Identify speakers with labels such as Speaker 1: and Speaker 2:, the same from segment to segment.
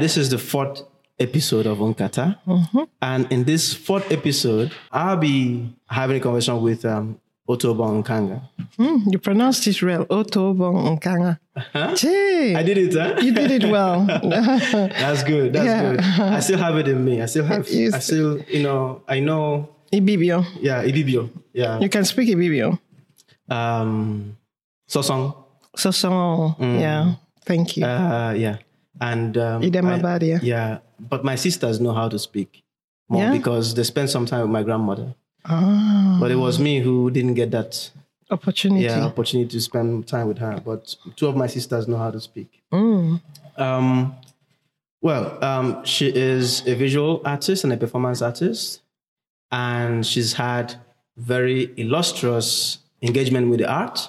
Speaker 1: Hi, this is the fourth episode of Unkata. And in this fourth episode, I'll be having a conversation with um, Otobong Nkanga.
Speaker 2: Mm, you pronounced it well. Otobong Nkanga. Gee,
Speaker 1: I did it, huh?
Speaker 2: you did it well.
Speaker 1: That's good. That's
Speaker 2: Yeah.
Speaker 1: good. I still have it in me. I still have,
Speaker 2: You
Speaker 1: I still, you know, I know,
Speaker 2: Ibibio.
Speaker 1: yeah, Ibibio. Yeah.
Speaker 2: You can speak Ibibio.
Speaker 1: Um, Sosong.
Speaker 2: So, so, yeah. Thank you.
Speaker 1: Uh, yeah. And, um, I-
Speaker 2: Badia.
Speaker 1: yeah. But my sisters know how to speak more
Speaker 2: Yeah?
Speaker 1: because they spent some time with my grandmother.
Speaker 2: Ah,
Speaker 1: But it was me who didn't get that
Speaker 2: opportunity.
Speaker 1: yeah, opportunity to spend time with her. But two of my sisters know how to speak.
Speaker 2: Mm.
Speaker 1: Um, well, um, she is a visual artist and a performance artist, and she's had very illustrious engagement with the art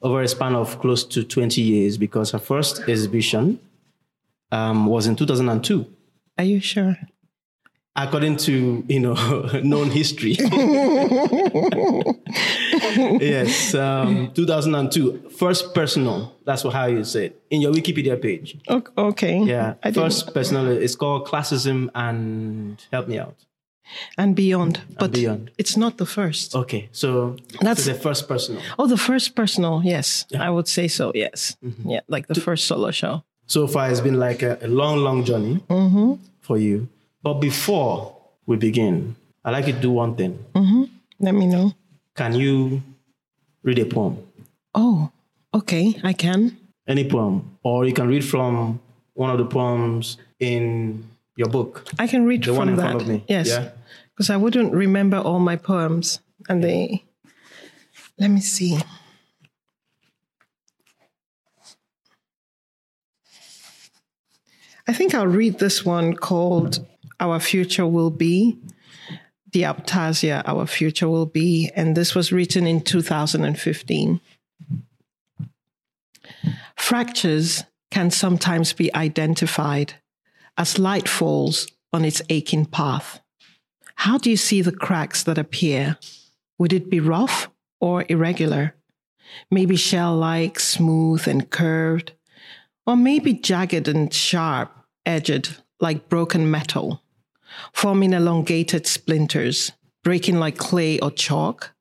Speaker 1: over a span of close to 20 years because her first exhibition um, was in 2002
Speaker 2: Are you sure?
Speaker 1: according to you know known history yes um, 2002 first personal that's what how you say it in your wikipedia page
Speaker 2: Okay.
Speaker 1: yeah
Speaker 2: I didn't-
Speaker 1: first personal it's called classism and help me out
Speaker 2: And beyond. But
Speaker 1: beyond.
Speaker 2: it's not the first.
Speaker 1: okay so
Speaker 2: That's-
Speaker 1: that's the first personal
Speaker 2: Oh, the first personal. Yes. I would say so. Yes. Yeah. Like the first solo show.
Speaker 1: So far it's been like a, a long long journey mm-hmm. for you but before we begin i'd like you to do one thing mm-hmm.
Speaker 2: Let me know.
Speaker 1: can you read a poem
Speaker 2: Oh, okay. I can.
Speaker 1: any poem, or you can read from one of the poems in your book.
Speaker 2: I can read
Speaker 1: The
Speaker 2: from
Speaker 1: one in
Speaker 2: that.
Speaker 1: front of me.
Speaker 2: Yes.
Speaker 1: Yeah.
Speaker 2: Because I wouldn't remember all my poems. And they, let me see. I think I'll read this one called Our Future Will Be. The Aptasia, Our Future Will Be. And this was written in 2015. Fractures can sometimes be identified as light falls on its aching path. How do you see the cracks that appear? Would it be rough or irregular? Maybe shell like, smooth and curved, or maybe jagged and sharp edged like broken metal, forming elongated splinters, breaking like clay or chalk?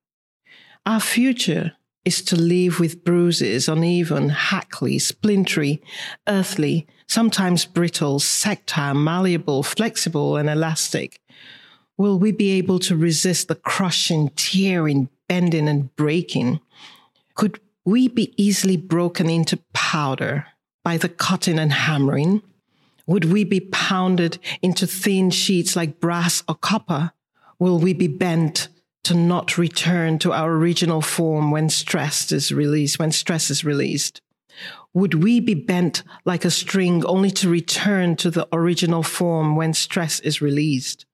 Speaker 2: Our future is to live with bruises, uneven, hackly, splintery, earthly, sometimes brittle, sectile, malleable, flexible, and elastic. Will we be able to resist the crushing, tearing, bending, and breaking? Could we be easily broken into powder by the cutting and hammering? Would we be pounded into thin sheets like brass or copper? Will we be bent to not return to our original form when stress is released, when stress is released? Would we be bent like a string only to return to the original form when stress is released?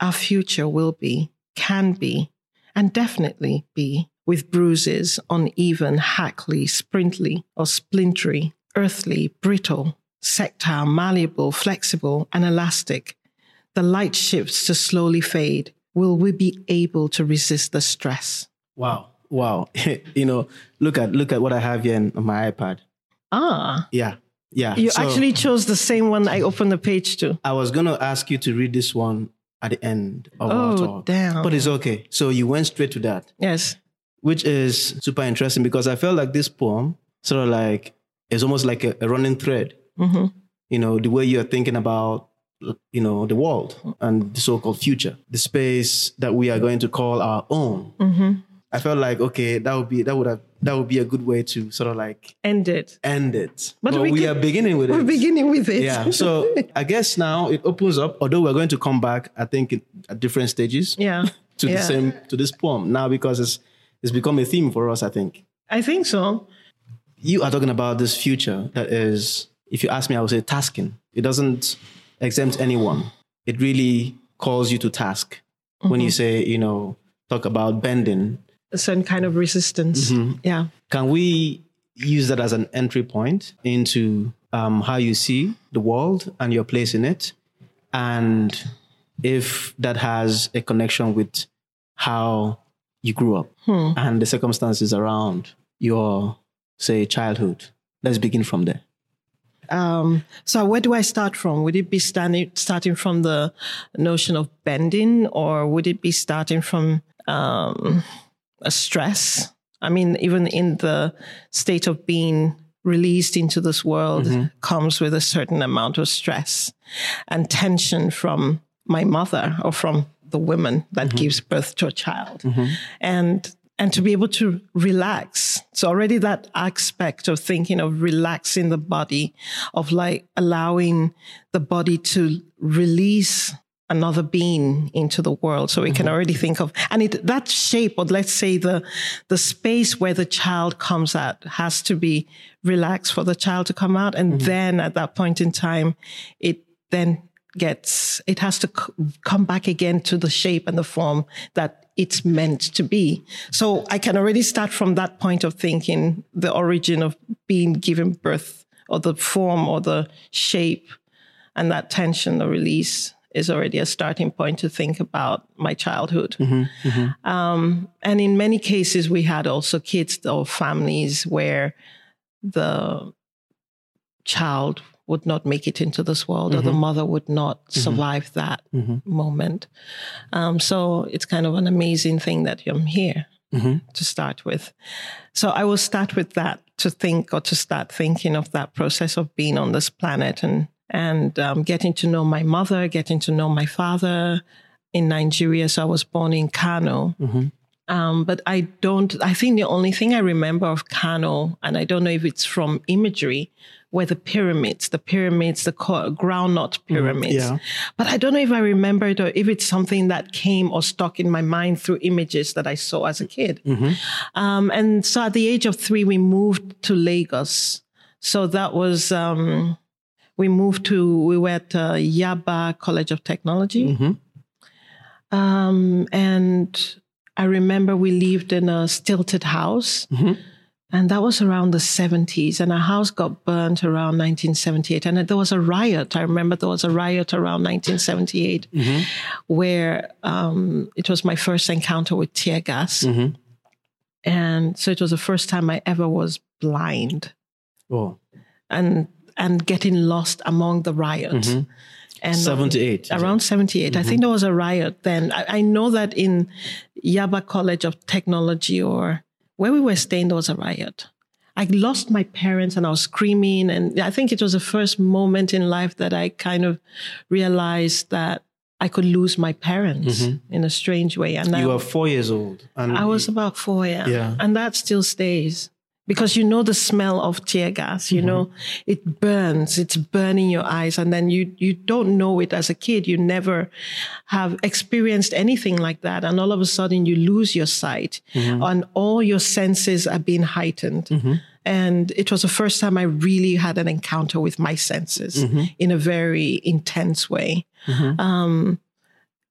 Speaker 2: Our future will be, can be, and definitely be with bruises, uneven, hackly, sprintly, or splintery, earthly, brittle, sectile, malleable, flexible, and elastic. The light shifts to slowly fade. Will we be able to resist the stress?
Speaker 1: Wow, wow. you know, look at look at what I have here in, on my iPad.
Speaker 2: Ah,
Speaker 1: Yeah, yeah.
Speaker 2: you
Speaker 1: So
Speaker 2: actually chose the same one I opened the page to.
Speaker 1: I was gonna ask you to read this one at the end of our
Speaker 2: Oh,
Speaker 1: talk,
Speaker 2: damn.
Speaker 1: but it's okay. So you went straight to that,
Speaker 2: Yes.
Speaker 1: which is super interesting because I felt like this poem sort of like is almost like a, a running thread.
Speaker 2: Hmm
Speaker 1: you know, the way you're thinking about, you know, the world and the so-called future, the space that we are going to call our own.
Speaker 2: hmm
Speaker 1: I felt like, okay, that would be, that would have, that would be a good way to sort of like
Speaker 2: End it.
Speaker 1: end it.
Speaker 2: But
Speaker 1: But,
Speaker 2: we
Speaker 1: we,
Speaker 2: can-
Speaker 1: are beginning with it.
Speaker 2: We're beginning with it.
Speaker 1: Yeah. So I guess now it opens up, although we're going to come back, I think at different stages
Speaker 2: yeah.
Speaker 1: to
Speaker 2: yeah.
Speaker 1: the same, to this poem now because it's, it's become a theme for us, I think.
Speaker 2: I think so.
Speaker 1: you are talking about this future that is, if you ask me, I would say tasking. It doesn't exempt anyone. It really calls you to task. When you mm-hmm. say, you know, talk about bending,
Speaker 2: A certain kind of resistance. Mm-hmm. Yeah.
Speaker 1: can we use that as an entry point into um, how you see the world and your place in it? And if that has a connection with how you grew up hmm. and the circumstances around your, say, childhood. Let's begin from there.
Speaker 2: Um, so where do I start from? Would it be standing, starting from the notion of bending or would it be starting from um, a stress? I mean, even in the state of being released into this world mm-hmm. comes with a certain amount of stress and tension from my mother or from the woman that mm-hmm. gives birth to a child. Mm-hmm. And and to be able to relax. So already that aspect of thinking of relaxing the body, of like allowing the body to release another being into the world. So we mm-hmm. can already think of, and it, that shape, or let's say the, the space where the child comes at has to be relaxed for the child to come out. And mm-hmm. then at that point in time, it then gets, it has to c- come back again to the shape and the form that it's meant to be. So I can already start from that point of thinking the origin of being given birth or the form or the shape and that tension or release is already a starting point to think about my childhood. Mm-hmm, mm-hmm. Um, and in many cases, we had also kids or families where the child would not make it into this world mm-hmm. or the mm-hmm. mother would not mm-hmm. survive that mm-hmm. moment. Um, so it's kind of an amazing thing that I'm here to start with. So I will start with that to think or to start thinking of that process of being on this planet and and um, getting to know my mother, getting to know my father in Nigeria. So I was born in Kano. Mm-hmm. Um, but I don't, I think the only thing I remember of Kano, and I don't know if it's from imagery, were the pyramids, the pyramids, the groundnut mm-hmm. pyramids. Mm, yeah. But I don't know if I remember it or if it's something that came or stuck in my mind through images that I saw as a kid. Mm-hmm. Um, and so at the age of three, we moved to Lagos. So that was, um, we moved to, we were at uh, Yaba College of Technology. Mm-hmm. Um, and I remember we lived in a stilted house. Mm-hmm. And that was around the 70s. And our house got burnt around 1978. And there was a riot. I remember there was a riot around 1978 mm-hmm. where um, it was my first encounter with tear gas. Mm-hmm. And so it was the first time I ever was blind.
Speaker 1: Oh.
Speaker 2: And and getting lost among the riot. Mm-hmm.
Speaker 1: And 78.
Speaker 2: Around 78. Mm-hmm. I think there was a riot then. I, I, know that in Yaba College of Technology or where we were staying, there was a riot. I lost my parents and I was screaming. And I think it was the first moment in life that I kind of realized that I could lose my parents mm-hmm. in a strange way.
Speaker 1: And you I, were four years old.
Speaker 2: And I was about four, yeah. yeah. And that still stays because you know the smell of tear gas you mm-hmm. know it burns it's burning your eyes and then you you don't know it as a kid you never have experienced anything like that and all of a sudden you lose your sight mm-hmm. and all your senses are being heightened mm-hmm. and it was the first time i really had an encounter with my senses mm-hmm. in a very intense way mm-hmm. um,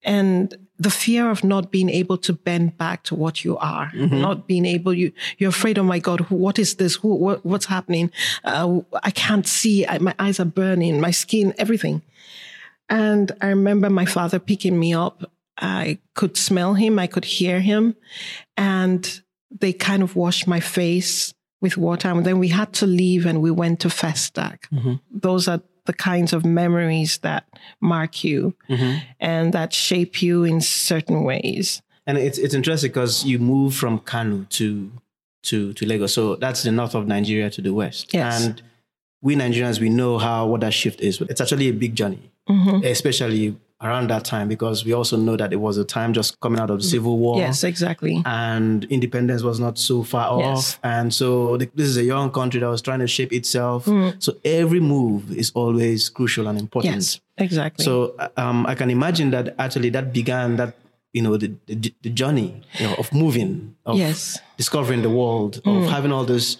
Speaker 2: and the fear of not being able to bend back to what you are, mm-hmm. not being able, you, you're afraid, oh my God, what is this? Who, what, what's happening? Uh, I can't see. I, my eyes are burning, my skin, everything. And I remember my father picking me up. I could smell him. I could hear him. And they kind of washed my face with water. And then we had to leave and we went to Festac. Mm-hmm. Those are the kinds of memories that mark you mm-hmm. and that shape you in certain ways.
Speaker 1: And it's it's interesting because you move from Kano to to to Lagos, so that's the north of Nigeria to the west.
Speaker 2: Yes.
Speaker 1: And we Nigerians we know how what that shift is. It's actually a big journey, mm-hmm. especially around that time because we also know that it was a time just coming out of the civil war.
Speaker 2: Yes, exactly.
Speaker 1: And independence was not so far yes. off. And so this is a young country that was trying to shape itself. Mm. So every move is always crucial and important.
Speaker 2: Yes, exactly.
Speaker 1: So um, I can imagine that actually that began that you know the the, the journey you know, of moving, of
Speaker 2: yes.
Speaker 1: discovering the world, mm. of having all those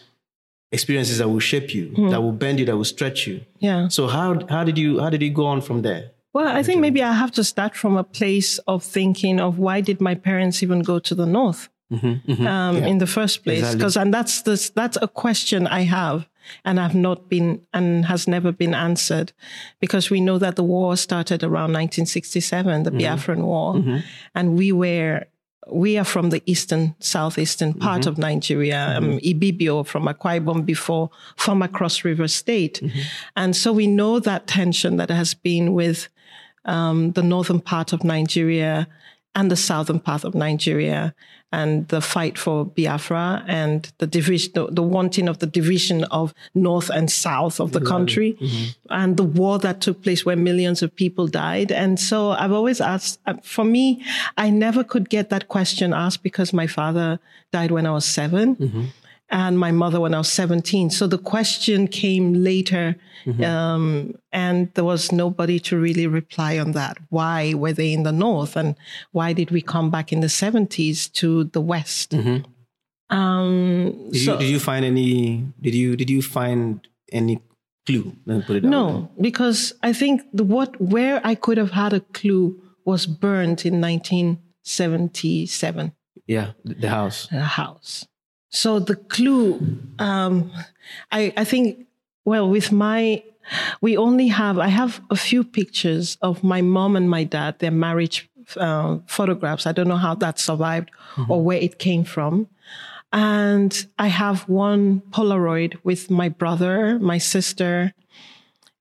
Speaker 1: experiences that will shape you, mm. that will bend you, that will stretch you.
Speaker 2: Yeah.
Speaker 1: So how how did you how did you go on from there?
Speaker 2: Well, I think maybe I have to start from a place of thinking of why did my parents even go to the north mm-hmm, mm-hmm, um, yeah. in the first place? Because exactly. and that's this, that's a question I have and have not been and has never been answered because we know that the war started around 1967, the mm-hmm. Biafran War, mm-hmm. and we were we are from the eastern, southeastern part of Nigeria, um, Ibibio from Akwa Ibom before, former Cross River State. And so we know that tension that has been with um, the northern part of Nigeria and the southern part of Nigeria, and the fight for Biafra and the division, the, the wanting of the division of north and south of the country, and the war that took place where millions of people died. And so I've always asked, uh, for me, I never could get that question asked because my father died when I was 7 and my mother when I was 17. So the question came later, um, and there was nobody to really reply on that. Why were they in the north, and why did we come back in the 70s to the west? Um,
Speaker 1: Did,
Speaker 2: so-
Speaker 1: you, did you find any? Did you did you find any clue? Let me put it that way.
Speaker 2: no, because I think the what where I could have had a clue was burnt in 1977.
Speaker 1: Yeah, the house.
Speaker 2: The house. So the clue, um, I, I think, well, with my, we only have, I have a few pictures of my mom and my dad, their marriage uh, photographs. I don't know how that survived or where it came from. And I have one Polaroid with my brother, my sister,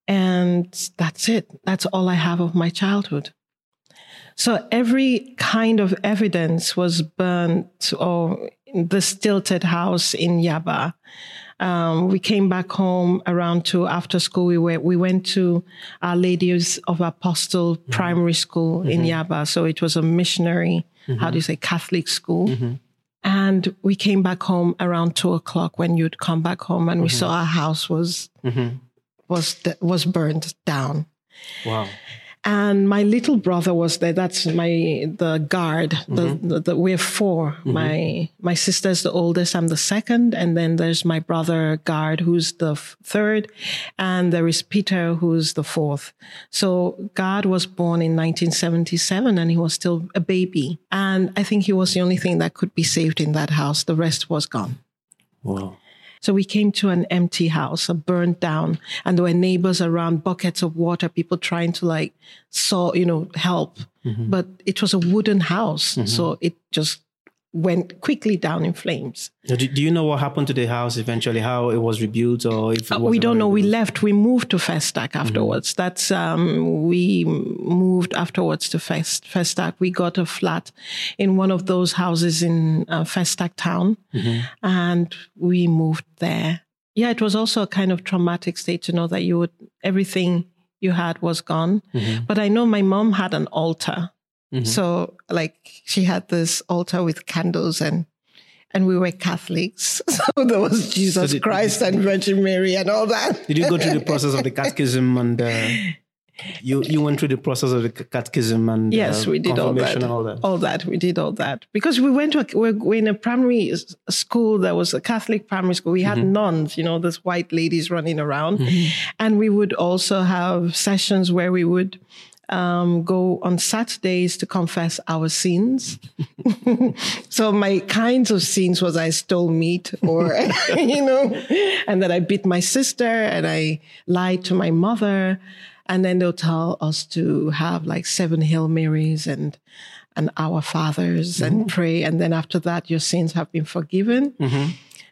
Speaker 2: and that's it. That's all I have of my childhood. So every kind of evidence was burnt or the stilted house in Yaba. Um, we came back home around two after school. We went, we went to Our Ladies of Apostle mm-hmm. Primary School in mm-hmm. Yaba. So it was a missionary, mm-hmm. how do you say, Catholic school. And we came back home around two o'clock when you'd come back home and we saw our house was, was, was burned down
Speaker 1: Wow.
Speaker 2: And my little brother was there. That's my the guard. The, mm-hmm. the, the we're 4 mm-hmm. My my sister's the oldest. I'm the second, and then there's my brother guard, who's the f- third, and there is Peter, who's the fourth. So guard was born in 1977, and he was still a baby. And I think he was the only thing that could be saved in that house. The rest was gone.
Speaker 1: Wow.
Speaker 2: So we came to an empty house, a burned down, and there were neighbors around, buckets of water, people trying to like saw, you know, help. Mm-hmm. But it was a wooden house, mm-hmm. so it just went quickly down in flames.
Speaker 1: Do, do you know what happened to the house eventually? How it was rebuilt, or if it
Speaker 2: Uh, we don't know. We left. We moved to Festac afterwards. That's um, we moved afterwards to Fest, Festac. We got a flat in one of those houses in uh, Festac town, and we moved there. Yeah, it was also a kind of traumatic state to know that you would everything you had was gone. But I know my mom had an altar, so like she had this altar with candles and and we were Catholics. So there was Jesus
Speaker 1: did-
Speaker 2: Christ and Virgin Mary and all that.
Speaker 1: Did you go through the process of the catechism and uh, you you went through the process of the catechism and
Speaker 2: Yes,
Speaker 1: uh,
Speaker 2: we did all that.
Speaker 1: all that?
Speaker 2: All that. We did all that. Because we went to, a, we're, we're in a primary school that was a Catholic primary school. We had nuns, you know, those white ladies running around. And we would also have sessions where we would um, go on Saturdays to confess our sins. so my kinds of sins was I stole meat or, you know, and that I beat my sister and I lied to my mother. And then they'll tell us to have like seven Hail Marys and and Our Fathers and pray. And then after that, your sins have been forgiven.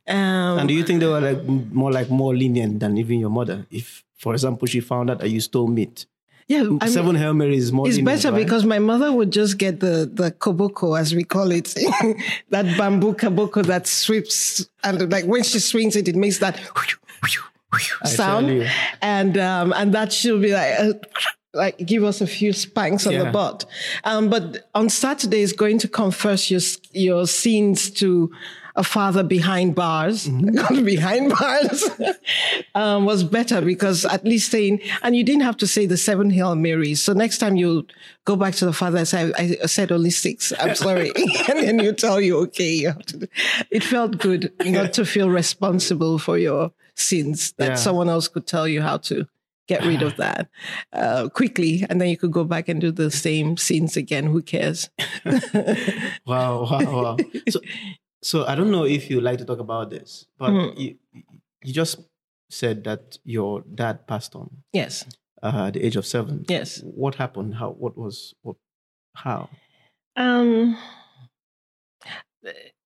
Speaker 2: Um,
Speaker 1: And do you think they were like more like more lenient than even your mother? If, for example, she found out that you stole meat,
Speaker 2: yeah, I
Speaker 1: seven Hail Marys is more.
Speaker 2: it's better
Speaker 1: right?
Speaker 2: because my mother would just get the the koboko as we call it, that bamboo koboko that sweeps and like when she swings it, it makes that sound, and um, and that she'll be like. Uh, like give us a few spanks on
Speaker 1: Yeah.
Speaker 2: the butt, um, but on Saturday Saturdays going to confess your your sins to a father behind bars,
Speaker 1: Mm-hmm.
Speaker 2: behind bars, um, was better because at least saying, and you didn't have to say the seven Hail Marys. So next time you go back to the father and say, I, I said only six, I'm sorry. and then you tell you, okay, you have to do. It felt good not to feel responsible for your sins, that
Speaker 1: Yeah.
Speaker 2: someone else could tell you how to get rid of that uh, quickly. And then you could go back and do the same sins again. Who cares?
Speaker 1: Wow, wow, wow. so, so I don't know if you like to talk about this, but
Speaker 2: Mm.
Speaker 1: you, you just said that your dad passed on
Speaker 2: Yes.
Speaker 1: uh, at the age of seven.
Speaker 2: Yes.
Speaker 1: What happened? How? What was? What? How?
Speaker 2: Um,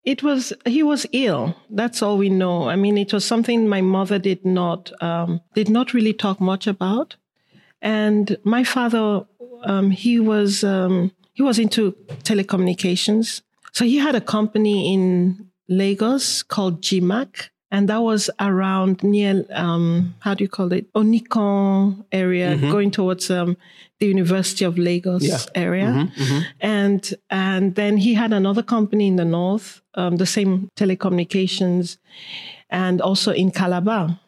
Speaker 2: it was he was ill. That's all we know. I mean, it was something my mother did not um, did not really talk much about. And my father, um, he was um, he was into telecommunications. So he had a company in Lagos called GMAC, and that was around near um, how do you call it Onikan area, mm-hmm. going towards um, the University of Lagos yeah. area, mm-hmm, mm-hmm. and and then he had another company in the north, um, the same telecommunications, and also in Calabar.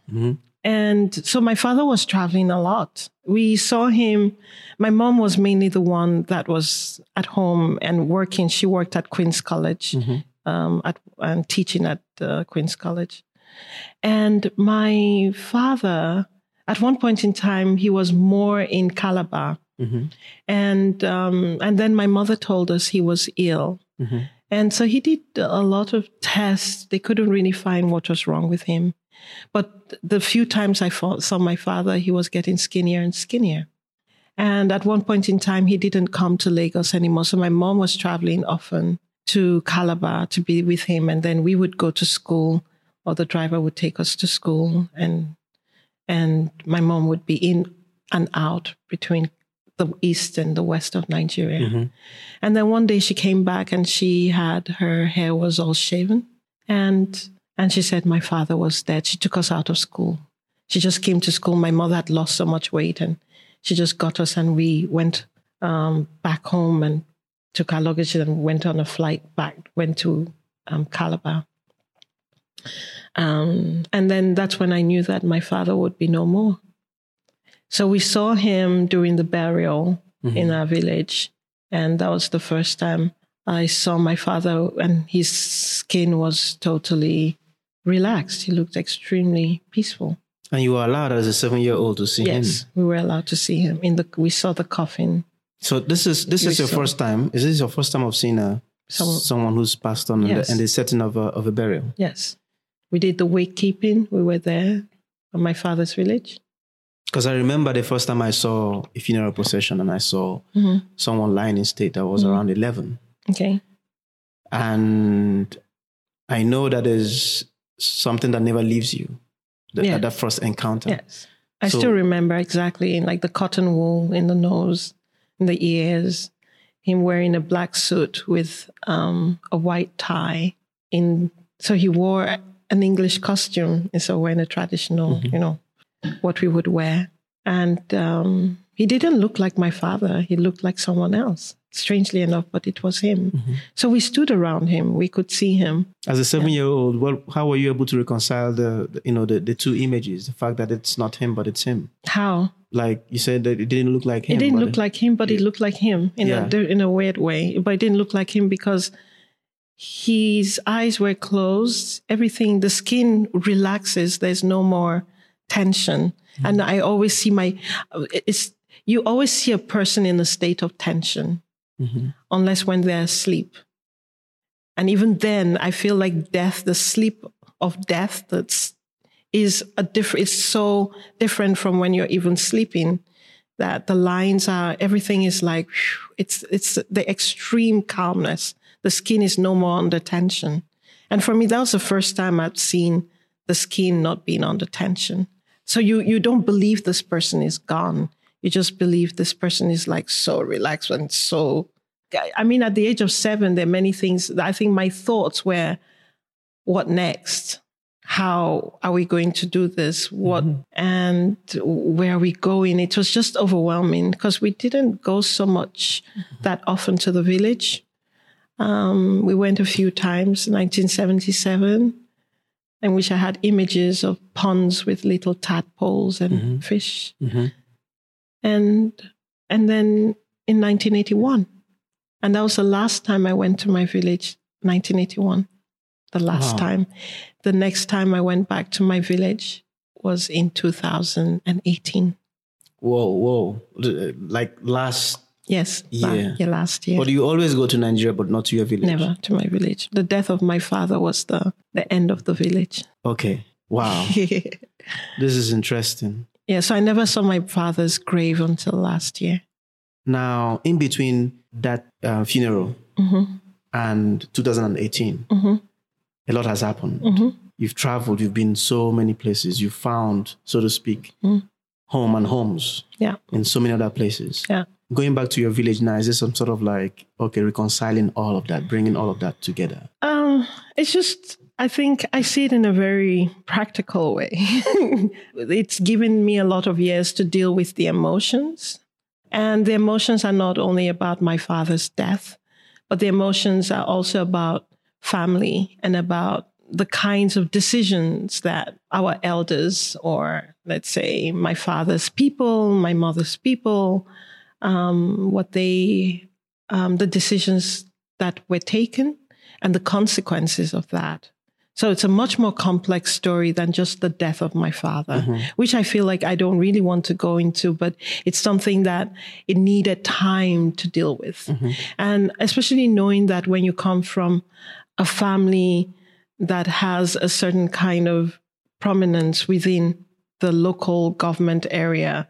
Speaker 2: And so my father was traveling a lot. We saw him. My mom was mainly the one that was at home and working. She worked at Queen's College mm-hmm. um, at, and teaching at uh, Queen's College. And my father, at one point in time, he was more in Calabar. Mm-hmm. And um, and then my mother told us he was ill. Mm-hmm. And so he did a lot of tests. They couldn't really find what was wrong with him. But the few times I saw my father, he was getting skinnier and skinnier. And at one point in time, he didn't come to Lagos anymore. So my mom was traveling often to Calabar to be with him. And then we would go to school, or the driver would take us to school. And, and my mom would be in and out between the east and the west of Nigeria. Mm-hmm. And then one day she came back and she had her hair was all shaven. And and she said my father was dead. She took us out of school. She just came to school. My mother had lost so much weight and she just got us and we went um, back home and took our luggage and went on a flight back, went to um, Calabar. Um, and then that's when I knew that my father would be no more. So we saw him during the burial mm-hmm. in our village. And that was the first time I saw my father, and his skin was totally relaxed. He looked extremely peaceful.
Speaker 1: And you were allowed as a seven year old to see
Speaker 2: yes,
Speaker 1: him?
Speaker 2: Yes, we were allowed to see him. In the we saw the coffin.
Speaker 1: So this is this is your saw. first time. Is this your first time of seeing a Someone, someone who's passed on yes. in, the, the setting of a, of a burial?
Speaker 2: Yes. We did the wake keeping. We were there at my father's village.
Speaker 1: Because I remember the first time I saw a funeral procession and I saw mm-hmm. someone lying in state, I was mm-hmm. around 11.
Speaker 2: Okay.
Speaker 1: And I know that is something that never leaves you, the, yeah. that first encounter.
Speaker 2: Yes. I so, still remember exactly, in like the cotton wool in the nose, in the ears, him wearing a black suit with um, a white tie. In so he wore an English costume instead of wearing a traditional, mm-hmm. you know, what we would wear. And um, he didn't look like my father. He looked like someone else strangely enough, but it was him. Mm-hmm. So we stood around him. We could see him.
Speaker 1: As a seven-year-old, well, how were you able to reconcile the, the, you know, the, the two images? The fact that it's not him, but it's him.
Speaker 2: How?
Speaker 1: Like you said that it didn't look like him.
Speaker 2: It didn't look it, like him, but it, it looked like him in yeah. a in a weird way. But it didn't look like him because his eyes were closed. Everything, the skin relaxes. There's no more tension. Mm-hmm. And I always see my, it's, you always see a person in a state of tension mm-hmm. unless when they're asleep. And even then, I feel like death, the sleep of death, that's is a different. It's so different from when you're even sleeping. That the lines are everything is like it's it's the extreme calmness. The skin is no more under tension. And for me, that was the first time I'd seen the skin not being under tension. So you you don't believe this person is gone. You just believe this person is like so relaxed and so. I mean, at the age of seven, there are many things. I think my thoughts were, what next? How are we going to do this? What mm-hmm. and where are we going? It was just overwhelming because we didn't go so much mm-hmm. that often to the village. Um, we went a few times, 1977, in which I had images of ponds with little tadpoles and mm-hmm. fish. Mm-hmm and and then in 1981 and that was the last time i went to my village 1981 the last wow. time. The next time i went back to my village was in 2018
Speaker 1: whoa whoa. Like last
Speaker 2: yes
Speaker 1: year.
Speaker 2: yeah last year.
Speaker 1: But you always go to nigeria but not to your village?
Speaker 2: Never to my village. The death of my father was the the end of the village.
Speaker 1: Okay. Wow. This is interesting
Speaker 2: yeah, so I never saw my father's grave until last year.
Speaker 1: Now, in between that uh, funeral mm-hmm. and 2018, a lot has happened. You've traveled, you've been so many places, you've found, so to speak, home and homes
Speaker 2: Yeah.
Speaker 1: in so many other places.
Speaker 2: Yeah.
Speaker 1: Going back to your village now, is this some sort of like, okay, reconciling all of that, bringing all of that together?
Speaker 2: Um, it's just, I think I see it in a very practical way. it's given me a lot of years to deal with the emotions. And the emotions are not only about my father's death, but the emotions are also about family and about the kinds of decisions that our elders, or let's say my father's people, my mother's people, um, what they, um, the decisions that were taken and the consequences of that. So it's a much more complex story than just the death of my father, which I feel like I don't really want to go into, but it's something that it needed time to deal with. And especially knowing that when you come from a family that has a certain kind of prominence within the local government area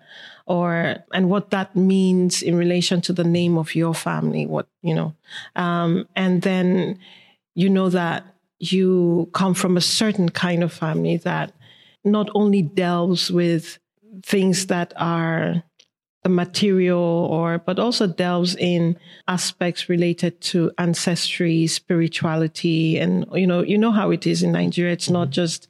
Speaker 2: or and what that means in relation to the name of your family what you know um, and then you know that you come from a certain kind of family that not only delves with things that are the material or but also delves in aspects related to ancestry spirituality and you know you know how it is in nigeria. It's not mm-hmm. just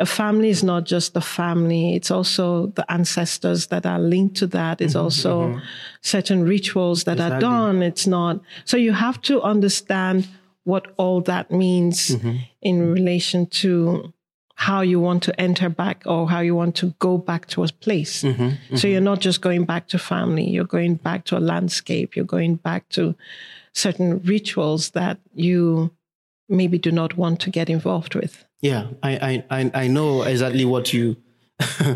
Speaker 2: a family is not just a family. It's also the ancestors that are linked to that. It's mm-hmm. also mm-hmm. certain rituals that are done. It's not so you have to understand what all that means mm-hmm. in relation to how you want to enter back or how you want to go back to a place. Mm-hmm. So mm-hmm. you're not just going back to family, you're going back to a landscape, you're going back to certain rituals that you maybe do not want to get involved with.
Speaker 1: Yeah, I, I, I, I know exactly what you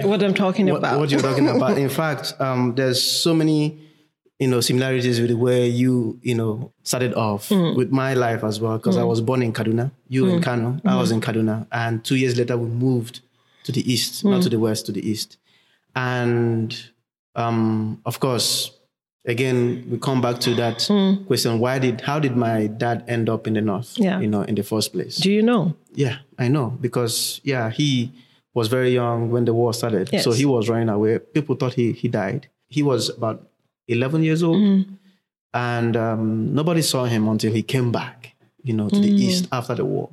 Speaker 2: what I'm talking
Speaker 1: what,
Speaker 2: about.
Speaker 1: what you're talking about. In fact, um, there's so many, you know, similarities with the way you, you know, started off
Speaker 2: Hmm.
Speaker 1: with my life as well. Because I was born in Kaduna, you in Kano, I
Speaker 2: Hmm.
Speaker 1: was in Kaduna, and two years later we moved to the east, not to the west, to the east. And um, of course, again, we come back to that question: Why did, how did my dad end up in the north?
Speaker 2: Yeah.
Speaker 1: you know, in the first place.
Speaker 2: do you know?
Speaker 1: Yeah, I know because yeah, he was very young when the war started,
Speaker 2: Yes.
Speaker 1: so he was running away. People thought he he died. He was about eleven years old,
Speaker 2: Mm-hmm.
Speaker 1: and um, nobody saw him until he came back, you know, to the
Speaker 2: Mm.
Speaker 1: east after the war.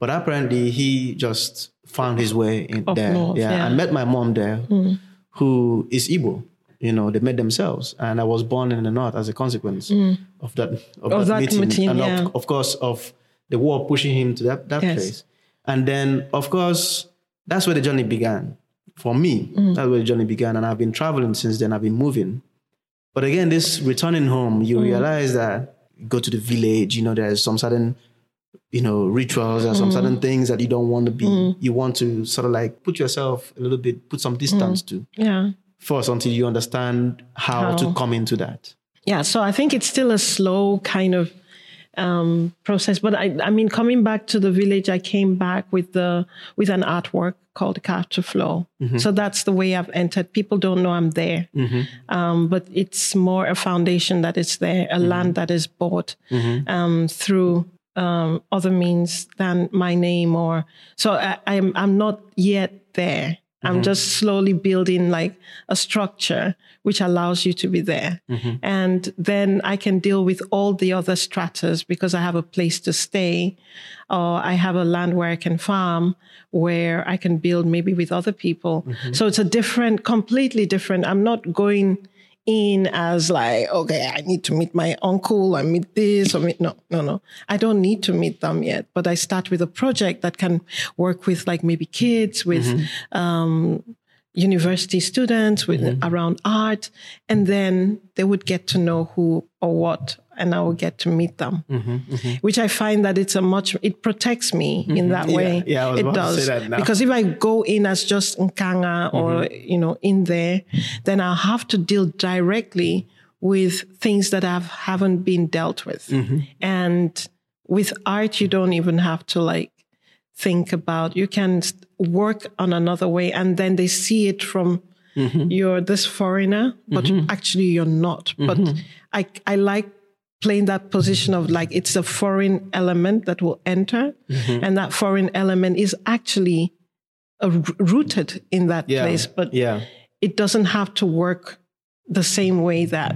Speaker 1: But apparently, he just found his way in
Speaker 2: Up
Speaker 1: there.
Speaker 2: north,
Speaker 1: yeah,
Speaker 2: yeah. Mm.
Speaker 1: I met my mom there, who is Igbo. You know, they met themselves, and I was born in the north as a consequence of that of,
Speaker 2: Of that
Speaker 1: meeting,
Speaker 2: meeting,
Speaker 1: and
Speaker 2: yeah.
Speaker 1: of, of course of the war pushing him to that that
Speaker 2: Yes.
Speaker 1: place. And then, of course, that's where the journey began for me.
Speaker 2: Mm.
Speaker 1: That's where the journey began, and I've been traveling since then. I've been moving, but again, this returning home, you
Speaker 2: Mm.
Speaker 1: realize that you go to the village. You know, there's some certain you know rituals are some
Speaker 2: Mm.
Speaker 1: certain things that you don't want to be you want to sort of like put yourself a little bit put some distance to
Speaker 2: Yeah.
Speaker 1: first until you understand how,
Speaker 2: How.
Speaker 1: to come into that
Speaker 2: Yeah, so I think it's still a slow kind of um, process. But I, I mean, coming back to the village, I came back with the with an artwork called Carved to Flow. So that's the way I've entered. People don't know I'm there, um, but it's more a foundation that is there, a land that is bought um, through um, other means than my name or so I, I'm I'm not yet there. I'm mm-hmm. just slowly building like a structure which allows you to be there. Mm-hmm. And then I can deal with all the other stratas because I have a place to stay or I have a land where I can farm where I can build maybe with other people. Mm-hmm. So it's a different, completely different. I'm not going in as like, okay, I need to meet my uncle, I meet this, or meet no, no, no. I don't need to meet them yet. But I start with a project that can work with like maybe kids, with um, university students, with around art, and then they would get to know who or what, and I will get to meet them. Which I find that it's a much it protects me in that
Speaker 1: Yeah,
Speaker 2: way.
Speaker 1: yeah,
Speaker 2: it does
Speaker 1: say that now.
Speaker 2: because if I go in as just Nkanga or you know in there, then I'll have to deal directly with things that have haven't been dealt with. And with art, you don't even have to like think about. You can work on another way, and then they see it from you're this foreigner, but actually you're not. But I I like playing that position of like it's a foreign element that will enter,
Speaker 1: Mm-hmm.
Speaker 2: and that foreign element is actually uh, rooted in that
Speaker 1: Yeah.
Speaker 2: place, but
Speaker 1: Yeah.
Speaker 2: it doesn't have to work the same way that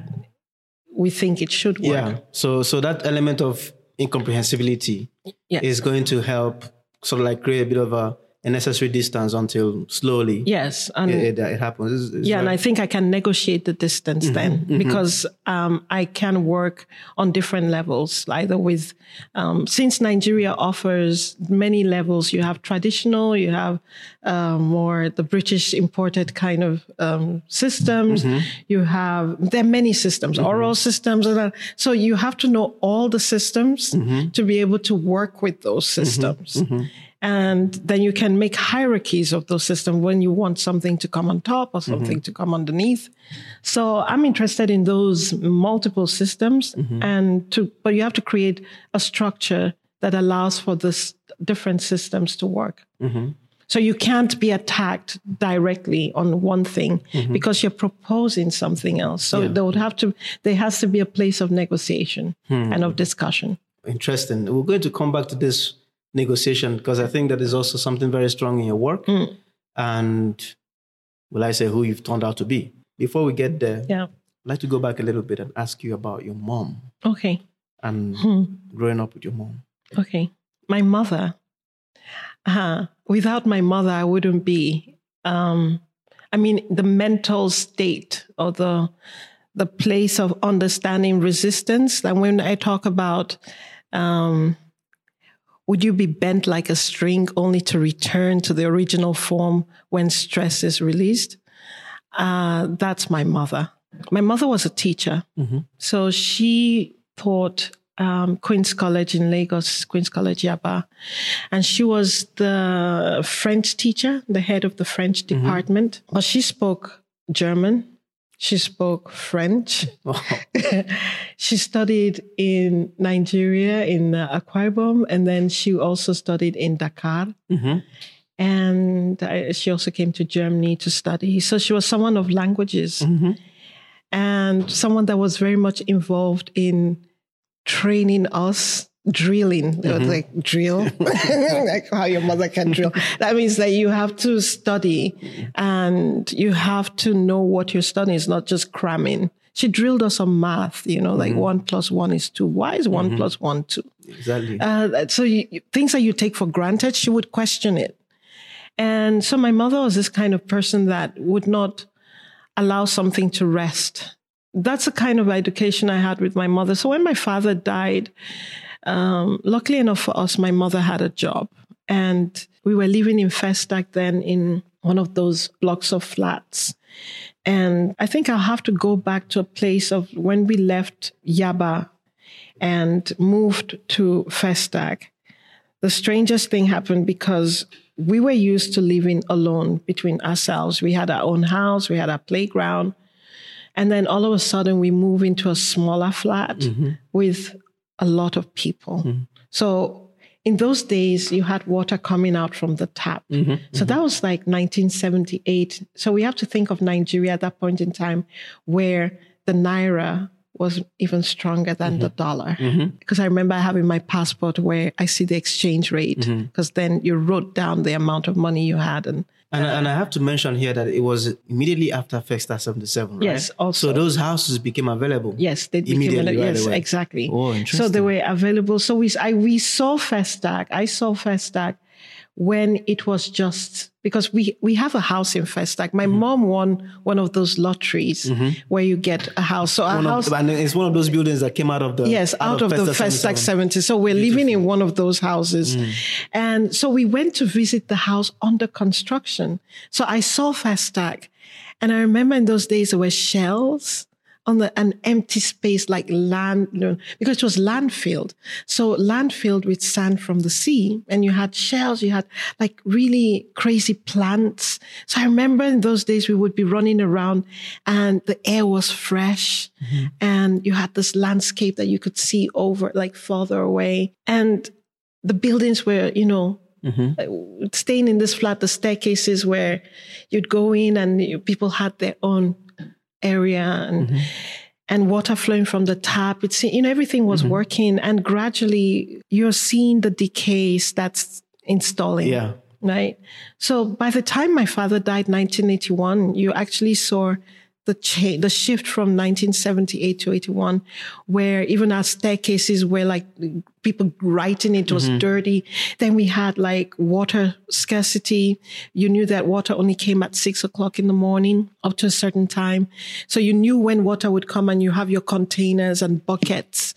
Speaker 2: we think it should work.
Speaker 1: Yeah. So so that element of incomprehensibility is going to help sort of like create a bit of a, a necessary distance until slowly
Speaker 2: Yes, and
Speaker 1: it, it, it happens. It's- it's
Speaker 2: yeah, and I think I can negotiate the distance
Speaker 1: Mm-hmm,
Speaker 2: then because um, I can work on different levels, either with, um, since Nigeria offers many levels, you have traditional, you have um, more the British imported kind of um, systems,
Speaker 1: Mm-hmm.
Speaker 2: you have, there are many systems, oral systems. And that, so you have to know all the systems
Speaker 1: Mm-hmm.
Speaker 2: to be able to work with those systems. And then you can make hierarchies of those systems when you want something to come on top or something mm-hmm. to come underneath. So I'm interested in those multiple systems mm-hmm. and to, but you have to create a structure that allows for this different systems to work. Mm-hmm. So you can't be attacked directly on one thing because you're proposing something else. So there would have to, there has to be a place of negotiation hmm. and of discussion.
Speaker 1: interesting. We're going to come back to this negotiation because I think that is also something very strong in your work.
Speaker 2: Mm.
Speaker 1: And will I say who you've turned out to be? Before we get there,
Speaker 2: Yeah.
Speaker 1: I'd like to go back a little bit and ask you about your mom
Speaker 2: Okay.
Speaker 1: and
Speaker 2: Hmm.
Speaker 1: growing up with your mom.
Speaker 2: Okay. My mother. Uh, without my mother, I wouldn't be. Um, I mean, the mental state or the the place of understanding resistance. And when I talk about, um, would you be bent like a string only to return to the original form when stress is released? Uh, that's my mother. My mother was a teacher, so she taught um, Queen's College in Lagos, Queen's College Yaba. And she was the French teacher, the head of the French department. But she spoke German, she spoke French. she studied in Nigeria, in uh, Akwa Ibom, and then she also studied in Dakar. And uh, she also came to Germany to study. So she was someone of languages and someone that was very much involved in training us drilling. Would, mm-hmm. like drill. Like how your mother can drill. That means that you have to study and you have to know what you're studying. It's not just cramming. She drilled us on math you know like mm-hmm. one plus one is two. Why is one mm-hmm. plus one two?
Speaker 1: Exactly.
Speaker 2: uh, so you- things that you take for granted, she would question it. And so my mother was this kind of person that would not allow something to rest. That's the kind of education I had with my mother. So when my father died, um, luckily enough for us, my mother had a job. And we were living in Festac then in one of those blocks of flats. And I think I'll have to go back to a place of when we left Yaba and moved to Festac. The strangest thing happened because we were used to living alone between ourselves. We had our own house, we had our playground. And then all of a sudden, we move into a smaller flat with a lot of people. Mm-hmm. So in those days, you had water coming out from the tap. Mm-hmm. So mm-hmm. that was like 1978. So we have to think of Nigeria at that point in time where the naira was even stronger than the dollar. Because I remember having my passport where I see the exchange rate, because then you wrote down the amount of money you had. And
Speaker 1: And, and I have to mention here that it was immediately after Festa 77, right?
Speaker 2: Yes, also.
Speaker 1: So those houses became available.
Speaker 2: Yes, they became
Speaker 1: Immediately, right
Speaker 2: yes,
Speaker 1: away.
Speaker 2: exactly.
Speaker 1: Oh, interesting.
Speaker 2: So they were available. So we I we saw Festac. I saw Festac when it was just because we we have a house in Festac. My
Speaker 1: Mm-hmm.
Speaker 2: mom won one of those lotteries where you get a house. So our house
Speaker 1: of, and it's one of those buildings that came out of the
Speaker 2: Yes, out, of, the
Speaker 1: Festa
Speaker 2: Festac
Speaker 1: 77.
Speaker 2: 70. So we're living in one of those houses.
Speaker 1: Mm.
Speaker 2: And so we went to visit the house under construction. So I saw Festac. And I remember in those days there were shells on the, an empty space like land, you know, because it was land filled. So land filled with sand from the sea. And you had shells, you had like really crazy plants. So I remember in those days we would be running around and the air was fresh and you had this landscape that you could see over like farther away. And the buildings were, you know, uh, staying in this flat, the staircases where you'd go in and you, people had their own area and and water flowing from the tap. It's, you know, everything was
Speaker 1: Mm-hmm.
Speaker 2: working. And gradually you're seeing the decays that's installing.
Speaker 1: Yeah.
Speaker 2: Right. So by the time my father died, 1981, you actually saw the cha- the shift from 1978 to 81, where even our staircases were like people writing it was dirty. Then we had like water scarcity. You knew that water only came at six o'clock in the morning up to a certain time. So you knew when water would come and you have your containers and buckets.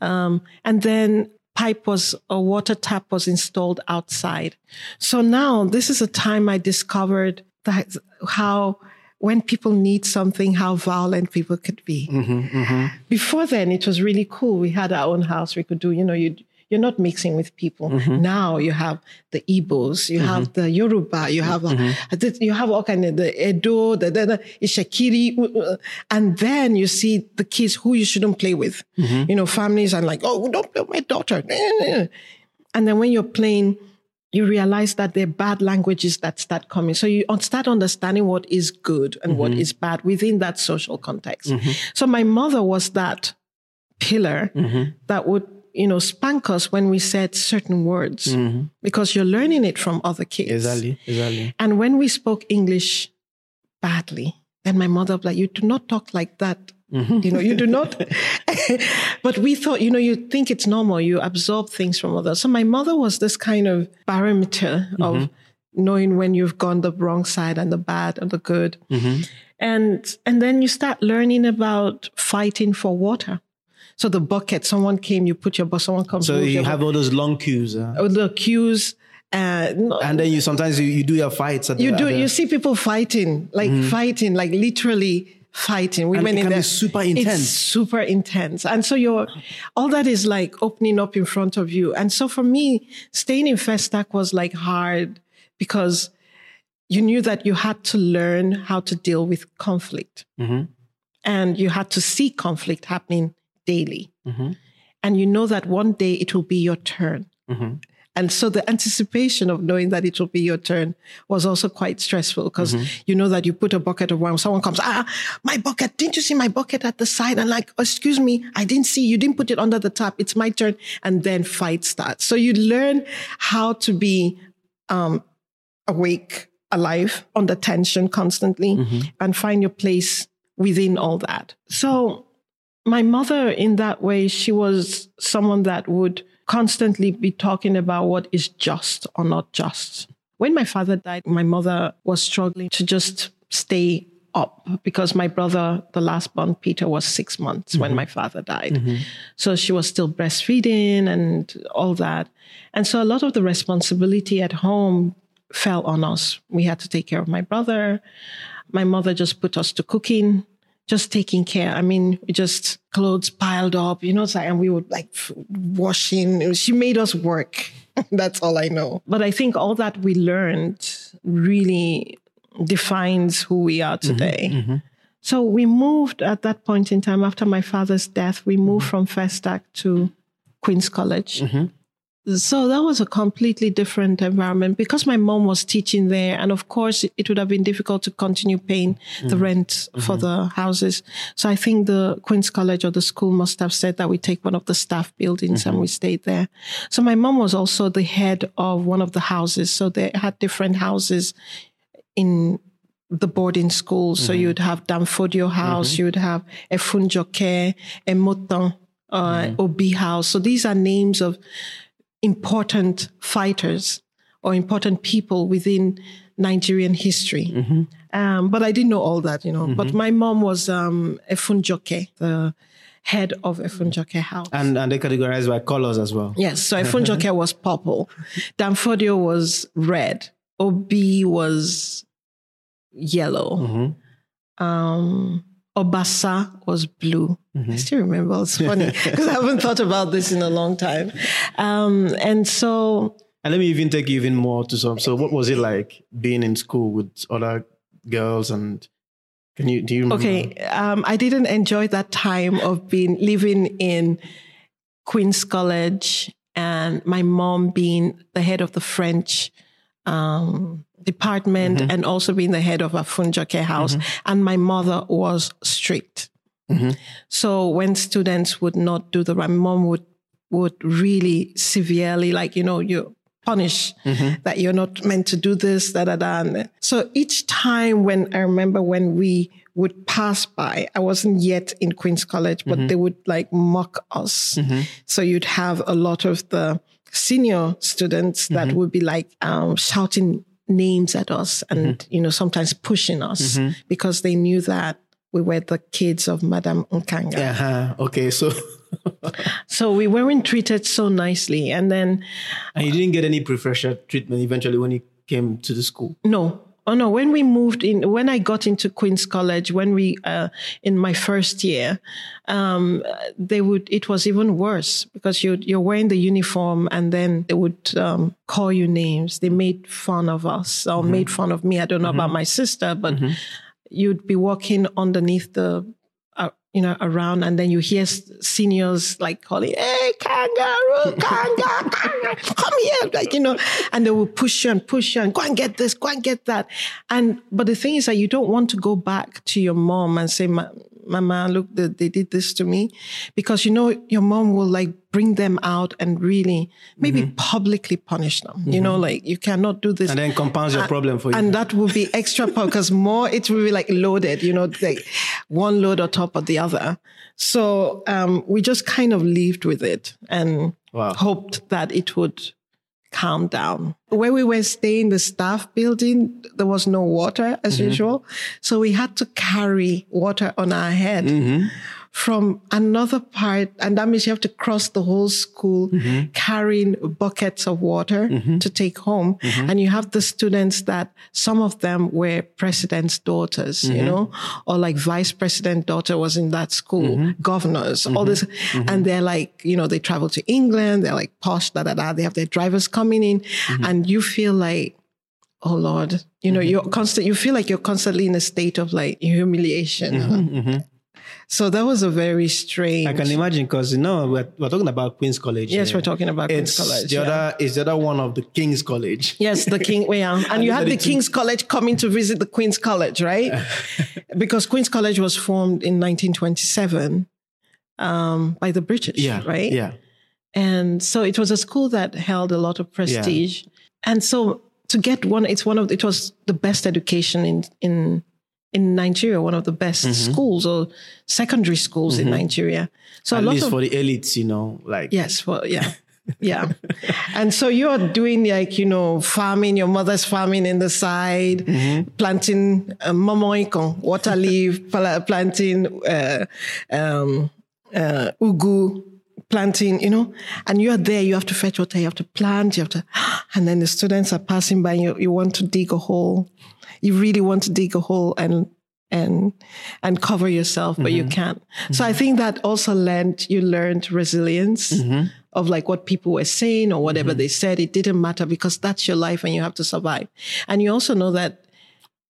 Speaker 2: Um, and then pipe was a water tap was installed outside. So now this is a time I discovered that how when people need something, how violent people could be. Mm-hmm, mm-hmm. Before then, it was really cool. We had our own house. We could do, you know, you you're not mixing with people. Mm-hmm. Now you have the Igbos, you have the Yoruba, you have uh, you have all kind of the Edo, the, the, the Itsekiri, uh, uh and then you see the kids who you shouldn't play with. You know, families are like, oh, don't play with my daughter. And then when you're playing, you realize that there are bad languages that start coming. So you start understanding what is good and what mm-hmm. is bad within that social context. Mm-hmm. So my mother was that pillar mm-hmm. that would, you know, spank us when we said certain words because you're learning it from other kids.
Speaker 1: Exactly. Exactly.
Speaker 2: And when we spoke English badly, then my mother was like, You do not talk like that. You know, you do not. but we thought, you know, you think it's normal. You absorb things from others. So my mother was this kind of barometer of knowing when you've gone the wrong side and the bad and the good. And and then you start learning about fighting for water. So the bucket, someone came, you put your, bucket, someone comes.
Speaker 1: So you have all those long queues, uh,
Speaker 2: bucket. the queues. Uh, no-
Speaker 1: and then you sometimes you, you do your fights. At the,
Speaker 2: you
Speaker 1: at
Speaker 2: do.
Speaker 1: the-
Speaker 2: You see people fighting, like fighting, like literally fighting. Women
Speaker 1: Mm-hmm. it
Speaker 2: in
Speaker 1: can be
Speaker 2: there.
Speaker 1: super
Speaker 2: It's
Speaker 1: intense.
Speaker 2: super intense, and so you're all that is like opening up in front of you. And so for me, staying in Festac was like hard because you knew that you had to learn how to deal with conflict,
Speaker 1: Mm-hmm.
Speaker 2: and you had to see conflict happening daily,
Speaker 1: Mm-hmm.
Speaker 2: and you know that one day it will be your turn. And so the anticipation of knowing that it will be your turn was also quite stressful because you know that you put a bucket of wine, someone comes, ah, my bucket, didn't you see my bucket at the side? And like, excuse me, I didn't see, you didn't put it under the tap. It's my turn. And then fight starts. So you learn how to be um, awake, alive, under tension constantly and find your place within all that. So my mother in that way she was someone that would constantly be talking about what is just or not just. When my father died my mother was struggling to just stay up because my brother the last born peter was six months when mm-hmm. my father died. Mm-hmm. So she was still breastfeeding and all that. And so a lot of the responsibility at home fell on us. We had to take care of my brother. My mother just put us to cooking just taking care. I mean, we just clothes piled up, you know, and we would like washing. She made us work. That's all I know. But I think all that we learned really defines who we are mm-hmm, today. Mm-hmm. So we moved at that point in time after my father's death. We moved mm-hmm. from Festac to Queen's College. So that was a completely different environment because my mom was teaching there. And of course, it- would have been difficult to continue paying the mm-hmm. rent for mm-hmm. the houses. So I think the Queen's College or the school must have said that we take one of the staff buildings and we mm-hmm. stayed there. So my mom was also the head of one of the houses. So they had different houses in the boarding school. So you'd have Dan Fodio House, you would have Efunjoke, Emotan, uh, Obi House. So these are names of important fighters or important people within Nigerian history. Um, but I didn't know all that, you know. But my mom was um, Efunjoke, the head of Efunjoke House.
Speaker 1: and and they categorized by colors as well.
Speaker 2: Yes, so Efunjoke was purple. Dan Fodio was red. Obi was yellow. Um, Obasa was blue. I still remember. It's funny because I haven't thought about this in a long time. Um, and so,
Speaker 1: And let me even take you even more to some. So, what was it like being in school with other girls? And can you do you remember?
Speaker 2: okay, um, I didn't enjoy that time of being living in Queen's College and my mom being the head of the French um, department and also being the head of a Funjoke house. And my mother was strict. Mm-hmm. So when students would not do the right, mom would would really severely, like you know, you punish mm-hmm. that you're not meant to do this, da da da. And so each time when I remember when we would pass by, I wasn't yet in Queen's College, but mm-hmm. they would like mock us. So you'd have a lot of the senior students that would be like um, shouting names at us and you know sometimes pushing us because they knew that we were the kids of Madame Nkanga.
Speaker 1: Uh-huh. Okay, so
Speaker 2: So we weren't treated so nicely. And then,
Speaker 1: and you didn't get any preferential treatment eventually when you came to the school.
Speaker 2: no, oh no, when we moved in, when I got into Queen's College, when we, uh, in my first year, um, they would, it was even worse because you, you're wearing the uniform and then they would um, call you names. They made fun of us or made fun of me. I don't know about my sister, but you'd be walking underneath the uh, you know around and then you hear seniors like calling hey kangaroo kangaroo kangaroo come here like you know and they will push you and push you and go and get this go and get that. And but the thing is that you don't want to go back to your mom and say "Ma- mama look they, they did this to me because you know your mom will like bring them out and really maybe publicly punish them you know like you cannot do this
Speaker 1: And then compounds your problem for you.
Speaker 2: and that will be extra because more it will be like loaded, you know, like one load on top of the other. So um, we just kind of lived with it and
Speaker 1: Wow.
Speaker 2: hoped that it would calm down. Where we were staying, the staff building, there was no water as mm-hmm. usual. So we had to carry water on our head. Mm-hmm. From another part, and that means you have to cross the whole school mm-hmm. carrying buckets of water mm-hmm. to take home. Mm-hmm. And you have the students that some of them were president's daughters, you know, or like vice president daughter was in that school, governors, all this. And they're like, you know, they travel to England, they're like posh, da da da. They have their drivers coming in, and you feel like, oh Lord, you know, you're constant, you feel like you're constantly in a state of like humiliation. So that was a very strange.
Speaker 1: I can imagine because you know we're, we're talking about Queen's College.
Speaker 2: Yes, we're talking about Queen's
Speaker 1: It's
Speaker 2: College,
Speaker 1: The
Speaker 2: yeah.
Speaker 1: other is the other one of the King's College.
Speaker 2: Yes, the King. Yeah, and you
Speaker 1: these
Speaker 2: had
Speaker 1: the two-
Speaker 2: King's College coming to visit the Queen's College, right? because Queen's College was formed in 1927 um, by the British,
Speaker 1: Yeah.
Speaker 2: right?
Speaker 1: Yeah.
Speaker 2: And so it was a school that held a lot of prestige. And so to get one, it's one of it was the best education in in in Nigeria, one of the best
Speaker 1: Mm-hmm.
Speaker 2: schools or secondary schools in Nigeria. So
Speaker 1: At
Speaker 2: a lot of
Speaker 1: for the elites, you know, like
Speaker 2: Yes, well, yeah. Yeah. and so you're doing like, you know, farming, your mother's farming in the side, planting uh, momoikon, water leaf, pla- planting uh, um, uh, ugu, planting, you know, and you're there, you have to fetch water, you have to plant, you have to, and then the students are passing by, you, you want to dig a hole. You really want to dig a hole and and and cover yourself, but you mm-hmm. can't. So I mm-hmm. think that also learned you learned resilience mm-hmm. of like what people were saying or whatever they said. It didn't matter because that's your life and you have to survive. And you also know that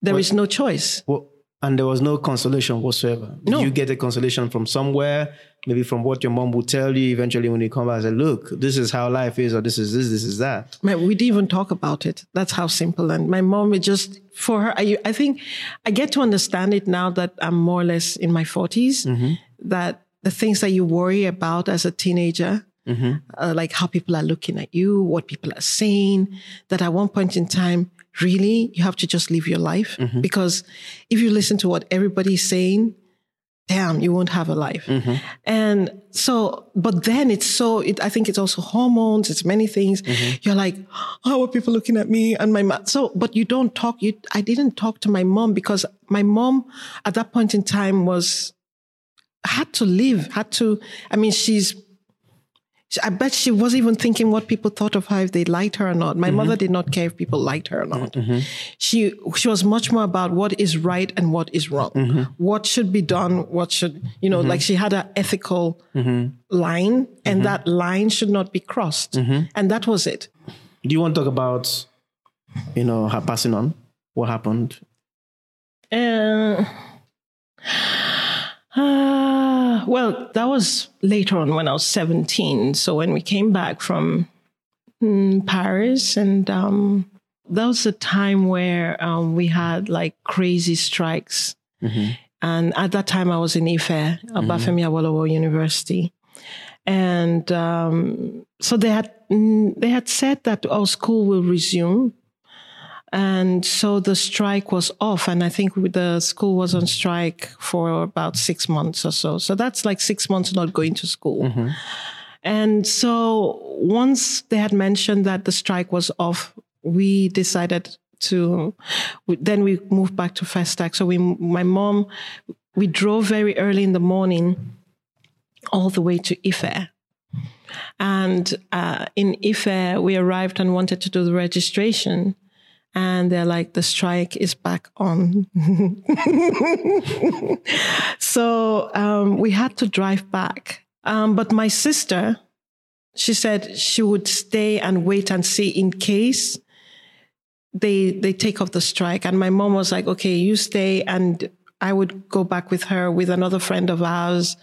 Speaker 2: there is no choice.
Speaker 1: Well, and there was no consolation whatsoever.
Speaker 2: No.
Speaker 1: you get a consolation from somewhere? Maybe from what your mom would tell you eventually when you come back and say, look, this is how life is, or this is this, this is that.
Speaker 2: We didn't even talk about it. That's how simple. And my mom, it just for her. I, I think I get to understand it now that I'm more or less in my 40s. That the things that you worry about as a teenager, uh, like how people are looking at you, what people are saying, that at one point in time, really, you have to just live your life mm-hmm. because if you listen to what everybody's saying, damn, you won't have a life. Mm-hmm. And so, but then it's so, it, I think it's also hormones, it's many things. Mm-hmm. You're like, how are people looking at me and my mom? So, but you don't talk, you, I didn't talk to my mom because my mom at that point in time was, had to live, had to, I mean, she's, I bet she wasn't even thinking what people thought of her if they liked her or not. My mother mm-hmm. did not care if people liked her or not. Mm-hmm, mm-hmm. She she was much more about what is right and what is wrong, what should be done, what should you know. Like she had an ethical line, and that line should not be crossed, and that was it.
Speaker 1: Do you want to talk about, you know, her passing on? What happened?
Speaker 2: Uh, uh, well, that was later on when I was 17. So when we came back from mm, Paris, and um, that was a time where um, we had like crazy strikes. And at that time, I was in Ife, Obafemi Awolowo University. And um, so they had mm, they had said that our school will resume, and so the strike was off. And I think the school was on strike for about six months or so. So that's like six months not going to school. And so once they had mentioned that the strike was off, we decided to. Then we moved back to Festac. So we, my mom, we drove very early in the morning all the way to Ife. And uh, in Ife, we arrived and wanted to do the registration. And they're like, the strike is back on. so um, we had to drive back. Um, but my sister, she said she would stay and wait and see in case they they take off the strike. And my mom was like, okay, you stay and I would go back with her with another friend of ours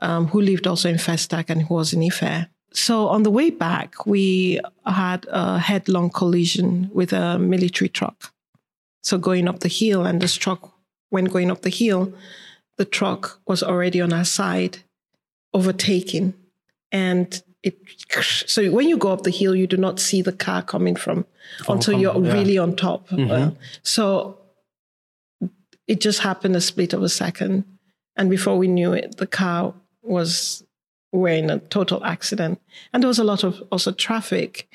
Speaker 2: um, who lived also in Festac and who was in Ife. So on the way back, we had a headlong collision with a military truck. So going up the hill, and this truck, when going up the hill, the truck was already on our side, overtaking, and it. So when you go up the hill, you do not see the car coming from until
Speaker 1: come-
Speaker 2: you're
Speaker 1: yeah.
Speaker 2: really on top. Uh, so it just happened a split of a second. And before we knew it, the car was were in a total accident. And there was a lot of also traffic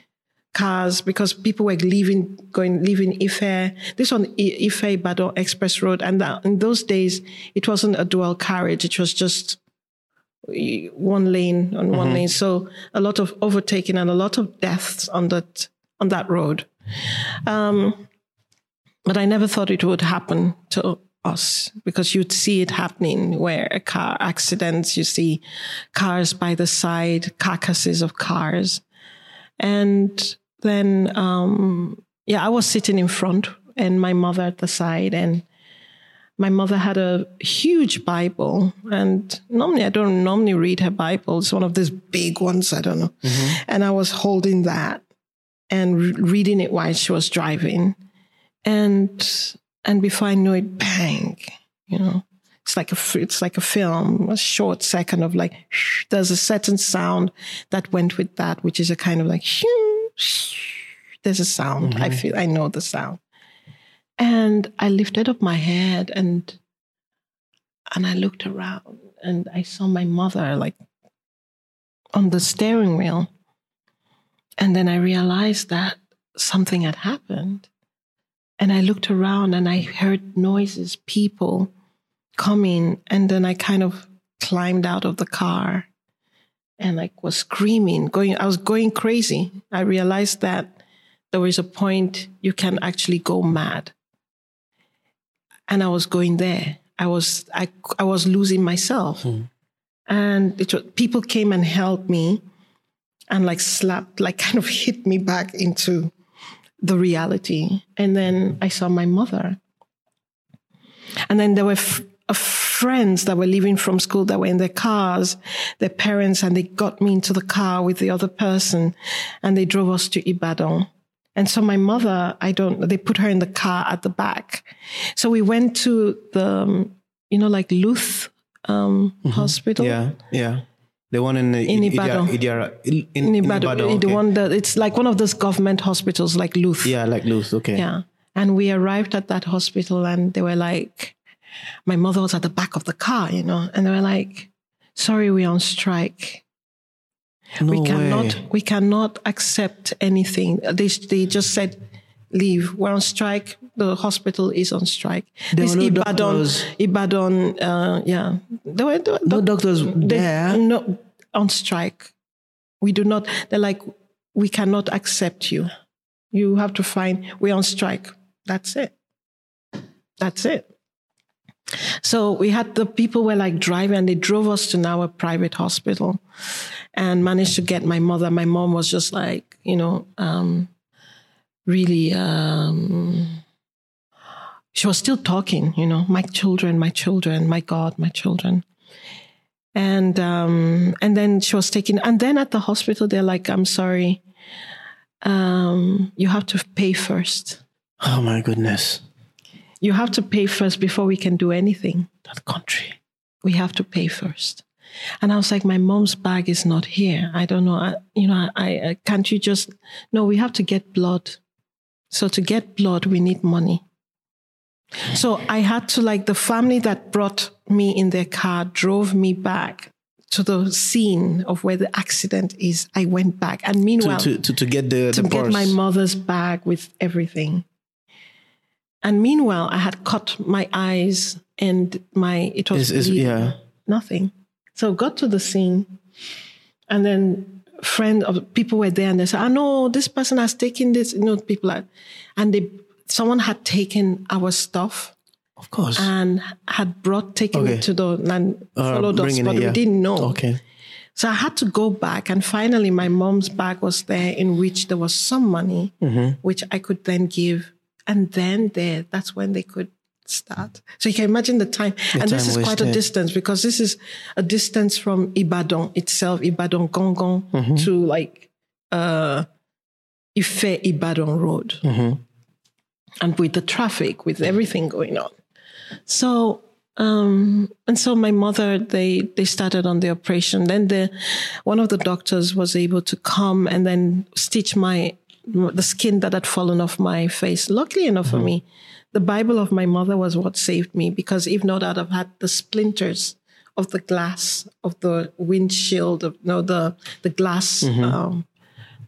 Speaker 2: cars because people were leaving, going, leaving Ife. This on Ife Ibadan Express Road. And that, in those days, it wasn't a dual carriage. It was just one lane on one lane. So a lot of overtaking and a lot of deaths on that, on that road. Um, but I never thought it would happen to us because you'd see it happening where a car accidents, you see cars by the side, carcasses of cars. And then, um, yeah, I was sitting in front and my mother at the side and my mother had a huge Bible, and normally I don't normally read her Bible. It's one of these big ones, I don't know. And I was holding that and re- reading it while she was driving, and and before I knew it, bang! You know, it's like a it's like a film, a short second of like shh, there's a certain sound that went with that, which is a kind of like shoo, shh. there's a sound. I mm-hmm. feel I know the sound. And I lifted up my head and and I looked around and I saw my mother like on the steering wheel. And then I realized that something had happened. And I looked around and I heard noises, people coming. And then I kind of climbed out of the car and like was screaming, going, I was going crazy. I realized that there was a point you can actually go mad. And I was going there. I was, I, I was losing myself. Hmm. And it was, people came and helped me and like slapped, like kind of hit me back into the reality. And then I saw my mother. And then there were f- uh, friends that were leaving from school that were in their cars, their parents, and they got me into the car with the other person and they drove us to Ibadan. And so my mother, I don't, they put her in the car at the back. So we went to the, um, you know, like Luth um, hospital.
Speaker 1: Yeah, yeah. The one in
Speaker 2: In Ibadan.
Speaker 1: Idi- Idiara- in, in,
Speaker 2: In Ibadan,
Speaker 1: Ibadan,
Speaker 2: the
Speaker 1: okay.
Speaker 2: one that it's like one of those government hospitals like Luth.
Speaker 1: Yeah, like Luth. Okay.
Speaker 2: Yeah. And we arrived at that hospital and they were like, my mother was at the back of the car, you know, and they were like, sorry, we're on strike.
Speaker 1: No
Speaker 2: we cannot,
Speaker 1: way.
Speaker 2: we cannot accept anything. They, they just said, leave. We're on strike. The hospital is on strike.
Speaker 1: There
Speaker 2: This
Speaker 1: were no
Speaker 2: Ibadan,
Speaker 1: doctors.
Speaker 2: Ibadan, uh, yeah. There were, there were
Speaker 1: No doctors
Speaker 2: they-
Speaker 1: there.
Speaker 2: No, on strike. We do not, they're like, we cannot accept you. You have to find, we're on strike. That's it. That's it. So we had the people were like driving and they drove us to now a private hospital and managed to get my mother. My mom was just like, you know, um, really, um, she was still talking, you know, my children, my children, my God, my children. And, um, and then she was taken, and then at the hospital, they're like, I'm sorry, um, you have to pay first.
Speaker 1: Oh my goodness.
Speaker 2: You have to pay first before we can do anything. that country. We have to pay first. And I was like, my mom's bag is not here. I don't know. I, you know, I, I can't you just, no, we have to get blood. So to get blood, we need money. So I had to like the family that brought me in their car drove me back to the scene of where the accident is. I went back, and meanwhile,
Speaker 1: to, to, to get the
Speaker 2: to
Speaker 1: the
Speaker 2: get my mother's bag with everything. And meanwhile, I had cut my eyes and my it was
Speaker 1: is-
Speaker 2: bleeding.
Speaker 1: yeah.
Speaker 2: nothing. So got to the scene, and then friend of people were there, and they said, ah, "I know this person has taken this." You know, people are, and they someone had taken our stuff
Speaker 1: Of course.
Speaker 2: and had brought taken
Speaker 1: Okay.
Speaker 2: it to the and
Speaker 1: Uh,
Speaker 2: followed us, but
Speaker 1: it,
Speaker 2: we didn't know.
Speaker 1: Okay.
Speaker 2: So I had to go back, and finally, my mom's bag was there, in which there was some money,
Speaker 1: Mm-hmm.
Speaker 2: which I could then give, and then there, that's when they could start. So you can imagine the time, and this is quite a distance because this is a distance from Ibadan itself, Ibadan Gongon,
Speaker 1: Mm-hmm.
Speaker 2: to like uh, Ife Ibadan Road,
Speaker 1: Mm-hmm.
Speaker 2: And with the traffic, with everything going on. So um, and so my mother they they started on the operation. Then the one of the doctors was able to come and then stitch my the skin that had fallen off my face. Luckily enough for me, the Bible of my mother was what saved me because if not, I'd have had the splinters of the glass of the windshield of no the the glass um,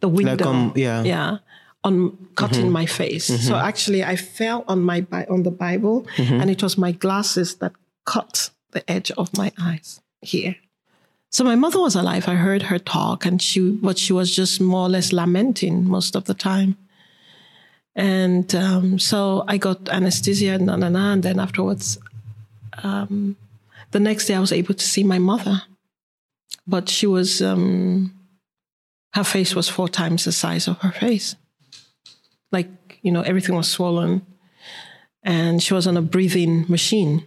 Speaker 2: the window
Speaker 1: um, yeah.
Speaker 2: yeah on cutting my face. So actually i fell on my Bi- on the bible and it was my glasses that cut the edge of my eyes here. So my mother was alive. I heard her talk and she but she was just more or less lamenting most of the time. And um, so i got anesthesia na, na, na, and then afterwards um, the next day i was able to see my mother. But she was um, her face was four times the size of her face like you know everything was swollen. And she was on a breathing machine.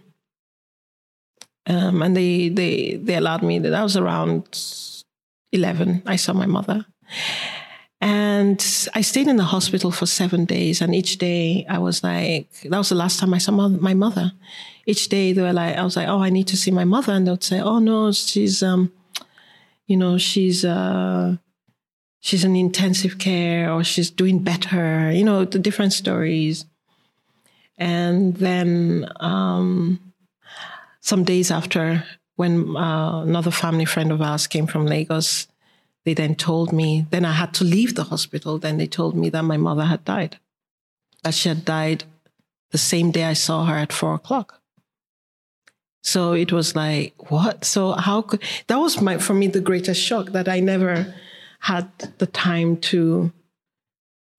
Speaker 2: Um, and they they they allowed me that I was around 11 i saw my mother. And i stayed in the hospital for seven days. And each day i was like that was the last time i saw my mother. Each day they were like i was like oh i need to see my mother. And they would say oh no she's um you know she's uh she's in intensive care or she's doing better, you know, the different stories. And then um, some days after, when uh, another family friend of ours came from Lagos, they then told me, then I had to leave the hospital. Then they told me that my mother had died, that she had died the same day I saw her at four o'clock. So it was like, what? So how could that was my for me the greatest shock that I never had the time to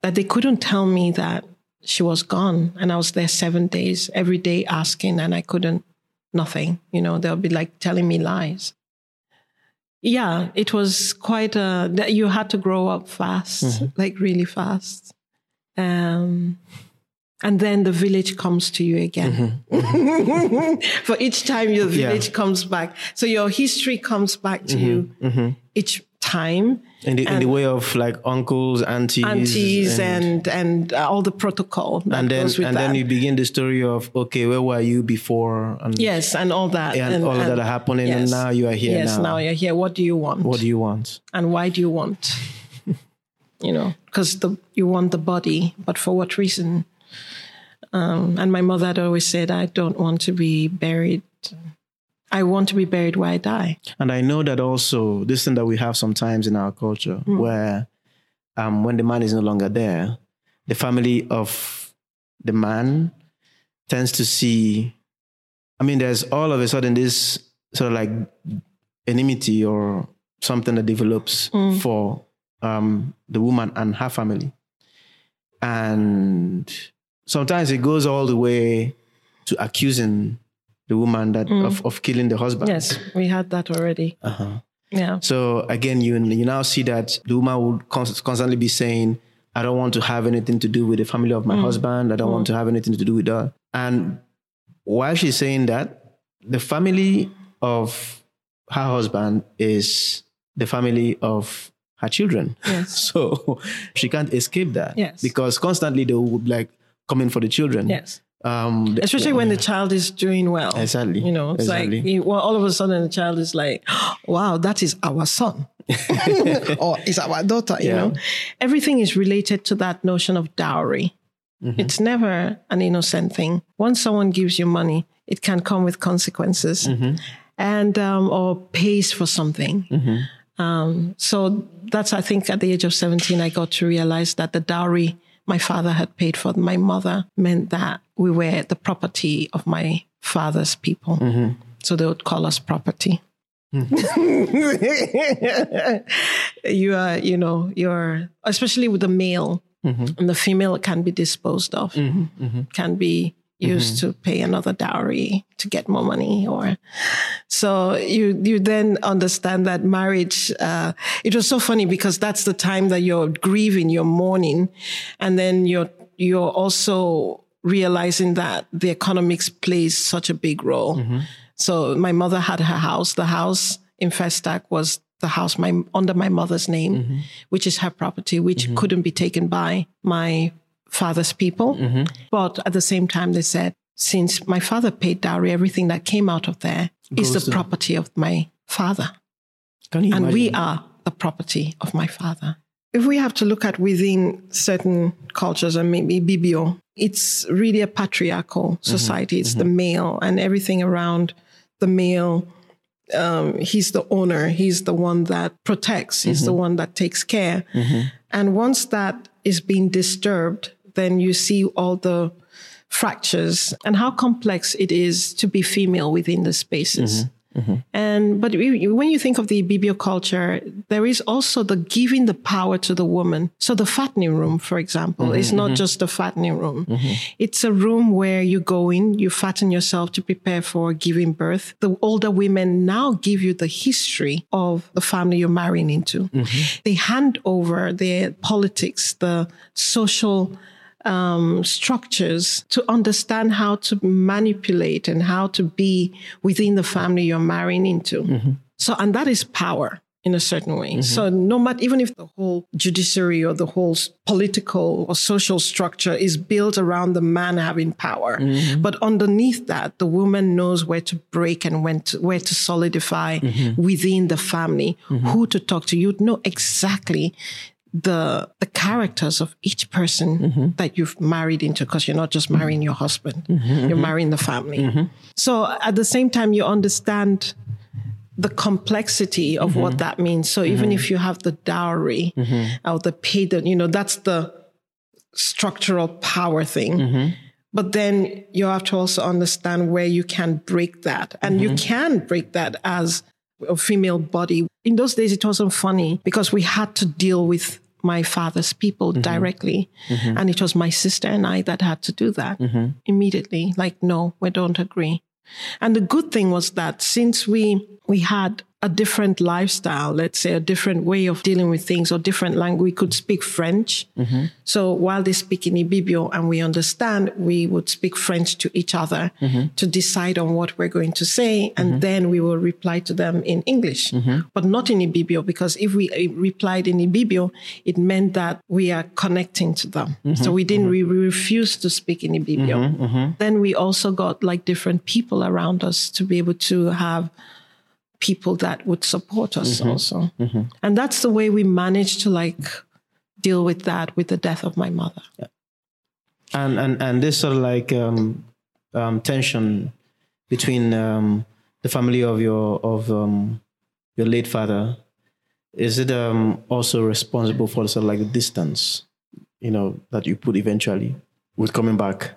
Speaker 2: that they couldn't tell me that she was gone and I was there seven days every day asking and I couldn't nothing. You know, they'll be like telling me lies. Yeah, it was quite a that you had to grow up fast, mm-hmm. like really fast. Um and then the village comes to you again. Mm-hmm. Mm-hmm. For each time your
Speaker 1: Yeah.
Speaker 2: village comes back. So your history comes back to you each time.
Speaker 1: In the, in the way of like uncles, aunties,
Speaker 2: Aunties and, and, uh, all the protocol
Speaker 1: and then and
Speaker 2: that.
Speaker 1: then you begin the story of okay, where were you before? And,
Speaker 2: yes, and all that.
Speaker 1: and, all of that are happening, and now you are here.
Speaker 2: Yes, now. you're here. What do you want?
Speaker 1: what do you want?
Speaker 2: and why do you want? you know, because the you want the body, but for what reason? Um, and my mother had always said, "I don't want to be buried. I want to be buried where I die."
Speaker 1: And I know that also this thing that we have sometimes in our culture,
Speaker 2: Hmm.
Speaker 1: where um, when the man is no longer there, the family of the man tends to see. I mean, there's all of a sudden this sort of like enmity or something that develops
Speaker 2: Hmm.
Speaker 1: for um, the woman and her family, and sometimes it goes all the way to accusing the woman that mm. of, of killing the husband.
Speaker 2: Yes, we had that already.
Speaker 1: Uh-huh.
Speaker 2: Yeah.
Speaker 1: So again, you you now see that the woman would cons- constantly be saying, "I don't want to have anything to do with the family of my mm. husband. I don't want mm. to have anything to do with that." And while she's saying that, the family of her husband is the family of her children.
Speaker 2: Yes.
Speaker 1: So she can't escape that.
Speaker 2: Yes.
Speaker 1: Because constantly they would like coming for the children.
Speaker 2: Yes.
Speaker 1: Um,
Speaker 2: Especially when the child is doing well.
Speaker 1: Exactly.
Speaker 2: You know, it's
Speaker 1: Exactly.
Speaker 2: like, you- well, all of a sudden the child is like, wow, that is our son. or is our daughter, you
Speaker 1: Yeah.
Speaker 2: know? Everything is related to that notion of dowry.
Speaker 1: Mm-hmm.
Speaker 2: It's never an innocent thing. Once someone gives you money, it can come with consequences
Speaker 1: Mm-hmm.
Speaker 2: and, um, or pays for something.
Speaker 1: Mm-hmm.
Speaker 2: Um, so that's, I think, at the age of 17, I got to realize that the dowry my father had paid for my mother meant that we were the property of my father's people. Mm-hmm. So they would call us property. Mm. you are, you know, you're, especially with the male mm-hmm. and the female can be disposed of, mm-hmm. can be used to pay another dowry to get more money or so you you then understand that marriage uh, it was so funny because that's the time that you're grieving you're mourning and then you're you're also realizing that the economics plays such a big role. So my mother had her house. The house in Festac was the house my under my mother's name which is her property which couldn't be taken by my father's people. But at the same time, they said, since my father paid dowry, everything that came out of there is
Speaker 1: Goes
Speaker 2: the
Speaker 1: to-
Speaker 2: property of my father. And we are the property of my father. If we have to look at within certain cultures and maybe Bibio, it's really a patriarchal mm-hmm. society. It's the mm-hmm. male and everything around the male. Um, he's the owner. He's the one that protects. He's the mm-hmm. one that takes care. And once that is being disturbed, then you see all the fractures and how complex it is to be female within the spaces. Mm-hmm. And but we- when you think of the Ibibio culture, there is also the giving the power to the woman. So the fattening room, for example, is mm-hmm, not mm-hmm. just a fattening room. It's a room where you go in, you fatten yourself to prepare for giving birth. The older women now give you the history of the family you're marrying into. They hand over their politics, the social um, structures to understand how to manipulate and how to be within the family you're marrying into. Mm-hmm. So, and that is power in a certain way. Mm-hmm. So, no matter, even if the whole judiciary or the whole political or social structure is built around the man having power, mm-hmm. but underneath that, the woman knows where to break and when to, where to solidify within the family, who to talk to. You'd know exactly the the characters of each person mm-hmm. that you've married into because you're not just mm-hmm. marrying your husband. Mm-hmm, you're marrying the family. So at the same time you understand the complexity of what that means. So even if you have the dowry or the paid you know that's the structural power thing. But then you have to also understand where you can break that. And you can break that as a female body. In those days it wasn't funny because we had to deal with my father's people mm-hmm. directly. Mm-hmm. And it was my sister and i that had to do that mm-hmm. immediately. Like no we don't agree. And the good thing was that since we we had a different lifestyle, let's say a different way of dealing with things or different language, we could speak French. Mm-hmm. So while they speak in Ibibio and we understand, we would speak French to each other mm-hmm. to decide on what we're going to say. And mm-hmm. then we will reply to them in English, but not in Ibibio, because if we uh, replied in Ibibio, it meant that we are connecting to them. So we didn't, we we refused to speak in Ibibio. Then we also got like different people around us to be able to have people that would support us also. And that's the way we managed to like deal with that with the death of my mother.
Speaker 1: and and and this sort of like um, um, tension between um, the family of your of um, your late father is it um, also responsible for sort of like the distance you know that you put eventually with coming back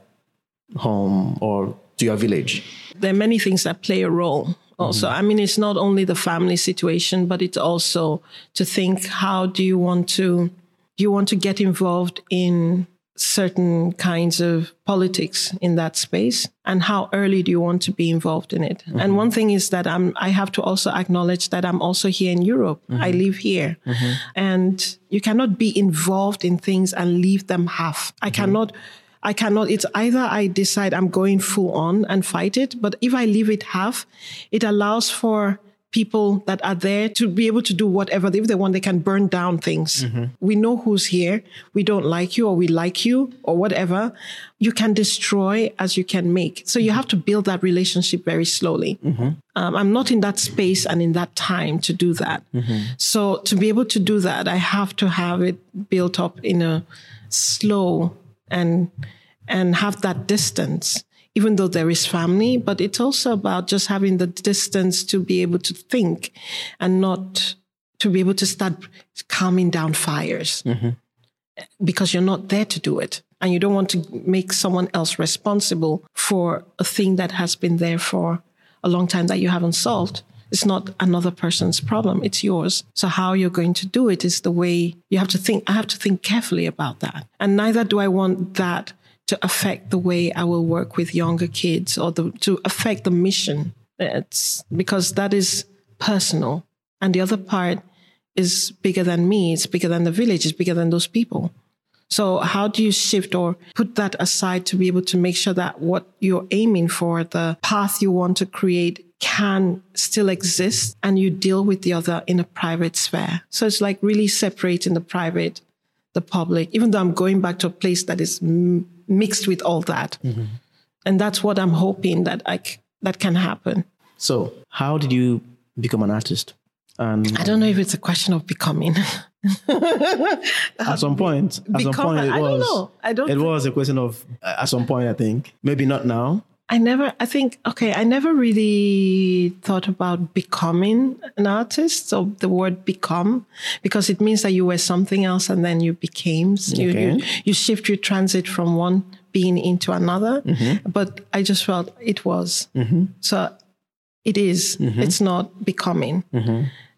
Speaker 1: home or to your village?
Speaker 2: There are many things that play a role also. Mm-hmm. I mean, it's not only the family situation, but it's also to think how do you want to do you want to get involved in certain kinds of politics in that space and how early do you want to be involved in it? And mm-hmm. one thing is that i'm i have to also acknowledge that i'm also here in europe. I mm-hmm. live here. And you cannot be involved in things and leave them half. I cannot I cannot, it's either I decide I'm going full on and fight it, but if I leave it half, it allows for people that are there to be able to do whatever if they want they can burn down things. Mm-hmm. We know who's here. We don't like you or we like you or whatever. You can destroy as you can make. So you mm-hmm. have to build that relationship very slowly. Mm-hmm. Um, i'm not in that space and in that time to do that. So to be able to do that i have to have it built up in a slow and and have that distance even though there is family, but it's also about just having the distance to be able to think and not to be able to start calming down fires mm-hmm. because you're not there to do it. And you don't want to make someone else responsible for a thing that has been there for a long time that you haven't solved. It's not another person's problem. It's yours. So how you're going to do it is the way you have to think. I have to think carefully about that. And neither do I want that to affect the way I will work with younger kids or the, to affect the mission. It's because that is personal. And the other part is bigger than me. It's bigger than the village. It's bigger than those people. So how do you shift or put that aside to be able to make sure that what you're aiming for, the path you want to create can still exist and you deal with the other in a private sphere. So it's like really separating the private, the public, even though I'm going back to a place that is mixed with all that. And that's what I'm hoping that I c- that can happen.
Speaker 1: So, how did you become an artist? And
Speaker 2: I don't know if it's a question of becoming.
Speaker 1: at some point, at some point, it
Speaker 2: I don't
Speaker 1: was.
Speaker 2: know. I don't
Speaker 1: It was a question of uh, at some point. I think maybe not now.
Speaker 2: I never, I think, okay, I never really thought about becoming an artist. So the word become, because it means that you were something else and then you became, you,
Speaker 1: Okay.
Speaker 2: you, you shift, you transit from one being into another. Mm-hmm. But I just felt it was. Mm-hmm. So it is. Mm-hmm. It's not becoming.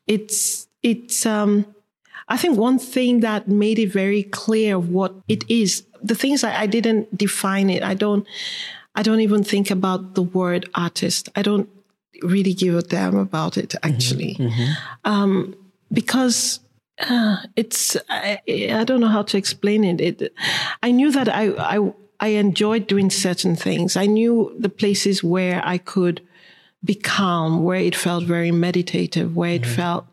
Speaker 2: It's, it's, um, I think one thing that made it very clear what it is, the things I, I didn't define it. I don't, I don't even think about the word artist. I don't really give a damn about it actually. Um, because uh, it's, I, I don't know how to explain it. it I knew that I, I, I enjoyed doing certain things. I knew the places where I could be calm, where it felt very meditative, where it felt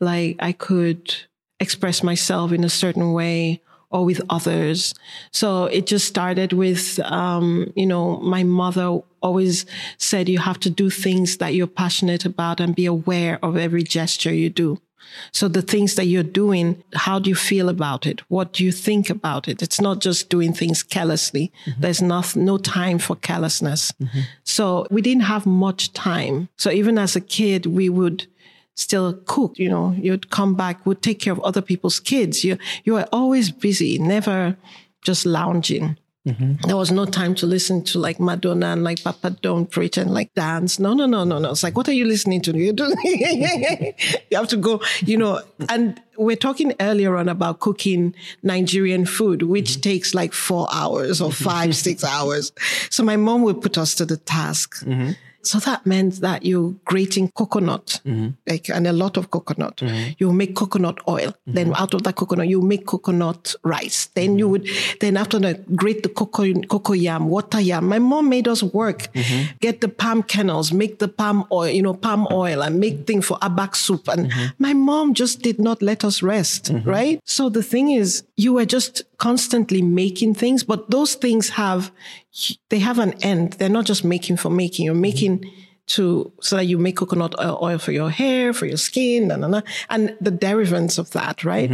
Speaker 2: like I could express myself in a certain way or with others. So it just started with, um, you know, my mother always said you have to do things that you're passionate about and be aware of every gesture you do. So the things that you're doing, how do you feel about it? What do you think about it? It's not just doing things carelessly. There's not, no time for carelessness. So we didn't have much time. So even as a kid, we would still cook, you know, you'd come back, would take care of other people's kids. You, you were always busy, never just lounging. Mm-hmm. There was no time to listen to like Madonna and like Papa Don't preach and like dance. No, no, no, no, no. It's like, what are you listening to? You, do, you have to go, you know, and we're talking earlier on about cooking Nigerian food, which mm-hmm. takes like four hours or five, six hours. So my mom would put us to the task. Mm-hmm. So that meant that you're grating coconut, mm-hmm. like, and a lot of coconut. Mm-hmm. You make coconut oil. Mm-hmm. Then out of that coconut, you make coconut rice. Then you would, then after that, grate the cocoa, cocoa yam, water yam. My mom made us work, get the palm kernels, make the palm oil, you know, palm oil and make thing for abak soup. And my mom just did not let us rest, right? So the thing is, you were just constantly making things, but those things have, they have an end. They're not just making for making. You're making to so that you make coconut oil, oil for your hair, for your skin, and the derivatives of that, right?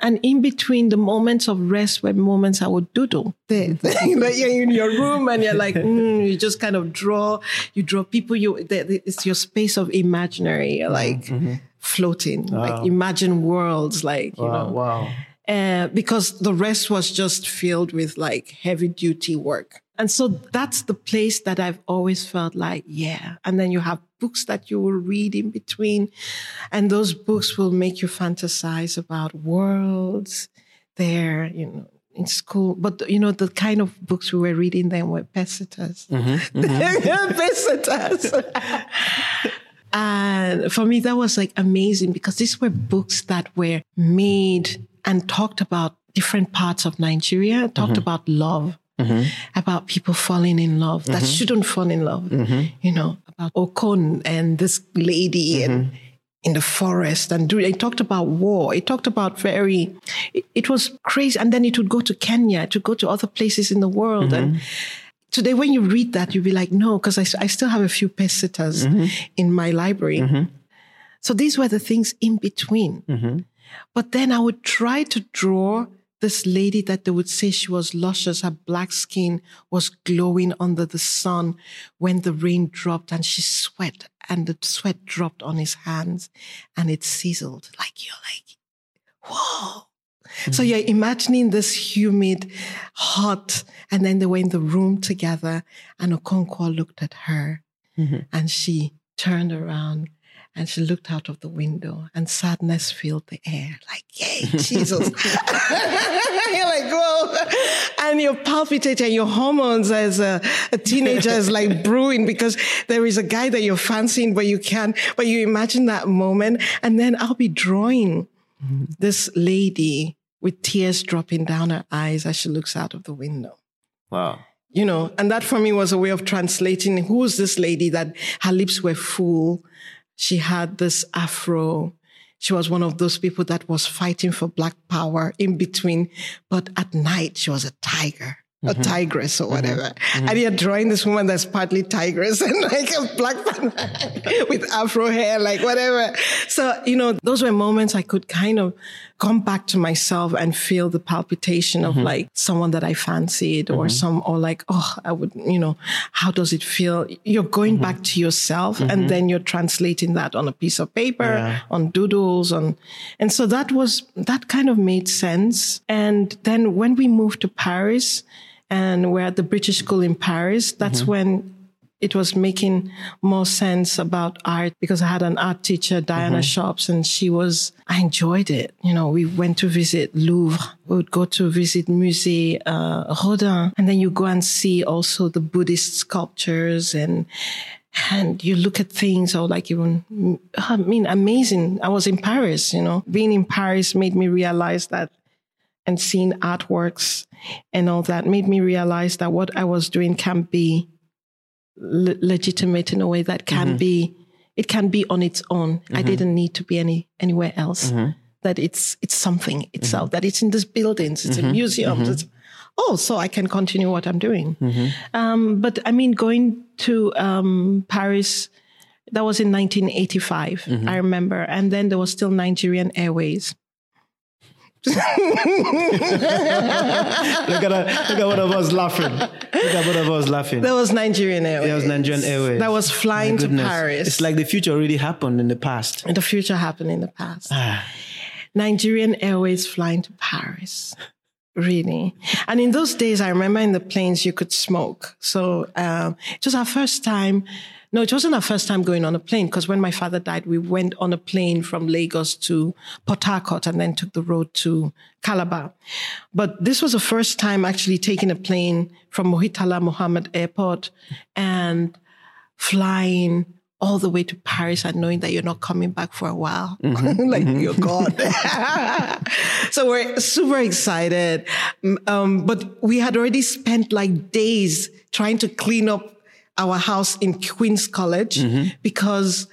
Speaker 2: And in between the moments of rest were moments I would doodle. The, the, you know, you're in your room and you're like, mm, you just kind of draw. You draw people. You the, the- it's your space of imaginary. You're like floating, like imagine worlds, like you know
Speaker 1: wow.
Speaker 2: Uh, because the rest was just filled with like heavy duty work. And so that's the place that I've always felt like, yeah. And then you have books that you will read in between, and those books will make you fantasize about worlds there, you know, in school. But, you know, the kind of books we were reading then were Pacesetters. Pacesetters. And for me, that was like amazing because these were books that were made and talked about different parts of Nigeria, talked mm-hmm. about love, mm-hmm. about people falling in love that mm-hmm. shouldn't fall in love. You know, about Okon and this lady and in the forest and do, it talked about war. It talked about very, it, it was crazy. And then it would go to Kenya, to go to other places in the world. And today, when you read that, you'll be like, no, because I, I still have a few Pacesetters in my library. So these were the things in between. But then I would try to draw this lady that they would say she was luscious. Her black skin was glowing under the sun when the rain dropped and she sweat and the sweat dropped on his hands and it sizzled. Like you're like, whoa. So mm. you're imagining this humid, hot, and then they were in the room together and Okonkwo looked at her mm-hmm. and she turned around and she looked out of the window and sadness filled the air. Like, yay, Jesus. you're like, whoa. And you're palpitating, your hormones as a, a teenager is like brewing because there is a guy that you're fancying, but you can't, but you imagine that moment. And then I'll be drawing mm-hmm. this lady with tears dropping down her eyes as she looks out of the window
Speaker 1: Wow.
Speaker 2: you know, and that for me was a way of translating who's this lady that her lips were full. She had this afro. She was one of those people that was fighting for black power in between. But at night, she was a tiger, a mm-hmm. tigress or mm-hmm. whatever. Mm-hmm. And you're drawing this woman that's partly tigress and like a black with afro hair, like whatever. So, you know, those were moments I could kind of come back to myself and feel the palpitation of mm-hmm. like someone that I fancied or mm-hmm. some, or like, oh, I would, you know, how does it feel? You're going mm-hmm. back to yourself and then you're translating that on a piece of paper, on doodles, on, and so that was, that kind of made sense. And then when we moved to Paris and we're at the British School in Paris, that's when it was making more sense about art because I had an art teacher, Diana Shops, and she was, I enjoyed it. You know, we went to visit Louvre. We would go to visit Musée uh, Rodin. And then you go and see also the Buddhist sculptures and, and you look at things or like even, I mean, amazing. I was in Paris, you know, being in Paris made me realize that and seeing artworks and all that made me realize that what I was doing can be le- legitimate in a way that can mm-hmm. be it can be on its own. I mm-hmm. didn't need to be any anywhere else. Mm-hmm. That it's it's something itself. That it's in these buildings it's in museums it's, oh so i can continue what i'm doing. Um, but i mean going to um, paris that was in 1985 i remember. And then there was still nigerian airways
Speaker 1: Look at that. Look at one of us laughing. Look at one of us laughing.
Speaker 2: that was nigerian airways
Speaker 1: That was Nigerian Airways.
Speaker 2: that was flying to paris
Speaker 1: It's like the future already happened in the past.
Speaker 2: the future happened in the past
Speaker 1: Ah.
Speaker 2: Nigerian Airways flying to Paris. Really. And in those days, I remember in the planes, you could smoke. So um, it was our first time. No, it wasn't our first time going on a plane because when my father died, we went on a plane from Lagos to Port Harcourt and then took the road to Calabar. But this was the first time actually taking a plane from Murtala Muhammed Airport and flying all the way to Paris and knowing that you're not coming back for a while. Mm-hmm. like mm-hmm. you're gone. so we're super excited. Mm, um, but we had already spent like days trying to clean up our house in Queen's College mm-hmm. because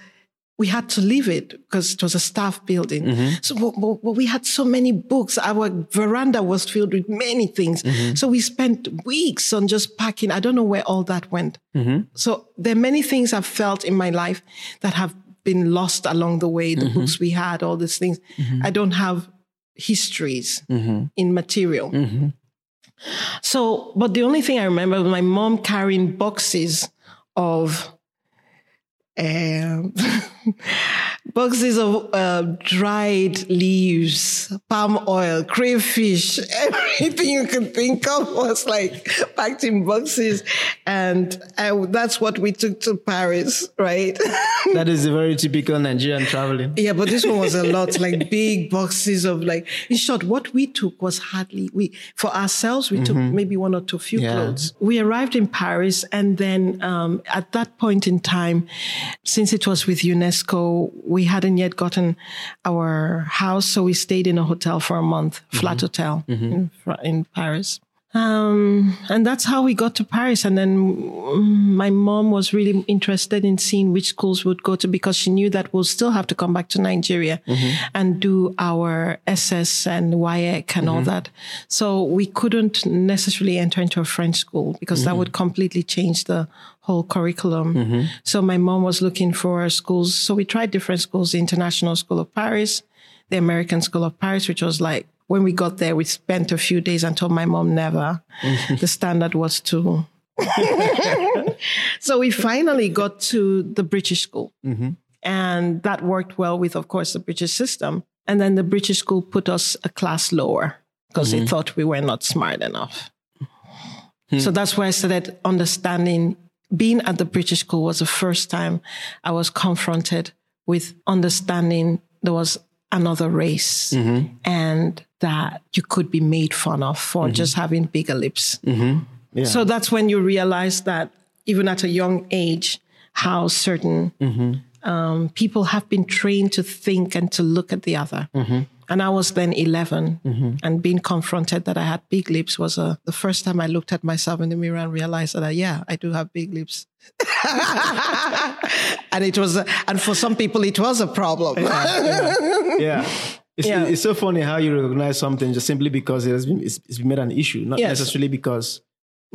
Speaker 2: we had to leave it because it was a staff building. Mm-hmm. So but, we had so many books. Our veranda was filled with many things. Mm-hmm. So we spent weeks on just packing. I don't know where all that went. So there are many things I've felt in my life that have been lost along the way. The books we had, all these things. I don't have histories in material. So, but the only thing I remember was my mom carrying boxes of um, boxes of uh, dried leaves, palm oil, crayfish, everything you could think of was like packed in boxes. And I, that's what we took to Paris, right?
Speaker 1: That is a very typical Nigerian traveling.
Speaker 2: Yeah, but this one was a lot, like big boxes of like, in short, what we took was hardly, we, for ourselves, we took maybe one or two few
Speaker 1: Yeah.
Speaker 2: clothes. We arrived in Paris and then, um, at that point in time, since it was with UNESCO, we hadn't yet gotten our house. So we stayed in a hotel for a month, flat mm-hmm. hotel in, mm-hmm. Fr- in Paris. Um, and that's how we got to Paris. And then mm, my mom was really interested in seeing which schools would go to because she knew that we'll still have to come back to Nigeria mm-hmm. and do our SS and WAEC and all that. So we couldn't necessarily enter into a French school because that would completely change the whole curriculum. Mm-hmm. So my mom was looking for schools. So we tried different schools, the International School of Paris, the American School of Paris, which was like when we got there, we spent a few days and told my mom never. Mm-hmm. the standard was too. so we finally got to the British school. Mm-hmm. And that worked well with, of course, the British system. And then the British school put us a class lower because they thought we were not smart enough. Hmm. So that's where I started understanding being at the British school was the first time I was confronted with understanding there was another race mm-hmm. and that you could be made fun of for mm-hmm. just having bigger lips. Mm-hmm.
Speaker 1: Yeah.
Speaker 2: So that's when you realize that even at a young age, how certain um, people have been trained to think and to look at the other. And I was then 11, and being confronted that I had big lips was uh, the first time I looked at myself in the mirror and realized that, uh, yeah, I do have big lips. and it was, and for some people, it was a problem.
Speaker 1: yeah. It's,
Speaker 2: Yeah.
Speaker 1: it's so funny how you recognize something just simply because it has been it's, it's been made an issue, not
Speaker 2: Yes.
Speaker 1: necessarily because,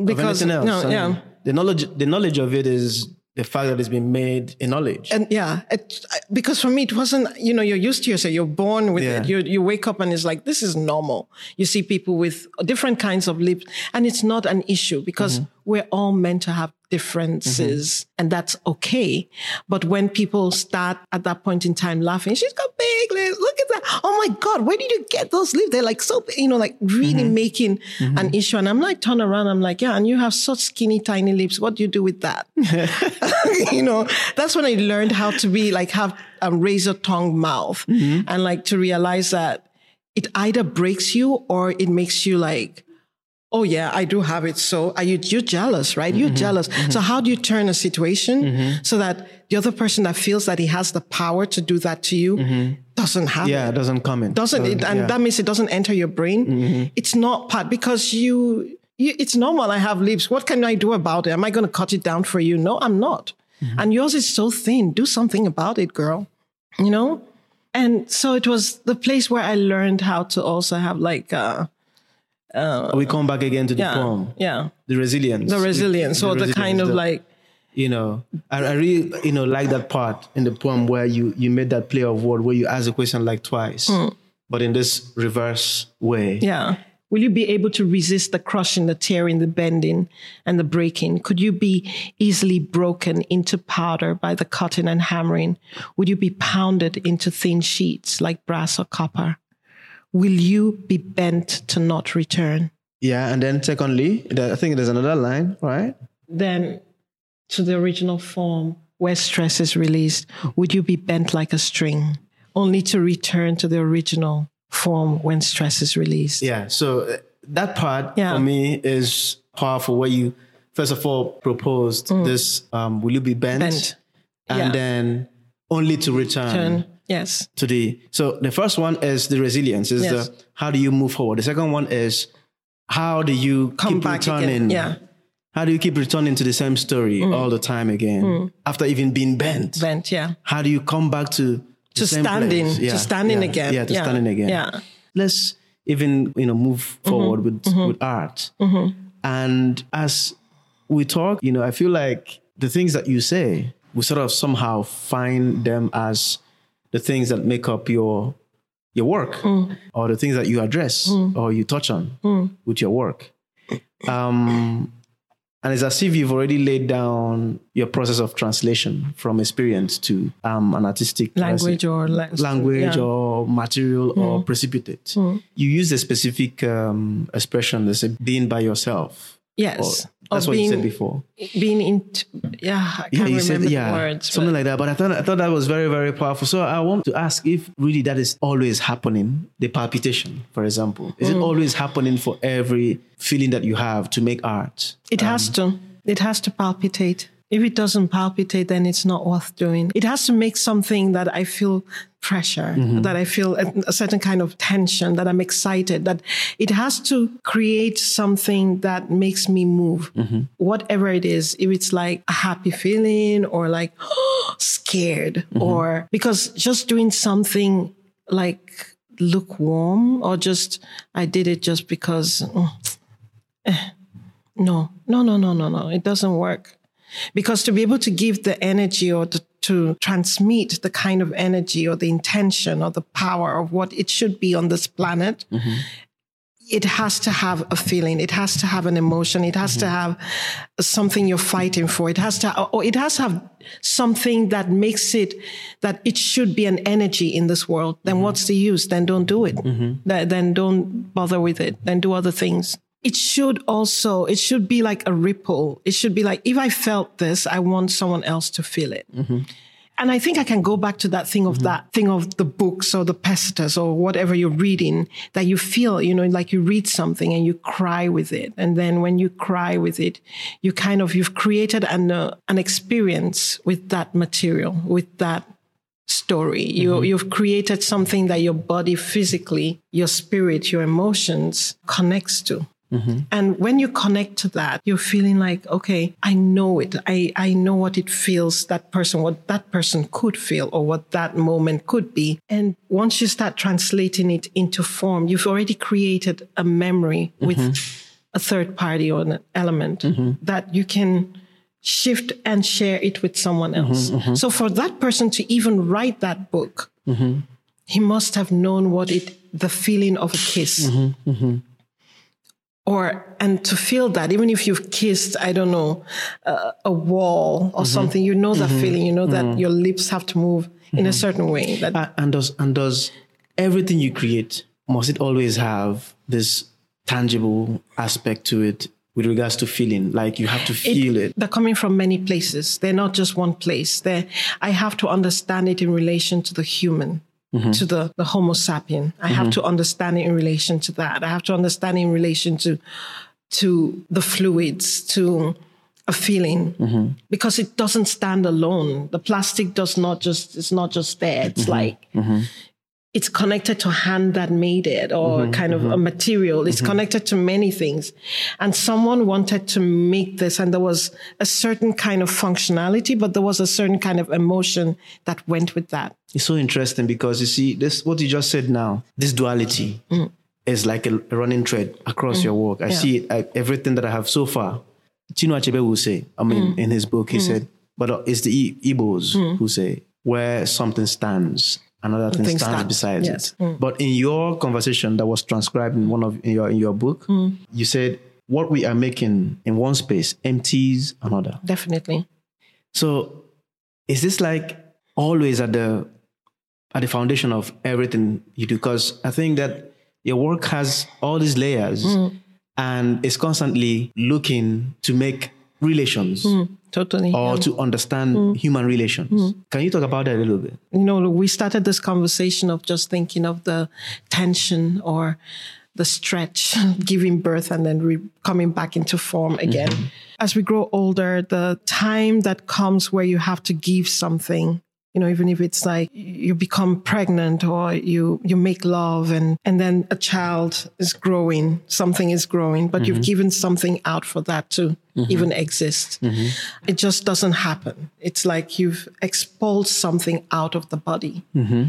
Speaker 2: because
Speaker 1: of anything else.
Speaker 2: no, yeah.
Speaker 1: the knowledge the knowledge of it is the fact that it's been made a knowledge.
Speaker 2: and yeah, it, because for me it wasn't. You know, you're used to yourself. You're born with
Speaker 1: Yeah.
Speaker 2: it. You you wake up and it's like this is normal. You see people with different kinds of lips, and it's not an issue because mm-hmm. we're all meant to have differences, mm-hmm. and that's okay. But when people start at that point in time laughing, she's got big lips. Look at that! Oh my god, where did you get those lips? They're like so, you know, like really mm-hmm. making mm-hmm. an issue. And I'm like, turn around. I'm like, yeah, and you have such skinny, tiny lips. What do you do with that? you know, that's when I learned how to be like have a razor tongue mouth and like to realize that it either breaks you or it makes you like, oh yeah, I do have it. So are you, you're jealous, right? You're mm-hmm. jealous. Mm-hmm. So how do you turn a situation mm-hmm. so that the other person that feels that he has the power to do that to you doesn't have
Speaker 1: yeah,
Speaker 2: it?
Speaker 1: doesn't come in.
Speaker 2: Doesn't it? And
Speaker 1: yeah.
Speaker 2: that means it doesn't enter your brain. It's not part because you, you, it's normal. I have lips. What can I do about it? Am I going to cut it down for you? No, I'm not. And yours is so thin. Do something about it, girl. You know? And so it was the place where I learned how to also have like, uh, Uh,
Speaker 1: we come back again to the
Speaker 2: yeah,
Speaker 1: poem,
Speaker 2: yeah,
Speaker 1: the resilience,
Speaker 2: the resilience or the kind of
Speaker 1: the-
Speaker 2: like,
Speaker 1: you know, I, I really, you know, like that part in the poem where you you made that play of word where you ask the question like twice, hmm. but in this reverse way.
Speaker 2: yeah. Will you be able to resist the crushing, the tearing, the bending, and the breaking? Could you be easily broken into powder by the cutting and hammering? Would you be pounded into thin sheets like brass or copper? Will you be bent to not return?
Speaker 1: Yeah, and then secondly, I think there's another line, right?
Speaker 2: Then to the original form where stress is released, would you be bent like a string, only to return to the original form when stress is released?
Speaker 1: Yeah. So uh, that part
Speaker 2: Yeah.
Speaker 1: for me is powerful. Where you first of all proposed this, um, will you be bent,
Speaker 2: Mm. Bent.
Speaker 1: and
Speaker 2: Yeah.
Speaker 1: then only to return.
Speaker 2: Turn. Yes.
Speaker 1: to the so the first one is the resilience is
Speaker 2: Yes.
Speaker 1: the how do you move forward the second one is how do you
Speaker 2: Come
Speaker 1: keep
Speaker 2: back
Speaker 1: returning
Speaker 2: again. Yeah.
Speaker 1: how do you keep returning to the same story mm. all the time again mm. after even being bent
Speaker 2: Bent. Yeah.
Speaker 1: how do you come back to
Speaker 2: to standing,
Speaker 1: place?
Speaker 2: to standing
Speaker 1: yeah,
Speaker 2: again.
Speaker 1: yeah to standing again
Speaker 2: Yeah.
Speaker 1: let's even you know move mm-hmm. forward with mm-hmm. with art mm-hmm. and as we talk you know i feel like the things that you say we sort of somehow find them as the things that make up your your work or the things that you address or you touch on with your work um and it's as if you've already laid down your process of translation from experience to um, an artistic
Speaker 2: Language or la-
Speaker 1: language
Speaker 2: yeah.
Speaker 1: or material or precipitate. You use a specific um, expression, let's say being by yourself. Or,
Speaker 2: Yes.
Speaker 1: that's
Speaker 2: Or
Speaker 1: what you said before.
Speaker 2: Being in, yeah, I
Speaker 1: Yeah,
Speaker 2: can't
Speaker 1: you
Speaker 2: remember
Speaker 1: said
Speaker 2: the
Speaker 1: yeah,
Speaker 2: words.
Speaker 1: something
Speaker 2: but-
Speaker 1: like that. But I thought I thought that was very very powerful. So I want to ask if really that is always happening. The palpitation, for example, is
Speaker 2: Mm.
Speaker 1: it always happening for every feeling that you have to make art?
Speaker 2: it has to. It has to palpitate. If it doesn't palpitate, then it's not worth doing. It has to make something that I feel pressure, mm-hmm. that I feel a, a, certain kind of tension, that I'm excited, that it has to create something that makes me move. Mm-hmm. Whatever it is, if it's like a happy feeling or like scared mm-hmm. or because just doing something like lukewarm or just I did it just because mm, eh, no, no, no, no, no, no. It doesn't work. Because to be able to give the energy or to, to transmit the kind of energy or the intention or the power of what it should be on this planet, mm-hmm. it has to have a feeling. It has to have an emotion. It has mm-hmm. to have something you're fighting for. It has to, or it has to have something that makes it that it should be an energy in this world. Then mm-hmm. what's the use? Then don't do it. Mm-hmm. Then don't bother with it. Then do other things it should also it should be like a ripple it should be like if i felt this i want someone else to feel it mm-hmm. and i think i can go back to that thing of mm-hmm. that thing of the books or the Pacesetters or whatever you're reading that you feel you know like you read something and you cry with it and then when you cry with it you kind of you've created an uh, an experience with that material with that story. You, mm-hmm. You've created something that your body physically, your spirit, your emotions connects to. Mm-hmm. And when you connect to that, you're feeling like, okay, I know it. I, I know what it feels, that person, what that person could feel or what that moment could be. And once you start translating it into form, you've already created a memory mm-hmm. with a third party or an element mm-hmm. that you can shift and share it with someone mm-hmm, else. Mm-hmm. So for that person to even write that book, mm-hmm. he must have known what it, the feeling of a kiss or and to feel that even if you've kissed i don't know uh, a wall or mm-hmm. something you know that mm-hmm. feeling you know that mm-hmm. your lips have to move in a mm-hmm. certain way that
Speaker 1: uh, and does and does everything you create must it always have this tangible aspect to it with regards to feeling like you have to feel it, it,
Speaker 2: they're coming from many places they're not just one place they i have to understand it in relation to the human mm-hmm. to the, the Homo sapien. I mm-hmm. have to understand it in relation to that. I have to understand it in relation to to the fluids, to a feeling, mm-hmm. because it doesn't stand alone. The plastic does not just it's not just there. It's mm-hmm. like mm-hmm it's connected to a hand that made it or mm-hmm, kind of mm-hmm. a material. It's mm-hmm. connected to many things. And someone wanted to make this and there was a certain kind of functionality, but there was a certain kind of emotion that went with that.
Speaker 1: It's so interesting because you see this, what you just said now, this duality mm. is like a running thread across mm. your work. I yeah. see it, I, everything that I have so far. Chinua Achebe will say, I mean, mm. in his book, he said, but it's the Igbos who say, where something stands, another thing stands stand. beside yes. it. Mm. But in your conversation that was transcribed in one of in your in your book, mm. you said what we are making in one space empties another.
Speaker 2: Definitely.
Speaker 1: So is this like always at the at the foundation of everything you do? Because I think that your work has all these layers mm. and is constantly looking to make relations.
Speaker 2: Totally.
Speaker 1: Or yeah. to understand mm. human relations. Mm. Can you talk about that a little bit?
Speaker 2: You know, we started this conversation of just thinking of the tension or the stretch, giving birth and then re- coming back into form again. Mm-hmm. As we grow older, the time that comes where you have to give something you know, even if it's like you become pregnant or you, you make love and, and then a child is growing, something is growing, but mm-hmm. you've given something out for that to mm-hmm. even exist. Mm-hmm. It just doesn't happen. It's like you've expelled something out of the body mm-hmm.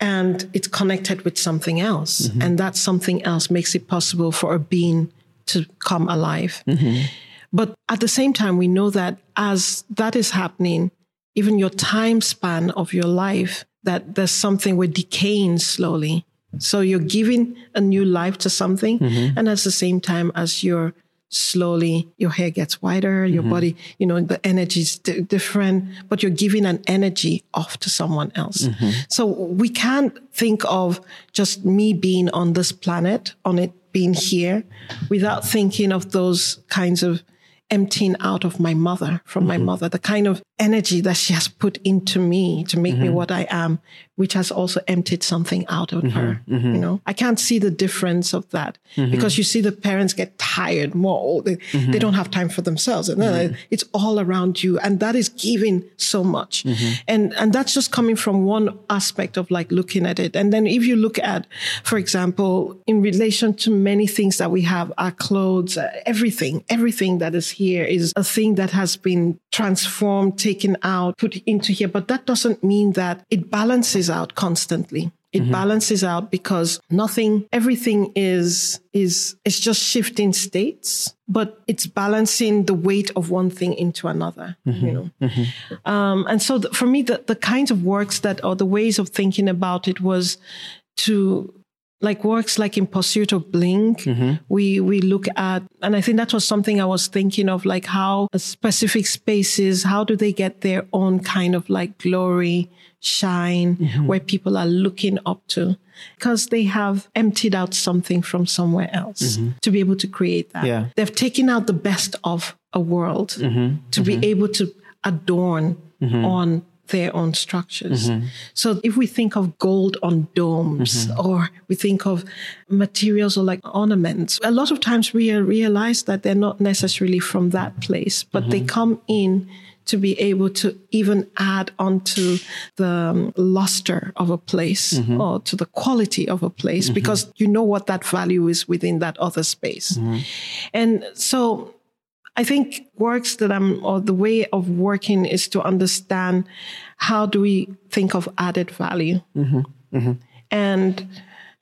Speaker 2: and it's connected with something else. Mm-hmm. And that something else makes it possible for a being to come alive. Mm-hmm. But at the same time, we know that as that is happening, even your time span of your life, that there's something we're decaying slowly. So you're giving a new life to something. Mm-hmm. And at the same time as you're slowly, your hair gets whiter, your mm-hmm. body, you know, the energy is d- different, but you're giving an energy off to someone else. Mm-hmm. So we can't think of just me being on this planet, on it being here, without thinking of those kinds of emptying out of my mother from my mm-hmm. mother, the kind of energy that she has put into me to make me mm-hmm. what I am, which has also emptied something out of her. Mm-hmm. You know, I can't see the difference of that because you see the parents get tired more. They, they don't have time for themselves. And then it's all around you. And that is giving so much. And, and that's just coming from one aspect of like looking at it. And then if you look at, for example, in relation to many things that we have, our clothes, uh, everything, everything that is here is a thing that has been transformed, taken out, put into here. But that doesn't mean that it balances out constantly. It mm-hmm. balances out because nothing, everything is, is, is just shifting states, but it's balancing the weight of one thing into another, you mm-hmm. know? Mm-hmm. Um, and so for me, the, the kinds of works that, or the ways of thinking about it was to like works like in pursuit of blink. Mm-hmm. We we look at and i think that was something i was thinking of like how specific spaces how do they get their own kind of like glory shine mm-hmm. where people are looking up to? Because they have emptied out something from somewhere else mm-hmm. to be able to create that.
Speaker 1: Yeah.
Speaker 2: they've taken out the best of a world to be able to adorn on their own structures. Mm-hmm. So if we think of gold on domes mm-hmm. or we think of materials or like ornaments, a lot of times we realize that they're not necessarily from that place, but they mm-hmm. come in to be able to even add onto the um, luster of a place or to the quality of a place because you know what that value is within that other space. And so I think works that I'm, or the way of working is to understand how do we think of added value, mm-hmm. Mm-hmm. and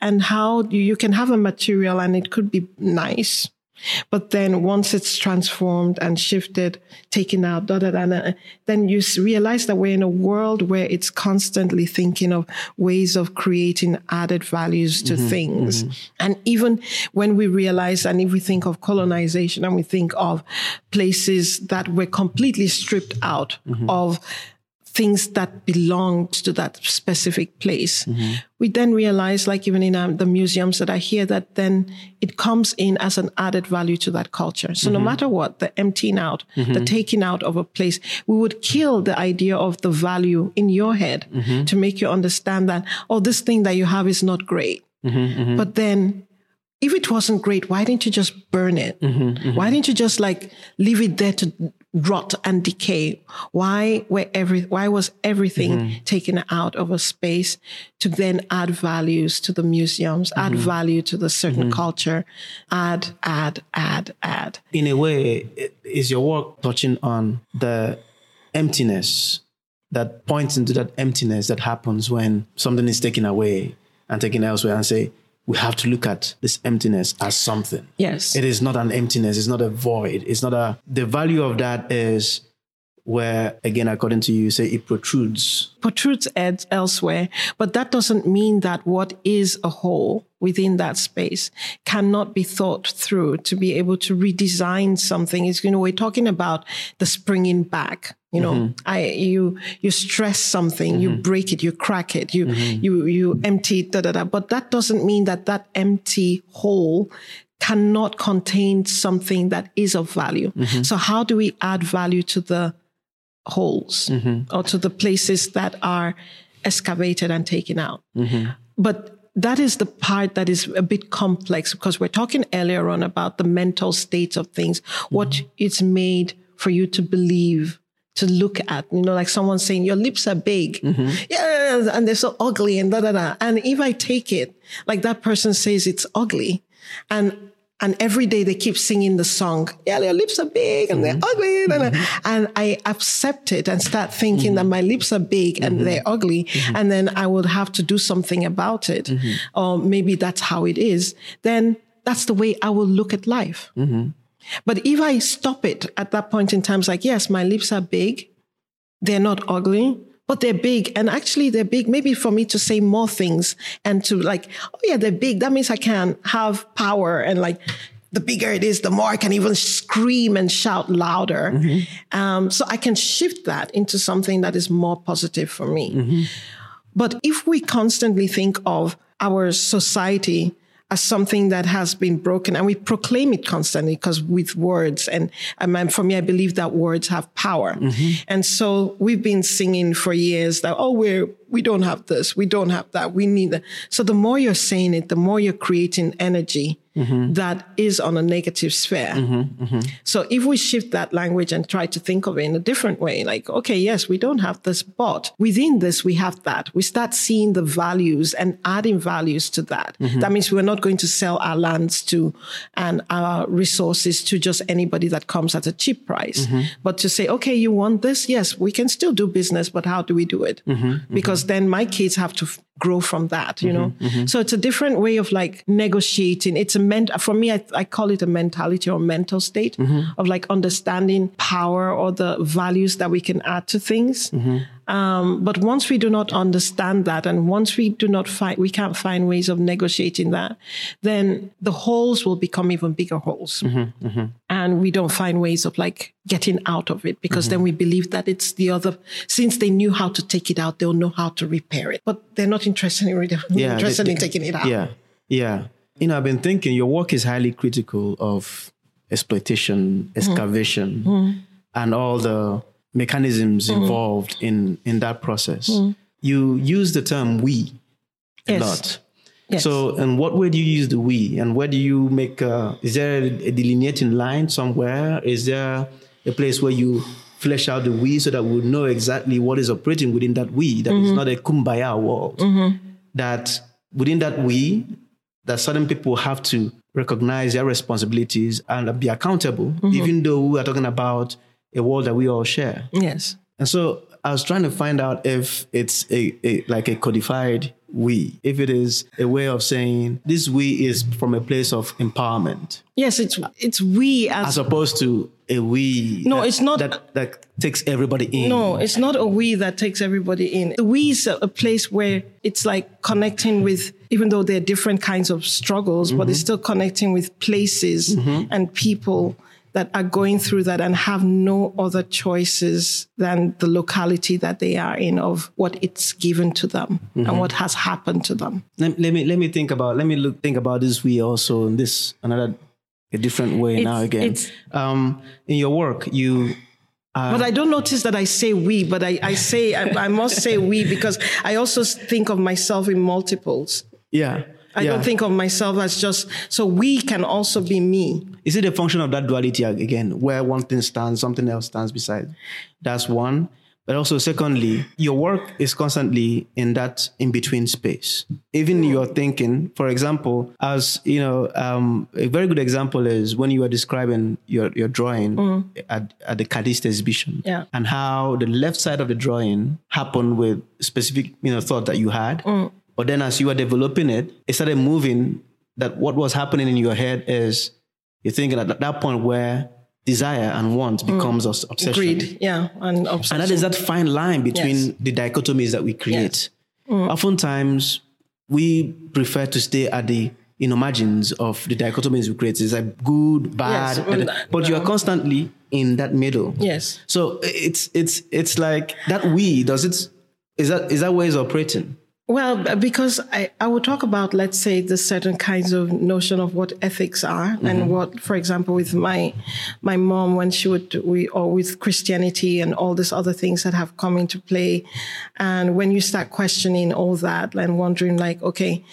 Speaker 2: and how you, you can have a material and it could be nice, but then once it's transformed and shifted, taken out, da, da, da, da, then you realize that we're in a world where it's constantly thinking of ways of creating added values to mm-hmm. things. Mm-hmm. And even when we realize, and if we think of colonization and we think of places that were completely stripped out mm-hmm. of things that belonged to that specific place. We then realize, like even in um, the museums that are here, that then it comes in as an added value to that culture. So no mm-hmm. matter what, the emptying out, the mm-hmm. taking out of a place, we would kill the idea of the value in your head mm-hmm. to make you understand that, oh, this thing that you have is not great. But then if it wasn't great, why didn't you just burn it? Why didn't you just like leave it there to rot and decay? Why were every why was everything mm-hmm. taken out of a space to then add values to the museums, add mm-hmm. value to the certain mm-hmm. culture, add, add, add, add.
Speaker 1: in a way, is your work touching on the emptiness that points into that emptiness that happens when something is taken away and taken elsewhere and say, we have to look at this emptiness as something.
Speaker 2: Yes.
Speaker 1: It is not an emptiness, it's not a void. It's not a the value of that is where again according to you, you say it protrudes.
Speaker 2: protrudes ed- elsewhere, but that doesn't mean that what is a whole within that space cannot be thought through to be able to redesign something. Is you know we're talking about the springing back. You know, mm-hmm. I you you stress something, you mm-hmm. break it, you crack it, you mm-hmm. you you empty it, da da da. But that doesn't mean that that empty hole cannot contain something that is of value. So how do we add value to the holes or to the places that are excavated and taken out. But that is the part that is a bit complex because we're talking earlier on about the mental states of things, what it's made for you to believe, to look at. You know, like someone saying, Your lips are big. Mm-hmm. Yeah, and they're so ugly and da da da. And if I take it, like that person says it's ugly, and and every day they keep singing the song, yeah, your lips are big and they're mm-hmm. ugly. And, mm-hmm. and I accept it and start thinking that my lips are big and they're ugly. And then I would have to do something about it. Or maybe that's how it is. Then that's the way I will look at life. But if I stop it at that point in time, it's like, yes, my lips are big. They're not ugly, but they're big. And actually, they're big maybe for me to say more things and to like, oh, yeah, they're big. That means I can have power. And like, the bigger it is, the more I can even scream and shout louder. Um, so I can shift that into something that is more positive for me. But if we constantly think of our society as something that has been broken and we proclaim it constantly because with words. And, and for me i believe that words have power. Mm-hmm. and so we've been singing for years that oh we're we don't have this we don't have that we need that. So the more you're saying it the more you're creating energy mm-hmm. that is on a negative sphere. Mm-hmm, mm-hmm. So if we shift that language and try to think of it in a different way, like, okay, yes, we don't have this, but within this, we have that. We start seeing the values and adding values to that. Mm-hmm. That means we're not going to sell our lands to and our resources to just anybody that comes at a cheap price, mm-hmm. but to say, okay, you want this? Yes, we can still do business, but how do we do it? Mm-hmm, because then my kids have to grow from that, you know? Mm-hmm, mm-hmm. So it's a different way of like negotiating. It's a ment, for me, I, I call it a mentality or mental state mm-hmm. of like understanding power or the values that we can add to things. Um, but once we do not understand that, and once we do not find, we can't find ways of negotiating that, then the holes will become even bigger holes. Mm-hmm, mm-hmm. And we don't find ways of like getting out of it because mm-hmm. then we believe that it's the other, since they knew how to take it out, they'll know how to repair it. But they're not interested in, yeah, interested they, they, in taking it out.
Speaker 1: Yeah. Yeah. You know, I've been thinking your work is highly critical of exploitation, mm-hmm. excavation, mm-hmm. and all the mechanisms mm. involved in in that process. Mm. You use the term we a yes. lot. Yes. So, and what way do you use the we? And where do you make? A, is there a delineating line somewhere? Is there a place where you flesh out the we so that we know exactly what is operating within that we? That mm-hmm. not a kumbaya world. Mm-hmm. That within that we, that certain people have to recognize their responsibilities and be accountable, mm-hmm. even though we are talking about a world that we all share.
Speaker 2: Yes.
Speaker 1: And so I was trying to find out if it's a, a, like a codified we, if it is a way of saying this we is from a place of empowerment.
Speaker 2: Yes, it's it's we
Speaker 1: as, as opposed to a we.
Speaker 2: No, that, it's not
Speaker 1: that that takes everybody in.
Speaker 2: No, it's not a we that takes everybody in. The we is a, a place where it's like connecting with, even though there are different kinds of struggles, mm-hmm. but it's still connecting with places mm-hmm. and people that are going through that and have no other choices than the locality that they are in of what it's given to them mm-hmm. and what has happened to them.
Speaker 1: Let, let, me let me think about let me look think about this we also in this another a different way it's, now again. Um, in your work, you
Speaker 2: uh, but I don't notice that I say we, but I, I say, I, I, must say we because I also think of myself in multiples.
Speaker 1: Yeah.
Speaker 2: I yeah. don't think of myself as just, so we can also be me.
Speaker 1: Is it a function of that duality again, where one thing stands, something else stands beside? That's one. But also, secondly, your work is constantly in that in between space. Even your thinking, for example, as you know, um, a very good example is when you were describing your, your drawing mm. at, at the Kadist exhibition
Speaker 2: yeah.
Speaker 1: and how the left side of the drawing happened with specific you know thought that you had. Mm. But then as you were developing it, it started moving that what was happening in your head is you're thinking at that point where desire and want mm. becomes mm. obsession.
Speaker 2: Greed, yeah, and
Speaker 1: obsession. And that is that fine line between yes. the dichotomies that we create. Yes. Mm. Oftentimes, we prefer to stay at the know margins of the dichotomies we create. It's like good, bad, yes. but you are constantly in that middle.
Speaker 2: Yes.
Speaker 1: So it's it's it's like that. We does it. Is that is that ways operating?
Speaker 2: Well, because I, I would talk about, let's say, the certain kinds of notion of what ethics are mm-hmm. and what, for example, with my, my mom, when she would, we, or with Christianity and all these other things that have come into play. And when you start questioning all that and wondering like, okay,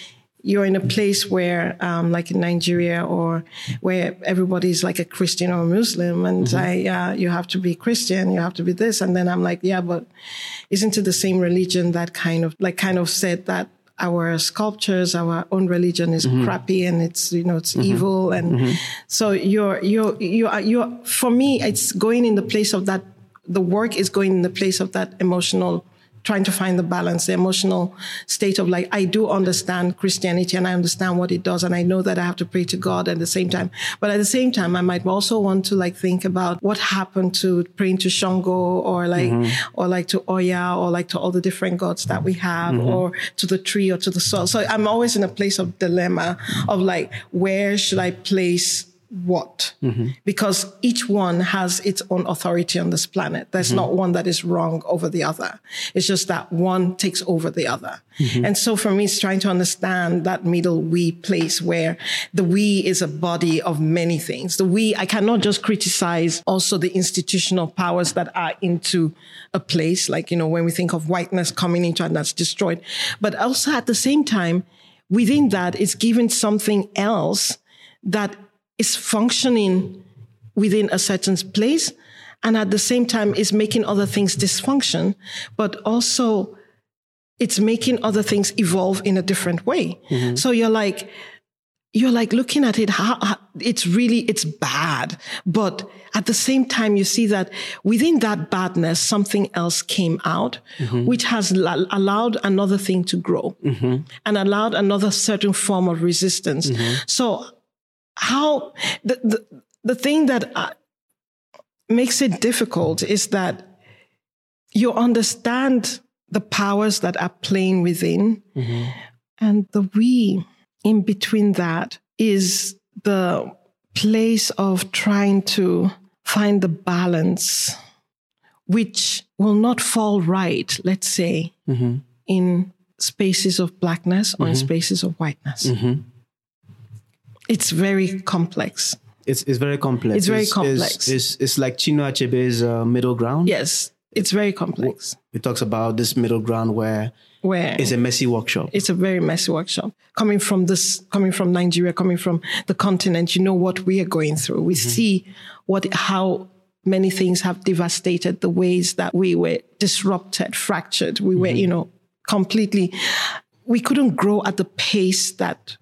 Speaker 2: you're in a place where, um, like in Nigeria, or where everybody's like a Christian or a Muslim, and mm-hmm. I, uh, you have to be Christian, you have to be this, and then I'm like, yeah, but isn't it the same religion that kind of like kind of said that our sculptures, our own religion is mm-hmm. crappy and it's you know it's mm-hmm. evil, and mm-hmm. so you're you're you're you're for me, it's going in the place of that. The work is going in the place of that emotional trying to find the balance, the emotional state of like, I do understand Christianity and I understand what it does. And I know that I have to pray to God at the same time. But at the same time, I might also want to like think about what happened to praying to Shango or like, mm-hmm. or like to Oya or like to all the different gods that we have mm-hmm. or to the tree or to the soil. So I'm always in a place of dilemma of like, where should I place what. Mm-hmm. Because each one has its own authority on this planet. There's mm-hmm. not one that is wrong over the other. It's just that one takes over the other. Mm-hmm. And so for me it's trying to understand that middle we place where the we is a body of many things. The we i cannot just criticize also the institutional powers that are into a place like you know when we think of whiteness coming into and that's destroyed. But also at the same time within that it's given something else that is functioning within a certain place and at the same time is making other things dysfunction but also it's making other things evolve in a different way. Mm-hmm. So you're like you're like looking at it how, how- it's really it's bad but at the same time you see that within that badness something else came out mm-hmm. which has la- allowed another thing to grow mm-hmm. and allowed another certain form of resistance. So how the the, the thing that uh, makes it difficult is that you understand the powers that are playing within mm-hmm. and the we in between that is the place of trying to find the balance which will not fall right let's say mm-hmm. in spaces of blackness or in mm-hmm. spaces of whiteness it's very complex
Speaker 1: It's, it's very complex.
Speaker 2: It's very
Speaker 1: It's,
Speaker 2: complex.
Speaker 1: it's, it's like Chinua Achebe's uh, middle ground.
Speaker 2: yes it's very complex
Speaker 1: It talks about this middle ground where
Speaker 2: where
Speaker 1: it's a messy workshop.
Speaker 2: it's a very messy workshop coming from this coming from nigeria coming from the continent you know what we are going through we see what how many things have devastated the ways that we were disrupted fractured we were you know completely we couldn't grow at the pace that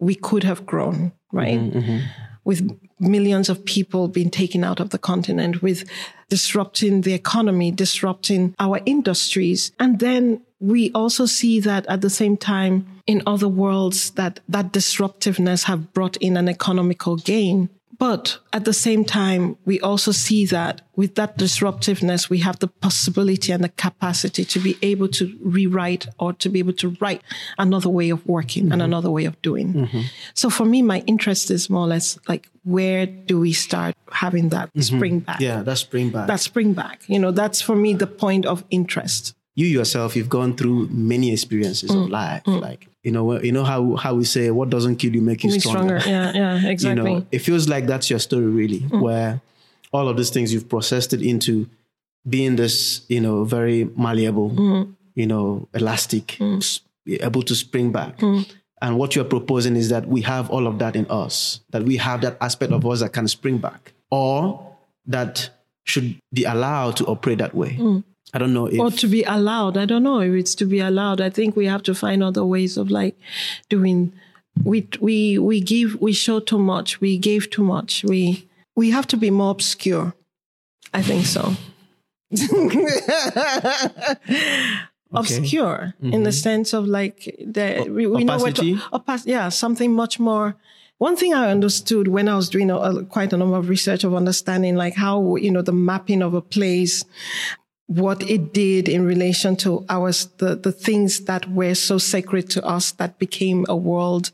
Speaker 2: we could have grown right mm-hmm, mm-hmm. with millions of people being taken out of the continent, with disrupting the economy, disrupting our industries. And then we also see that at the same time in other worlds that that disruptiveness have brought in an economical gain. But at the same time, we also see that with that disruptiveness, we have the possibility and the capacity to be able to rewrite or to be able to write another way of working and mm-hmm. another way of doing. Mm-hmm. So for me, my interest is more or less like, where do we start having that mm-hmm. spring back?
Speaker 1: Yeah, that's spring back.
Speaker 2: That spring back. You know, that's for me the point of interest.
Speaker 1: you yourself, you've gone through many experiences
Speaker 2: Mm,
Speaker 1: of life. Mm. Like you know, you know how how we say, what doesn't kill you make you stronger.
Speaker 2: stronger. Yeah, yeah, exactly.
Speaker 1: you know, it feels like that's your story really,
Speaker 2: Mm.
Speaker 1: where all of these things you've processed it into being this, you know, very malleable,
Speaker 2: Mm.
Speaker 1: you know, elastic, s- able to spring back.
Speaker 2: Mm.
Speaker 1: And what you're proposing is that we have all of that in us, that we have that aspect of us that can spring back, or that should be allowed to operate that way. I don't know if
Speaker 2: or to be allowed. I don't know if it's to be allowed. I think we have to find other ways of like doing. We we we give we show too much. We gave too much. We we have to be more obscure. I think so. Obscure in the mm-hmm. sense of like the we, we know what
Speaker 1: opacity?
Speaker 2: opa- yeah something much more. One thing I understood when I was doing a, a- quite a number of research of understanding like how you know the mapping of a place what it did in relation to our the, the things that were so sacred to us that became a world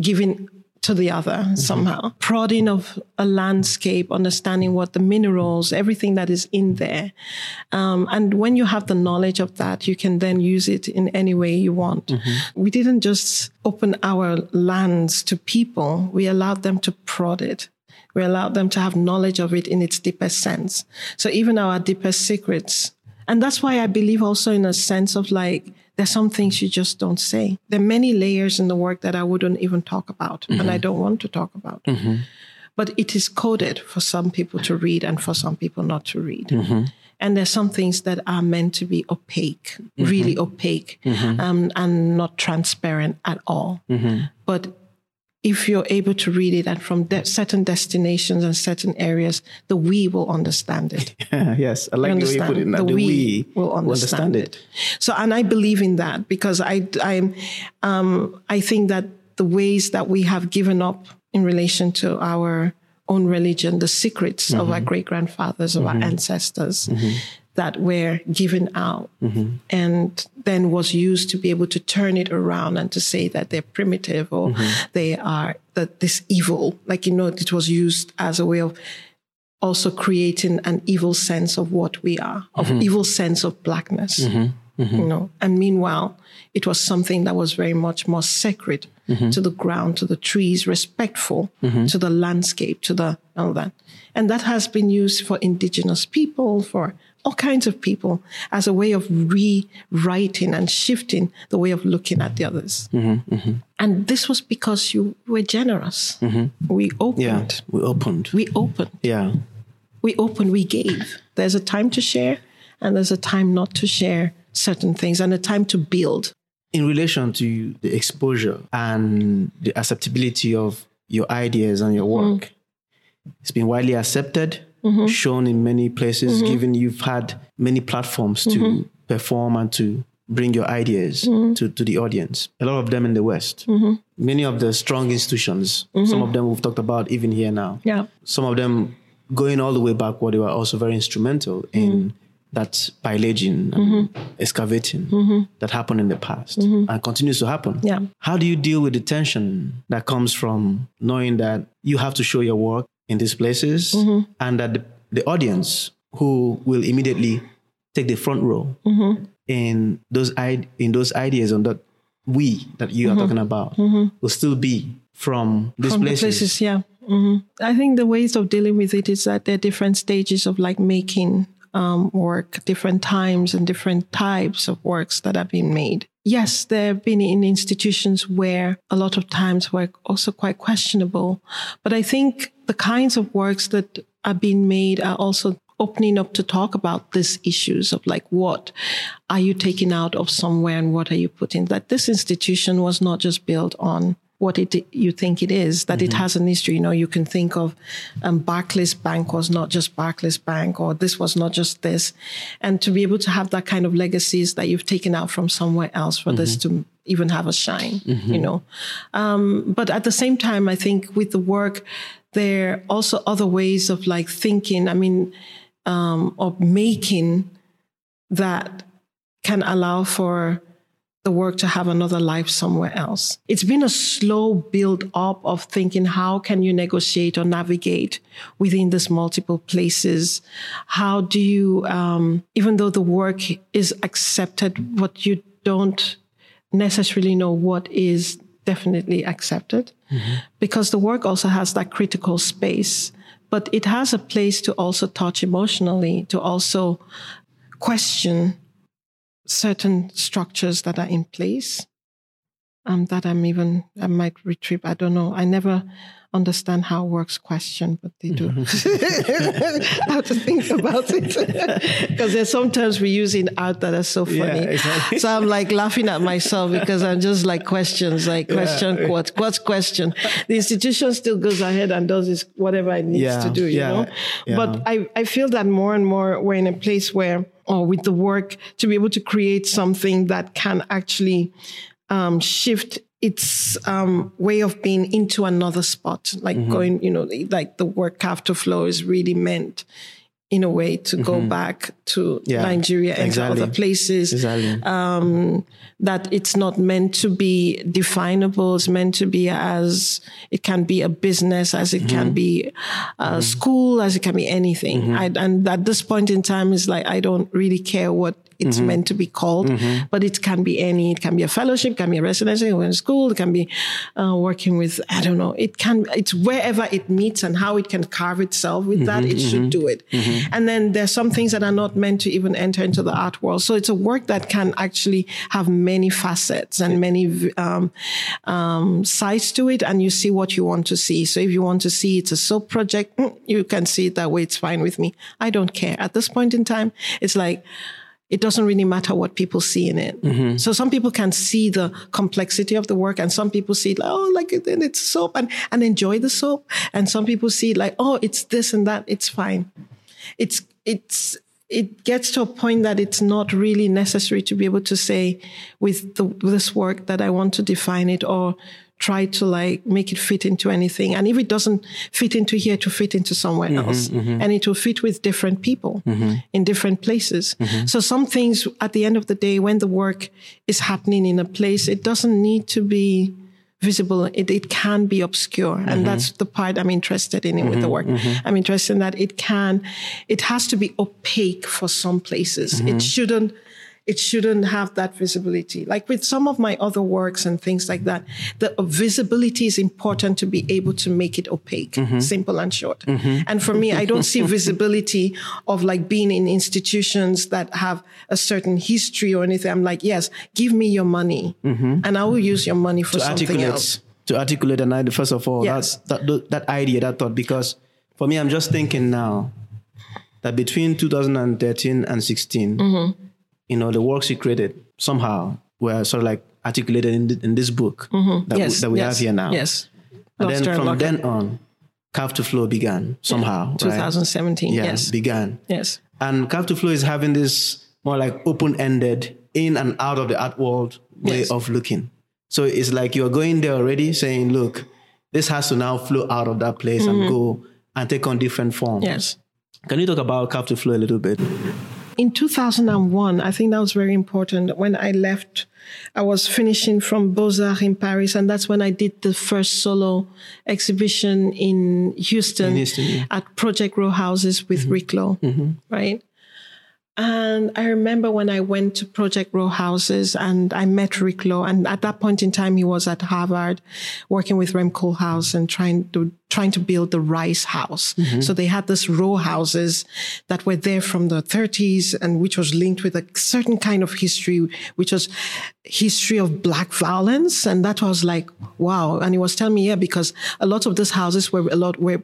Speaker 2: given to the other somehow. Prodding of a landscape understanding what the minerals everything that is in there. Um, and when you have the knowledge of that you can then use it in any way you want. We didn't just open our lands to people. We allowed them to prod it we allow them to have knowledge of it in its deepest sense. So even our deepest secrets. And that's why I believe also in a sense of like, there's some things you just don't say. There are many layers in the work that I wouldn't even talk about and I mm-hmm. don't want to talk about. Mm-hmm. But it is coded for some people to read and for some people not to read. Mm-hmm. And there's some things that are meant to be opaque, really opaque, um, and not transparent at all. But if you're able to read it and from de- certain destinations and certain areas, the we will understand it.
Speaker 1: yes, I like the way you put it. Now.
Speaker 2: The,
Speaker 1: The,
Speaker 2: we,
Speaker 1: we
Speaker 2: will understand, it. So, and I believe in that because I, I, um, I think that the ways that we have given up in relation to our own religion, the secrets of our mm-hmm. great grandfathers, of our mm-hmm. ancestors, mm-hmm. That were given out mm-hmm. and then was used to be able to turn it around and to say that they're primitive or mm-hmm. they are that this evil like you know it was used as a way of also creating an evil sense of what we are of mm-hmm. evil sense of blackness you know. And meanwhile it was something that was very much more sacred to the ground to the trees respectful to the landscape to the all that. And that has been used for indigenous people for all kinds of people as a way of rewriting and shifting the way of looking at the others mm-hmm, mm-hmm. and this was because you were generous mm-hmm. we opened
Speaker 1: Yeah, we opened.
Speaker 2: we opened
Speaker 1: Yeah.
Speaker 2: we opened, we gave. There's a time to share, and there's a time not to share certain things, and a time to build.
Speaker 1: In relation to the exposure and the acceptability of your ideas and your work, mm. it's been widely accepted, Mm-hmm. shown in many places, mm-hmm. given you've had many platforms to mm-hmm. perform and to bring your ideas to, to the audience. A lot of them in the West. Many of the strong institutions, some of them we've talked about even here now.
Speaker 2: Yeah.
Speaker 1: Some of them going all the way backward, they were also very instrumental in that pillaging and excavating that happened in the past and continues to happen.
Speaker 2: Yeah.
Speaker 1: How do you deal with the tension that comes from knowing that you have to show your work in these places mm-hmm. and that the, the audience who will immediately take the front row mm-hmm. in those i- in those ideas on that we that you are mm-hmm. talking about will still be from these
Speaker 2: From
Speaker 1: places.
Speaker 2: places, yeah. hmm I think the ways of dealing with it is that there are different stages of like making um, work, different times and different types of works that have been made. Yes, there have been in institutions where a lot of times were also quite questionable. But I think the kinds of works that are being made are also opening up to talk about these issues of like what are you taking out of somewhere and what are you putting that this institution was not just built on what it you think it is that it has an history. You know you can think of um, barclays bank was not just barclays bank or this was not just this. And to be able to have that kind of legacies that you've taken out from somewhere else for this to even have a shine you know. Um, but at the same time i think with the work there are also other ways of like thinking i mean um, of making that can allow for the work to have another life somewhere else. It's been a slow build up of thinking how can you negotiate or navigate within these multiple places? How do you, um, even though the work is accepted, what you don't necessarily know what is definitely accepted because the work also has that critical space, but it has a place to also touch emotionally, to also question certain structures that are in place um, that I'm even, I might retrieve. I don't know. I never understand how works question, but they do. I have to think about it because there's sometimes we use in art that are so funny.
Speaker 1: Yeah, exactly.
Speaker 2: So I'm like laughing at myself because I'm just like questions, like question, what, what's question? The institution still goes ahead and does this, whatever it needs
Speaker 1: Yeah,
Speaker 2: to do, you
Speaker 1: yeah,
Speaker 2: know?
Speaker 1: yeah.
Speaker 2: But I, I feel that more and more we're in a place where, or with the work, to be able to create something that can actually um, shift its um, way of being into another spot, like
Speaker 1: Mm-hmm.
Speaker 2: going, you know, like the work after flow is really meant in a way to go back to
Speaker 1: Mm-hmm. Yeah,
Speaker 2: Nigeria and to other places
Speaker 1: Exactly.
Speaker 2: um, that it's not meant to be definable. It's meant to be as it can be a business, as it can be a school, as it can be anything. I, and at this point in time, it's like I don't really care what it's meant to be called, but it can be any. It can be a fellowship, can be a residency, or a school. It can be uh, working with I don't know. It can. It's wherever it meets and how it can carve itself with that. It should do it. And then there's some things that are not meant to even enter into the art world. So it's a work that can actually have many facets and many um, um, sides to it, and you see what you want to see. So if you want to see it's a soap project, mm, you can see it that way. It's fine with me. I don't care. At this point in time, it's like it doesn't really matter what people see in it. Mm-hmm. So some people can see the complexity of the work, and some people see like, oh, like it, it's soap and, and enjoy the soap. And some people see like, oh, it's this and that. It's fine. It's it's it gets to a point that it's not really necessary to be able to say with, the, with this work that I want to define it or try to like make it fit into anything. And if it doesn't fit into here, to fit into somewhere mm-hmm, else. Mm-hmm. And it will fit with different people mm-hmm. in different places. Mm-hmm. So some things at the end of the day, when the work is happening in a place, it doesn't need to be visible. It, it can be obscure. And mm-hmm. that's the part I'm interested in with the work. I'm interested in that it can, it has to be opaque for some places. It shouldn't, it shouldn't have that visibility. Like with some of my other works and things like that, the visibility is important to be able to make it opaque, mm-hmm. simple and short. Mm-hmm. And for me, I don't see visibility of like being in institutions that have a certain history or anything. I'm like, yes, give me your money mm-hmm. and I will use your money for to something articulate, else.
Speaker 1: To articulate an idea, first of all, yes. that's, that, that idea, that thought, because for me, I'm just thinking now that between 2013 and 16, you know, the works he created somehow were sort of like articulated in, in this book mm-hmm. that, yes, we, that we yes, have here now.
Speaker 2: Yes.
Speaker 1: And then from then on, Carved to Flow began somehow.
Speaker 2: Yeah. 2017. Right? Yeah, yes.
Speaker 1: Began.
Speaker 2: Yes.
Speaker 1: And Carved to Flow is having this more like open ended, in and out of the art world way yes. of looking. So it's like you're going there already saying, look, this has to now flow out of that place mm-hmm. and go and take on different forms.
Speaker 2: Yes.
Speaker 1: Can you talk about Carved to Flow a little bit?
Speaker 2: In 2001, I think that was very important. When I left, I was finishing from Beaux-Arts in Paris, and that's when I did the first solo exhibition in Houston, in Houston yeah. at Project Row Houses with mm-hmm. Rick Lowe, mm-hmm. right? And I remember when I went to Project Row Houses and I met Rick Lowe. And at that point in time, he was at Harvard working with Rem Koolhaas and trying to, trying to build the Rice House. Mm-hmm. So they had this row houses that were there from the 30s and which was linked with a certain kind of history, which was history of black violence. And that was like, wow. And he was telling me, yeah, because a lot of these houses were a lot where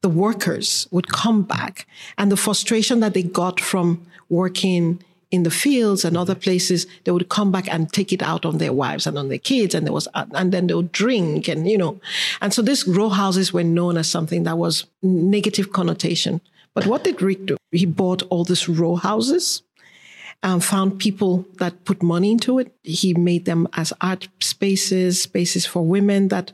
Speaker 2: the workers would come back and the frustration that they got from working in the fields and other places, they would come back and take it out on their wives and on their kids, and there was, uh, and then they would drink, and you know, and so these row houses were known as something that was negative connotation. But what did Rick do? He bought all these row houses and found people that put money into it. He made them as art spaces, spaces for women that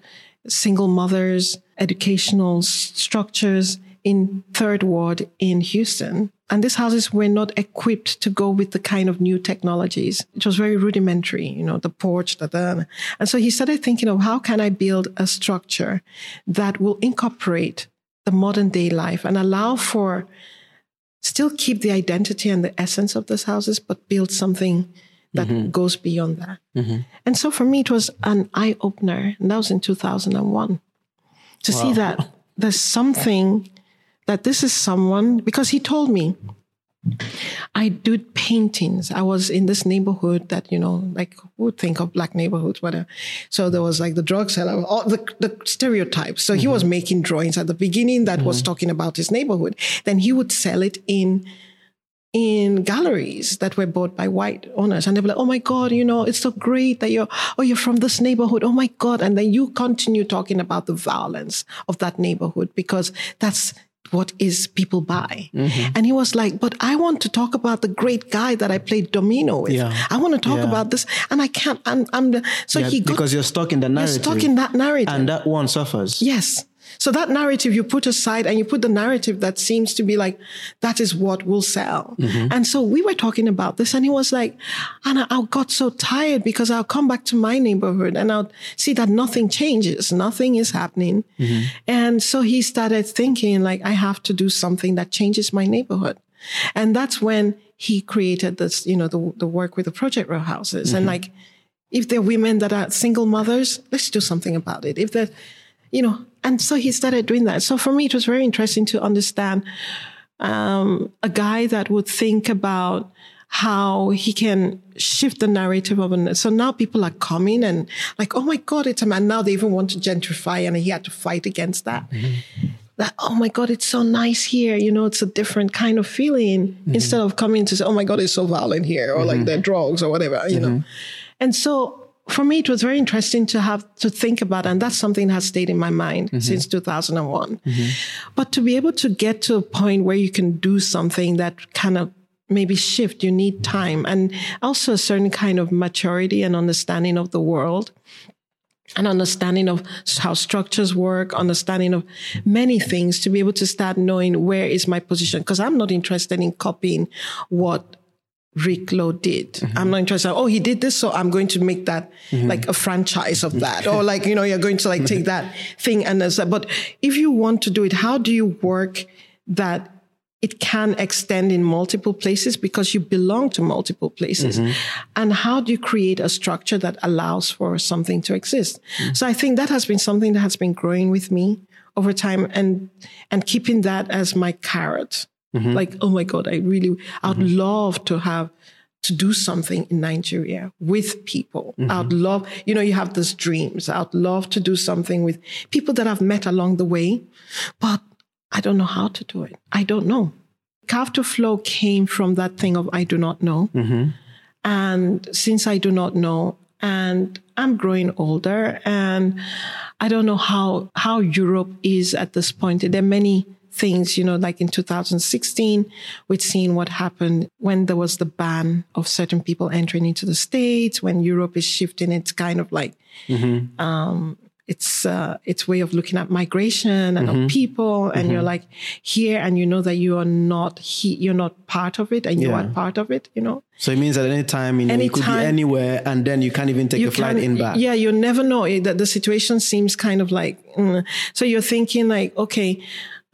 Speaker 2: single mothers, educational structures in Third Ward in Houston. And these houses were not equipped to go with the kind of new technologies. It was very rudimentary, you know, the porch, da, da. And so he started thinking of how can I build a structure that will incorporate the modern day life and allow for still keep the identity and the essence of these houses, but build something that mm-hmm. goes beyond that. Mm-hmm. And so for me, it was an eye opener. And that was in 2001 to wow. see that there's something that this is someone, because he told me, I do paintings. I was in this neighborhood that, you know, like who would think of black neighborhoods, whatever. So there was like the drug seller, all the, the stereotypes. So mm-hmm. he was making drawings at the beginning that mm-hmm. was talking about his neighborhood. Then he would sell it in in galleries that were bought by white owners. And they were like, oh my God, you know, it's so great that you're, oh, you're from this neighborhood. Oh my God. And then you continue talking about the violence of that neighborhood because that's what is people buy? Mm-hmm. And he was like, but I want to talk about the great guy that I played domino with. Yeah. I want to talk yeah. about this and I can't, I'm, I'm the, so yeah, he
Speaker 1: got, because you're stuck in the narrative.
Speaker 2: You're stuck in that narrative.
Speaker 1: And that one suffers.
Speaker 2: Yes. So that narrative you put aside and you put the narrative that seems to be like, that is what will sell. Mm-hmm. And so we were talking about this and he was like, and I, I got so tired because I'll come back to my neighborhood and I'll see that nothing changes. Nothing is happening. Mm-hmm. And so he started thinking like, I have to do something that changes my neighborhood. And that's when he created this, you know, the, the work with the project row houses mm-hmm. and like, if they're women that are single mothers, let's do something about it. If they're you know, and so he started doing that. So for me, it was very interesting to understand um, a guy that would think about how he can shift the narrative of an so now people are coming and like oh my god it's a man now they even want to gentrify and he had to fight against that mm-hmm. that oh my god it's so nice here you know it's a different kind of feeling mm-hmm. instead of coming to say oh my god it's so violent here or mm-hmm. like the drugs or whatever you know mm-hmm. and so for me, it was very interesting to have to think about, and that's something that has stayed in my mind mm-hmm. since 2001. Mm-hmm. But to be able to get to a point where you can do something that kind of maybe shift. You need time and also a certain kind of maturity and understanding of the world an understanding of how structures work, understanding of many things to be able to start knowing where is my position. Because I'm not interested in copying what Rick Lowe did. Mm-hmm. I'm not interested. Oh, he did this, so I'm going to make that mm-hmm. like a franchise of that, or like you know, you're going to like take that thing and as. But if you want to do it, how do you work that it can extend in multiple places because you belong to multiple places. Mm-hmm. And how do you create a structure that allows for something to exist? Mm-hmm. So I think that has been something that has been growing with me over time and and keeping that as my carrot. Mm-hmm. Like, oh my God, I really I'd mm-hmm. love to have to do something in Nigeria with people. Mm-hmm. I'd love, you know, you have these dreams. I'd love to do something with people that I've met along the way, but I don't know how to do it. I don't know. Carved to Flow came from that thing of I do not know. Mm-hmm. And since I do not know, and I'm growing older, and I don't know how how Europe is at this point. There are many things, you know, like in 2016, we'd seen what happened when there was the ban of certain people entering into the states, when Europe is shifting its kind of like mm-hmm. um, its uh, its way of looking at migration and mm-hmm. of people, and mm-hmm. you're like here, and you know that you are not he, you're not part of it, and you are part of it. You know.
Speaker 1: So it means that at any time, you know, you could be anywhere, and then you can't even take a flight in back.
Speaker 2: Yeah, you never know. That the situation seems kind of like. Mm. So you're thinking like, okay,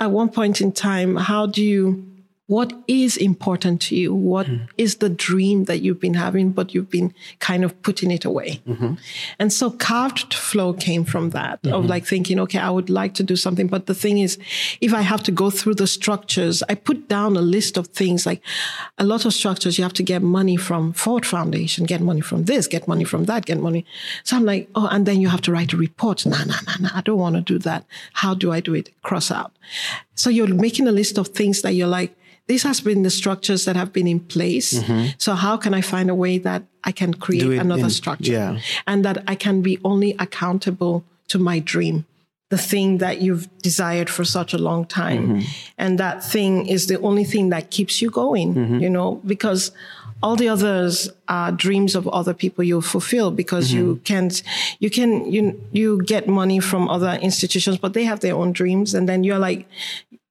Speaker 2: at one point in time, how do you what is important to you? What mm-hmm. is the dream that you've been having, but you've been kind of putting it away? Mm-hmm. And so carved flow came from that mm-hmm. of like thinking, okay, I would like to do something. But the thing is, if I have to go through the structures, I put down a list of things like a lot of structures. You have to get money from Ford Foundation, get money from this, get money from that, get money. So I'm like, oh, and then you have to write a report. Nah, nah, nah, nah. I don't want to do that. How do I do it? Cross out. So you're making a list of things that you're like, this has been the structures that have been in place. Mm-hmm. So how can I find a way that I can create another in, structure yeah. and that I can be only accountable to my dream, the thing that you've desired for such a long time. Mm-hmm. And that thing is the only thing that keeps you going, mm-hmm. you know, because all the others are dreams of other people you'll fulfill because mm-hmm. you can't you can you you get money from other institutions but they have their own dreams and then you're like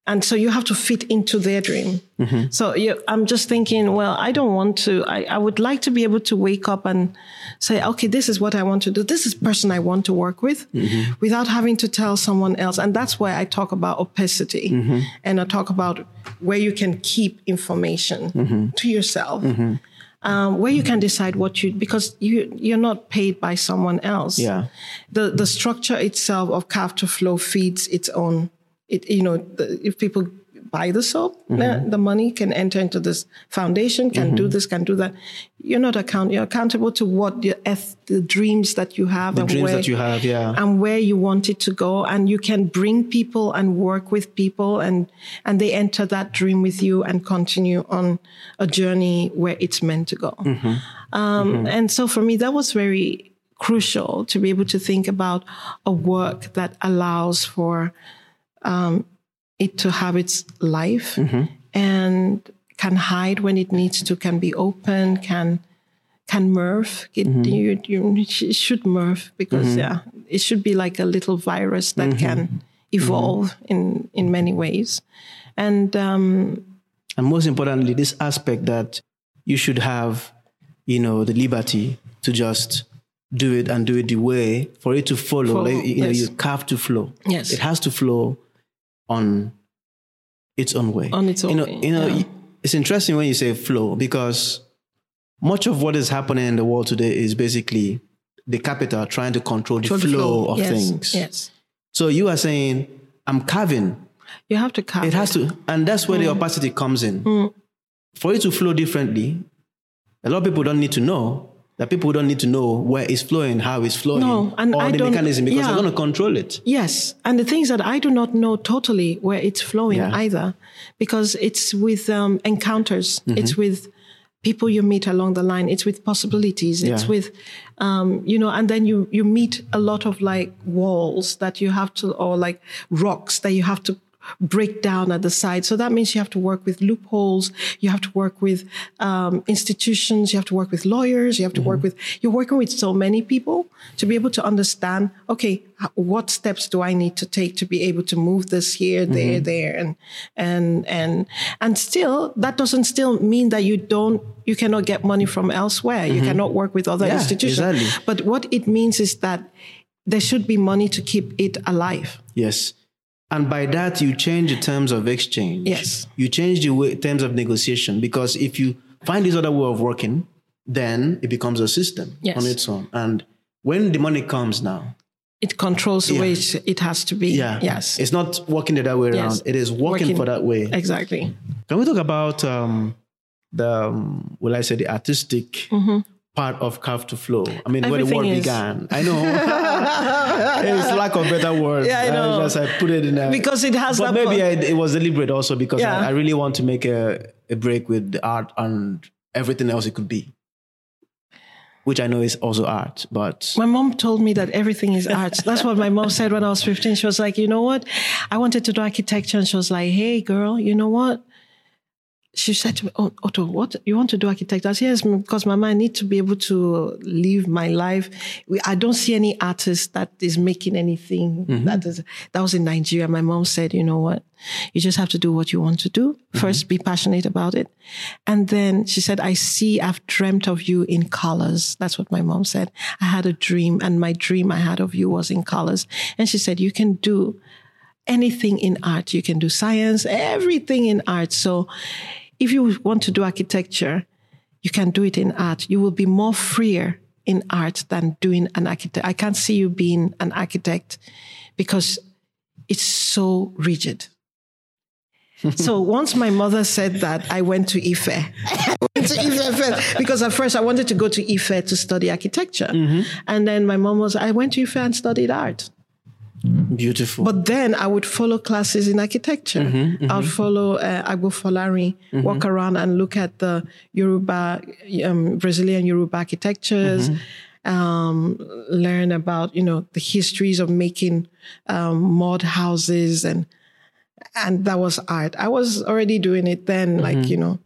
Speaker 2: and so you have to fit into their dream. Mm-hmm. So you, I'm just thinking, well, I don't want to. I, I, would like to be able to wake up and say, okay, this is what I want to do. This is person I want to work with, mm-hmm. without having to tell someone else. And that's why I talk about opacity, mm-hmm. and I talk about where you can keep information mm-hmm. to yourself. Mm-hmm. Um, where you can decide what you because you you're not paid by someone else.
Speaker 1: Yeah,
Speaker 2: the the structure itself of to Flow feeds its own it, you know, the, if people buy the soap, mm-hmm. the money can enter into this foundation, can mm-hmm. do this, can do that. You're not account. You're accountable to what the, the dreams that you have,
Speaker 1: the
Speaker 2: and
Speaker 1: dreams
Speaker 2: where,
Speaker 1: that you have, yeah,
Speaker 2: and where you want it to go. And you can bring people and work with people, and and they enter that dream with you and continue on a journey where it's meant to go. Mm-hmm. Um, mm-hmm. and so for me, that was very crucial to be able to think about a work that allows for um, it to have its life mm-hmm. and can hide when it needs to, can be open, can can morph. It, mm-hmm. you, you, should morph because mm-hmm. yeah, it should be like a little virus that mm-hmm. can evolve mm-hmm. in in many ways, and um,
Speaker 1: and most importantly, this aspect that you should have, you know, the liberty to just do it and do it the way for it to follow. follow you yes. know, you have to flow.
Speaker 2: Yes,
Speaker 1: it has to flow on its own way.
Speaker 2: On its own
Speaker 1: you know,
Speaker 2: way.
Speaker 1: You know, yeah. it's interesting when you say flow because much of what is happening in the world today is basically the capital trying to control, the, flow flow of
Speaker 2: yes.
Speaker 1: things.
Speaker 2: Yes.
Speaker 1: So you are saying, I'm carving.
Speaker 2: You have to carve.
Speaker 1: It has to, and that's where mm. the opacity comes in. Mm. For it to flow differently, a lot of people don't need to know that people don't need to know where it's flowing, how it's flowing, no, and or I the mechanism because yeah. they're going to control it.
Speaker 2: Yes, and the things that I do not know totally where it's flowing yeah. either, because it's with um, encounters, mm-hmm. it's with people you meet along the line, it's with possibilities, it's with, um, you know, and then you you meet a lot of like walls that you have to, or like rocks that you have to break down at the side. So that means you have to work with loopholes. You have to work with um, institutions. You have to work with lawyers. You have to work mm-hmm. with, you're working with so many people to be able to understand, okay, what steps do I need to take to be able to move this here, there, mm-hmm. there, and, and, and, and still, that doesn't still mean that you don't, you cannot get money from elsewhere. You mm-hmm. cannot work with other
Speaker 1: Yeah,
Speaker 2: institutions.
Speaker 1: exactly.
Speaker 2: But what it means is that there should be money to keep it alive.
Speaker 1: Yes. And by that, you change the terms of exchange.
Speaker 2: Yes.
Speaker 1: You change the way, terms of negotiation because if you find this other way of working, then it becomes a system
Speaker 2: Yes.
Speaker 1: on its own. And when the money comes now,
Speaker 2: It controls the
Speaker 1: Yeah.
Speaker 2: way it, has to be.
Speaker 1: yeah,
Speaker 2: Yes.
Speaker 1: it's not working the other way around.
Speaker 2: Yes.
Speaker 1: It is working,
Speaker 2: Working-
Speaker 1: for that way.
Speaker 2: exactly.
Speaker 1: Can we talk about um, the, um, will I say, the artistic part of Carved to Flow? I mean, where the
Speaker 2: is.
Speaker 1: began. I know. it's lack of better words.
Speaker 2: Yeah, I know.
Speaker 1: just I put it in a,
Speaker 2: Because it has
Speaker 1: But maybe. I, it was deliberate also because
Speaker 2: Yeah.
Speaker 1: I, I really want to make a, a break with art and everything else it could be, which I know is also art. But
Speaker 2: My mom told me that everything is art. That's what my mom said when I was 15. She was like, you know what? I wanted to do architecture. And she was like, hey, girl, you know what? She said to me, oh, Otto, what? You want to do architecture? I said, yes, because mama, I need to be able to live my life. We, I don't see any artist that is making anything mm-hmm. that is, that was in Nigeria. My mom said, you know what? You just have to do what you want to do. Mm-hmm. First, be passionate about it. And then she said, I see, I've dreamt of you in colors. That's what my mom said. I had a dream and my dream I had of you was in colors. And she said, you can do anything in art. You can do science, everything in art. So if you want to do architecture, you can do it in art. You will be more freer in art than doing an architect. I can't see you being an architect because it's so rigid. so once my mother said that, I went to Ife. I went to Ife first because at first I wanted to go to Ife to study architecture. Mm-hmm. And then my mom was, I went to Ife and studied art.
Speaker 1: Beautiful.
Speaker 2: But then I would follow classes in architecture. I'd follow uh, Agbo Folarin, walk around and look at the Yoruba, um, Brazilian Yoruba architectures, um, learn about, you know, the histories of making um, mud houses and and that was art. I was already doing it then, like, mm-hmm. you know,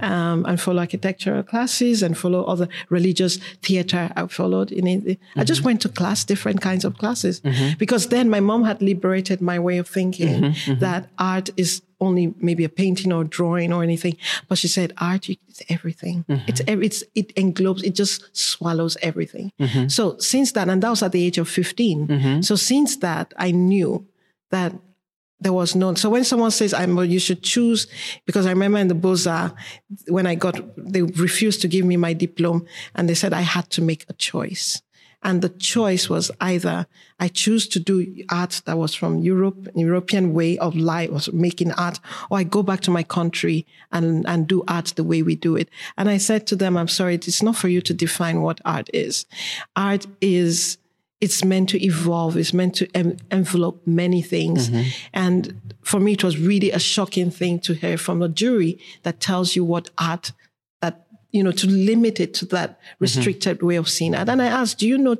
Speaker 2: um, and follow architectural classes and follow other religious theater. I followed in it. I just mm-hmm. went to class, different kinds of classes, mm-hmm. because then my mom had liberated my way of thinking that art is only maybe a painting or drawing or anything. But she said, art is everything. It's, it's, it englobes, it just swallows everything. So since that, and that was at the age of 15. So since that, I knew that there was none. So when someone says, I'm, you should choose, because I remember in the Beaux-Arts, when I got, they refused to give me my diploma and they said I had to make a choice. And the choice was either I choose to do art that was from Europe, European way of life, was making art, or I go back to my country and, and do art the way we do it. And I said to them, I'm sorry, it's not for you to define what art is. Art is, it's meant to evolve. It's meant to em- envelope many things. Mm-hmm. And for me, it was really a shocking thing to hear from a jury that tells you what art that, you know, to limit it to that mm-hmm. restricted way of seeing it. And I asked, do you know,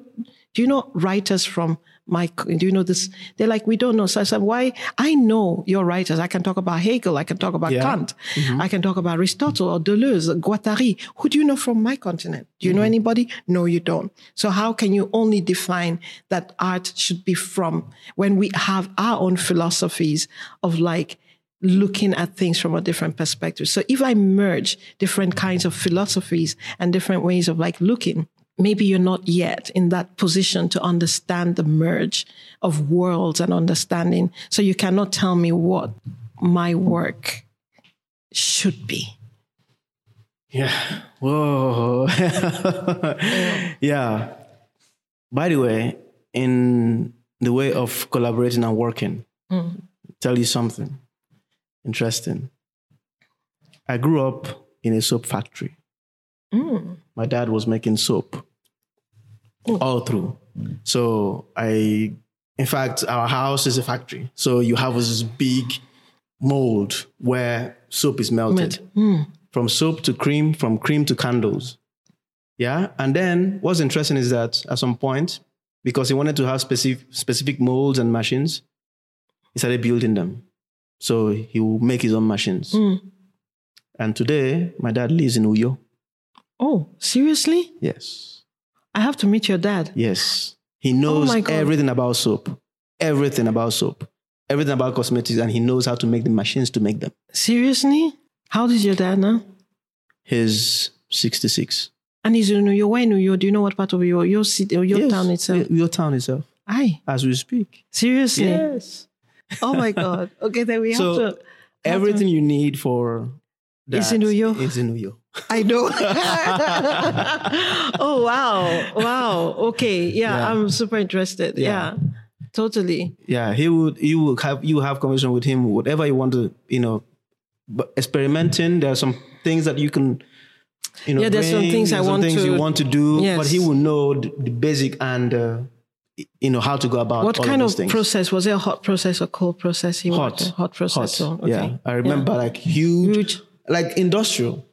Speaker 2: do you know writers from my, do you know this? They're like, we don't know. So I said, why? I know your writers. I can talk about Hegel. I can talk about
Speaker 1: Yeah.
Speaker 2: Kant. Mm-hmm. I can talk about Aristotle or Deleuze, Guattari. Who do you know from my continent? Do you know mm-hmm. anybody? No, you don't. So how can you only define that art should be from when we have our own philosophies of like, looking at things from a different perspective. So if I merge different kinds of philosophies and different ways of like looking, maybe you're not yet in that position to understand the merge of worlds and understanding. So you cannot tell me what my work should be.
Speaker 1: Yeah. Whoa. yeah. By the way, in the way of collaborating and working, mm. tell you something interesting. I grew up in a soap factory. Mm. My dad was making soap all through. So I, in fact, our house is a factory. So you have this big mold where soap is melted hmm. from soap to cream, from cream to candles. Yeah. And then what's interesting is that at some point, because he wanted to have specific specific molds and machines, he started building them. So he will make his own machines. Hmm. And today, my dad lives in Uyo.
Speaker 2: Oh, seriously?
Speaker 1: Yes.
Speaker 2: I have to meet your dad.
Speaker 1: Yes. He knows
Speaker 2: oh God.
Speaker 1: everything about soap, everything about soap, everything about cosmetics, and he knows how to make the machines to make them.
Speaker 2: Seriously? How does your dad now?
Speaker 1: He's 66.
Speaker 2: And he's in Uyo. Where in Uyo? Do you know what part of Uyo? Your city or your
Speaker 1: Yes,
Speaker 2: town itself?
Speaker 1: Your town itself,
Speaker 2: Aye.
Speaker 1: as we speak.
Speaker 2: Seriously?
Speaker 1: Yes.
Speaker 2: Oh my God. Okay, then we have
Speaker 1: So
Speaker 2: to.
Speaker 1: everything you need for
Speaker 2: It's
Speaker 1: that
Speaker 2: in Uyo?
Speaker 1: Is in Uyo.
Speaker 2: I know. oh wow. Wow. Okay. Yeah,
Speaker 1: Yeah.
Speaker 2: I'm super interested.
Speaker 1: Yeah.
Speaker 2: Yeah. Totally.
Speaker 1: Yeah, he would. You would have you have conversation with him, whatever you want to, you know. But experimenting, there are some things that you can, you know.
Speaker 2: Yeah, there's some
Speaker 1: bring,
Speaker 2: things I
Speaker 1: some
Speaker 2: want
Speaker 1: things
Speaker 2: to-
Speaker 1: you want to do,
Speaker 2: Yes.
Speaker 1: but he will know the, the basic and, uh, you know, how to go about.
Speaker 2: What kind
Speaker 1: of
Speaker 2: of process? Was it a hot process or cold process? He
Speaker 1: Hot.
Speaker 2: Hot process. So, okay.
Speaker 1: Yeah, I remember like huge,
Speaker 2: Huge.
Speaker 1: Like industrial,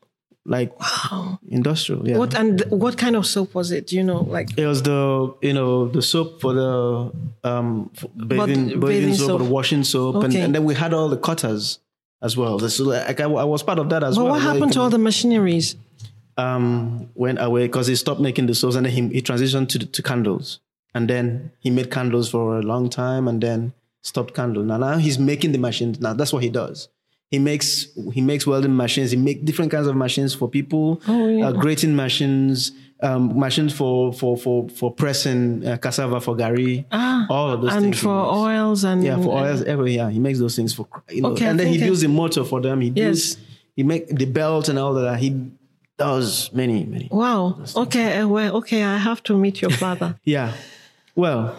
Speaker 1: like wow industrial. Yeah.
Speaker 2: What and what kind of soap was it? Do you know? Like
Speaker 1: It was the you know the soap for the um for bathing bathing,
Speaker 2: bathing
Speaker 1: soap, or
Speaker 2: soap.
Speaker 1: the washing soap, and,
Speaker 2: Okay.
Speaker 1: and then we had all the cutters as well. this So like I, I was part of that as
Speaker 2: but
Speaker 1: well.
Speaker 2: what happened
Speaker 1: you
Speaker 2: to all the machineries?
Speaker 1: um went away because he stopped making the soaps and then he, he transitioned to to candles and then he made candles for a long time and then stopped candle. Now now he's making the machines. Now that's what he does. He makes he makes welding machines. He makes different kinds of machines for people.
Speaker 2: Oh, yeah.
Speaker 1: uh, grating machines, um, machines for for for for pressing uh, cassava for gari.
Speaker 2: Ah,
Speaker 1: all of those
Speaker 2: and
Speaker 1: things.
Speaker 2: for oils and
Speaker 1: Yeah, for oils, every yeah, he makes those things for you know,
Speaker 2: Okay, I
Speaker 1: and then he
Speaker 2: I-
Speaker 1: builds a motor for them. He builds, he make the belt and all that. He does many many.
Speaker 2: Wow. Okay. uh, Well, okay. I have to meet your father.
Speaker 1: Yeah. Well,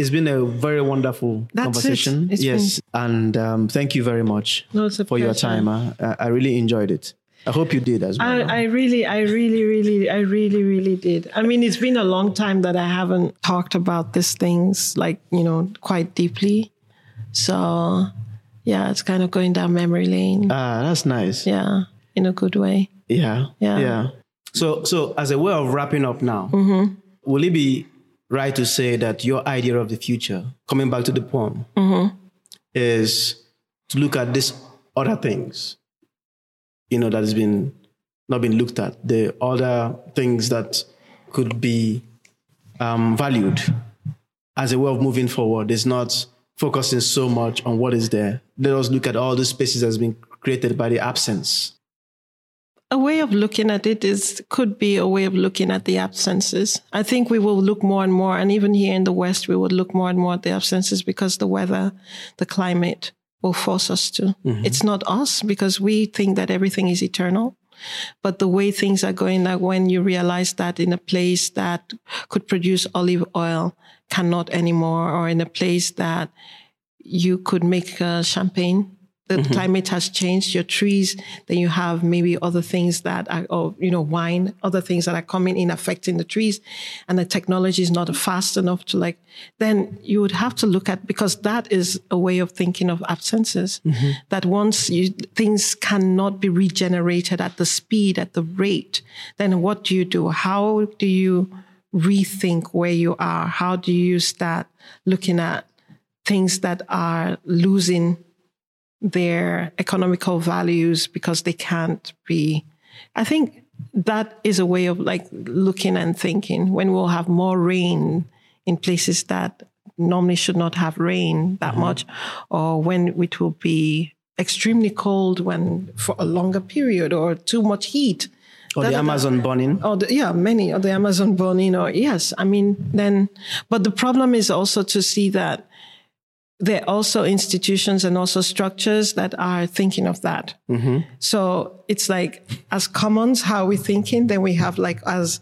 Speaker 1: it's been a very wonderful
Speaker 2: That's it.
Speaker 1: conversation.
Speaker 2: It's
Speaker 1: yes, and um, thank you very much
Speaker 2: No,
Speaker 1: for your time. huh? I, I really enjoyed it. I hope you did as well.
Speaker 2: I, I really, I really, really, I really, really did. I mean, it's been a long time that I haven't talked about these things, like, you know, quite deeply. So, yeah, it's kind of going down memory lane.
Speaker 1: ah, that's nice.
Speaker 2: Yeah, in a good way.
Speaker 1: Yeah.
Speaker 2: Yeah.
Speaker 1: Yeah. So, so as a way of wrapping up now,
Speaker 2: Mm-hmm.
Speaker 1: will it be right to say that your idea of the future, coming back to the poem,
Speaker 2: Mm-hmm.
Speaker 1: is to look at these other things, you know, that has been not been looked at, the other things that could be um, valued as a way of moving forward. It's not focusing so much on what is there. Let us look at all the spaces that's been created by the absence.
Speaker 2: A way of looking at it is could be a way of looking at the absences. I think we will look more and more, and even here in the West, we would look more and more at the absences because the weather, the climate will force us to. It's not us because we think that everything is eternal. But the way things are going, like when you realize that in a place that could produce olive oil cannot anymore, or in a place that you could make uh, champagne. The mm-hmm. climate has changed. Your trees, then you have maybe other things that are, or you know, wine, other things that are coming in affecting the trees, and the technology is not fast enough to like. Then you would have to look at because that is a way of thinking of absences. Mm-hmm. That once you things cannot be regenerated at the speed, at the rate, then what do you do? How do you rethink where you are? How do you start looking at things that are losing their economical values because they can't be. I think that is a way of like looking and thinking when we'll have more rain in places that normally should not have rain that mm-hmm. much, or when it will be extremely cold when for a longer period or too much heat.
Speaker 1: Or the
Speaker 2: Da-da-da.
Speaker 1: Amazon burning.
Speaker 2: Oh, the, yeah, many of the Amazon burning, or yes, I mean, then, but the problem is also to see that there are also institutions and also structures that are thinking of that. Mm-hmm. So it's like, as commons, how are we thinking? Then we have like as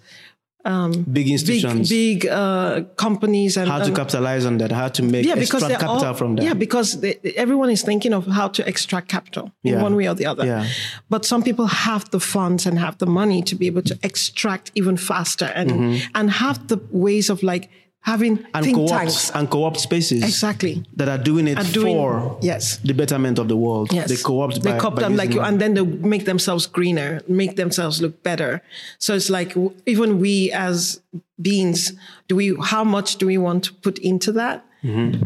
Speaker 2: um,
Speaker 1: Big
Speaker 2: big,
Speaker 1: institutions.
Speaker 2: big uh, companies and
Speaker 1: how to
Speaker 2: and-
Speaker 1: capitalize on that, how to make
Speaker 2: yeah, because
Speaker 1: extract capital
Speaker 2: all,
Speaker 1: from that.
Speaker 2: Yeah, because they, everyone is thinking of how to extract capital in
Speaker 1: Yeah.
Speaker 2: one way or the other.
Speaker 1: Yeah.
Speaker 2: But some people have the funds and have the money to be able to extract even faster and mm-hmm. and have the ways of like having
Speaker 1: Mm-hmm. and co-opt and co-op spaces
Speaker 2: Exactly.
Speaker 1: that are doing it
Speaker 2: Are doing-
Speaker 1: for
Speaker 2: yes.
Speaker 1: the betterment of the world.
Speaker 2: Yes.
Speaker 1: They co-opt
Speaker 2: They
Speaker 1: by,
Speaker 2: co-opt them like you, and then they make themselves greener, make themselves look better. So it's like even we as beings, do we? How much do we want to put into that?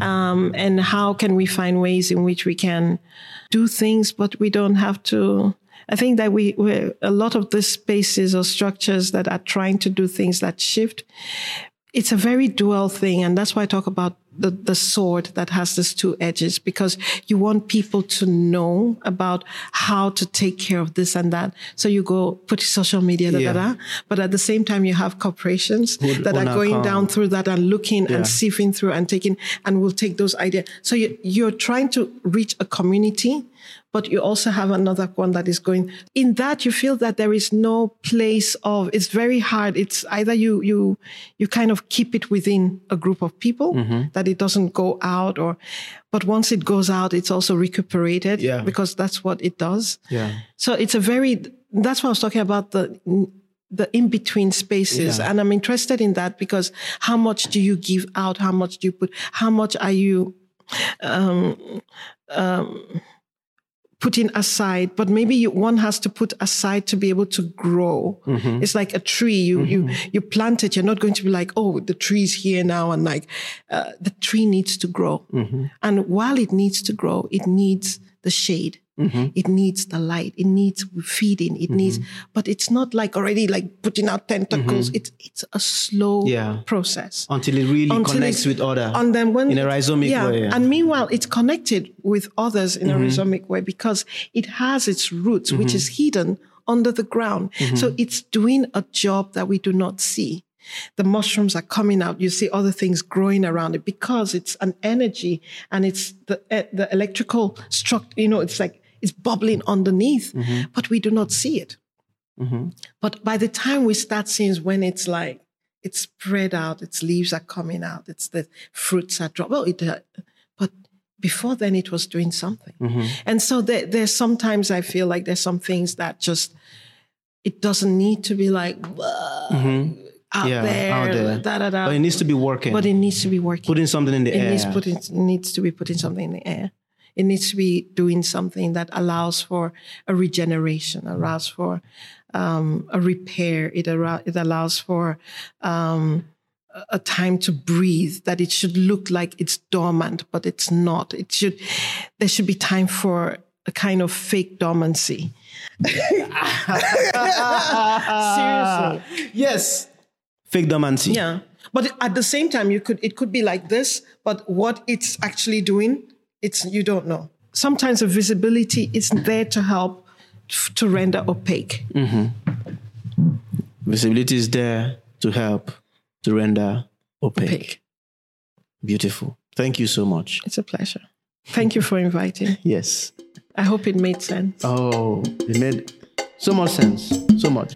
Speaker 2: um, and how can we find ways in which we can do things, but we don't have to. I think that we, we a lot of the spaces or structures that are trying to do things that shift. It's a very dual thing, and that's why I talk about the, the sword that has these two edges because you want people to know about how to take care of this and that. So you go put social media, da,
Speaker 1: Yeah.
Speaker 2: da, da, but at the same time you have corporations
Speaker 1: Who-
Speaker 2: that are going
Speaker 1: come.
Speaker 2: down through that and looking
Speaker 1: Yeah.
Speaker 2: and sifting through and taking and will take those ideas. So you, you're trying to reach a community, but you also have another one that is going in that you feel that there is no place of it's very hard it's either you you you kind of keep it within a group of people
Speaker 1: Mm-hmm.
Speaker 2: that it doesn't go out or but once it goes out it's also recuperated
Speaker 1: Yeah.
Speaker 2: because that's what it does
Speaker 1: Yeah.
Speaker 2: so it's a very that's what I was talking about the the in between spaces,
Speaker 1: Yeah.
Speaker 2: and I'm interested in that because how much do you give out? How much do you put? How much are you um, um, putting aside? But maybe you, one has to put aside to be able to grow. Mm-hmm. It's like a tree. You you mm-hmm. you plant it. You're not going to be like, oh, the tree's here now, and like uh, the tree needs to grow. Mm-hmm. And while it needs to grow, it needs the shade. Mm-hmm. It needs the light. It needs feeding. It needs, mm-hmm. but it's not like already like putting out tentacles. Mm-hmm. It's it's a slow
Speaker 1: Yeah.
Speaker 2: process.
Speaker 1: Until it really
Speaker 2: Until
Speaker 1: connects with other
Speaker 2: And then when
Speaker 1: in a rhizomic
Speaker 2: yeah,
Speaker 1: way. Yeah.
Speaker 2: and meanwhile it's connected with others in a rhizomic way because it has its roots, which is hidden under the ground. So it's doing a job that we do not see. The mushrooms are coming out. You see other things growing around it because it's an energy and it's the eh, the electrical structure. You know, it's like it's bubbling underneath, mm-hmm. but we do not see it. Mm-hmm. But by the time we start seeing is when it's like it's spread out, its leaves are coming out, it's the fruits are drop. Well, it, uh, but before then it was doing something. Mm-hmm. And so there, there's sometimes I feel like there's some things that just it doesn't need to be like "Whoa," out,
Speaker 1: Yeah,
Speaker 2: there,
Speaker 1: out there.
Speaker 2: da da da.
Speaker 1: but it needs to be working.
Speaker 2: But it needs to be working.
Speaker 1: putting something in the
Speaker 2: it
Speaker 1: air.
Speaker 2: needs putting needs to be putting something in the air. It needs to be doing something that allows for a regeneration, allows for um, a repair. It, arou- it allows for um, a- a time to breathe. That it should look like it's dormant, but it's not. It should. There should be time for a kind of fake dormancy. Seriously.
Speaker 1: yes. Fake dormancy.
Speaker 2: Yeah. But at the same time, you could it could be like this, but what it's actually doing, it's you don't know. Sometimes the visibility isn't there to help f- to render opaque. Mm-hmm.
Speaker 1: Visibility is there to help to render opaque.
Speaker 2: Opaque.
Speaker 1: Beautiful. Thank you so much.
Speaker 2: It's a pleasure. Thank you for inviting.
Speaker 1: Yes.
Speaker 2: I hope it made sense.
Speaker 1: Oh, it made so much sense. So much.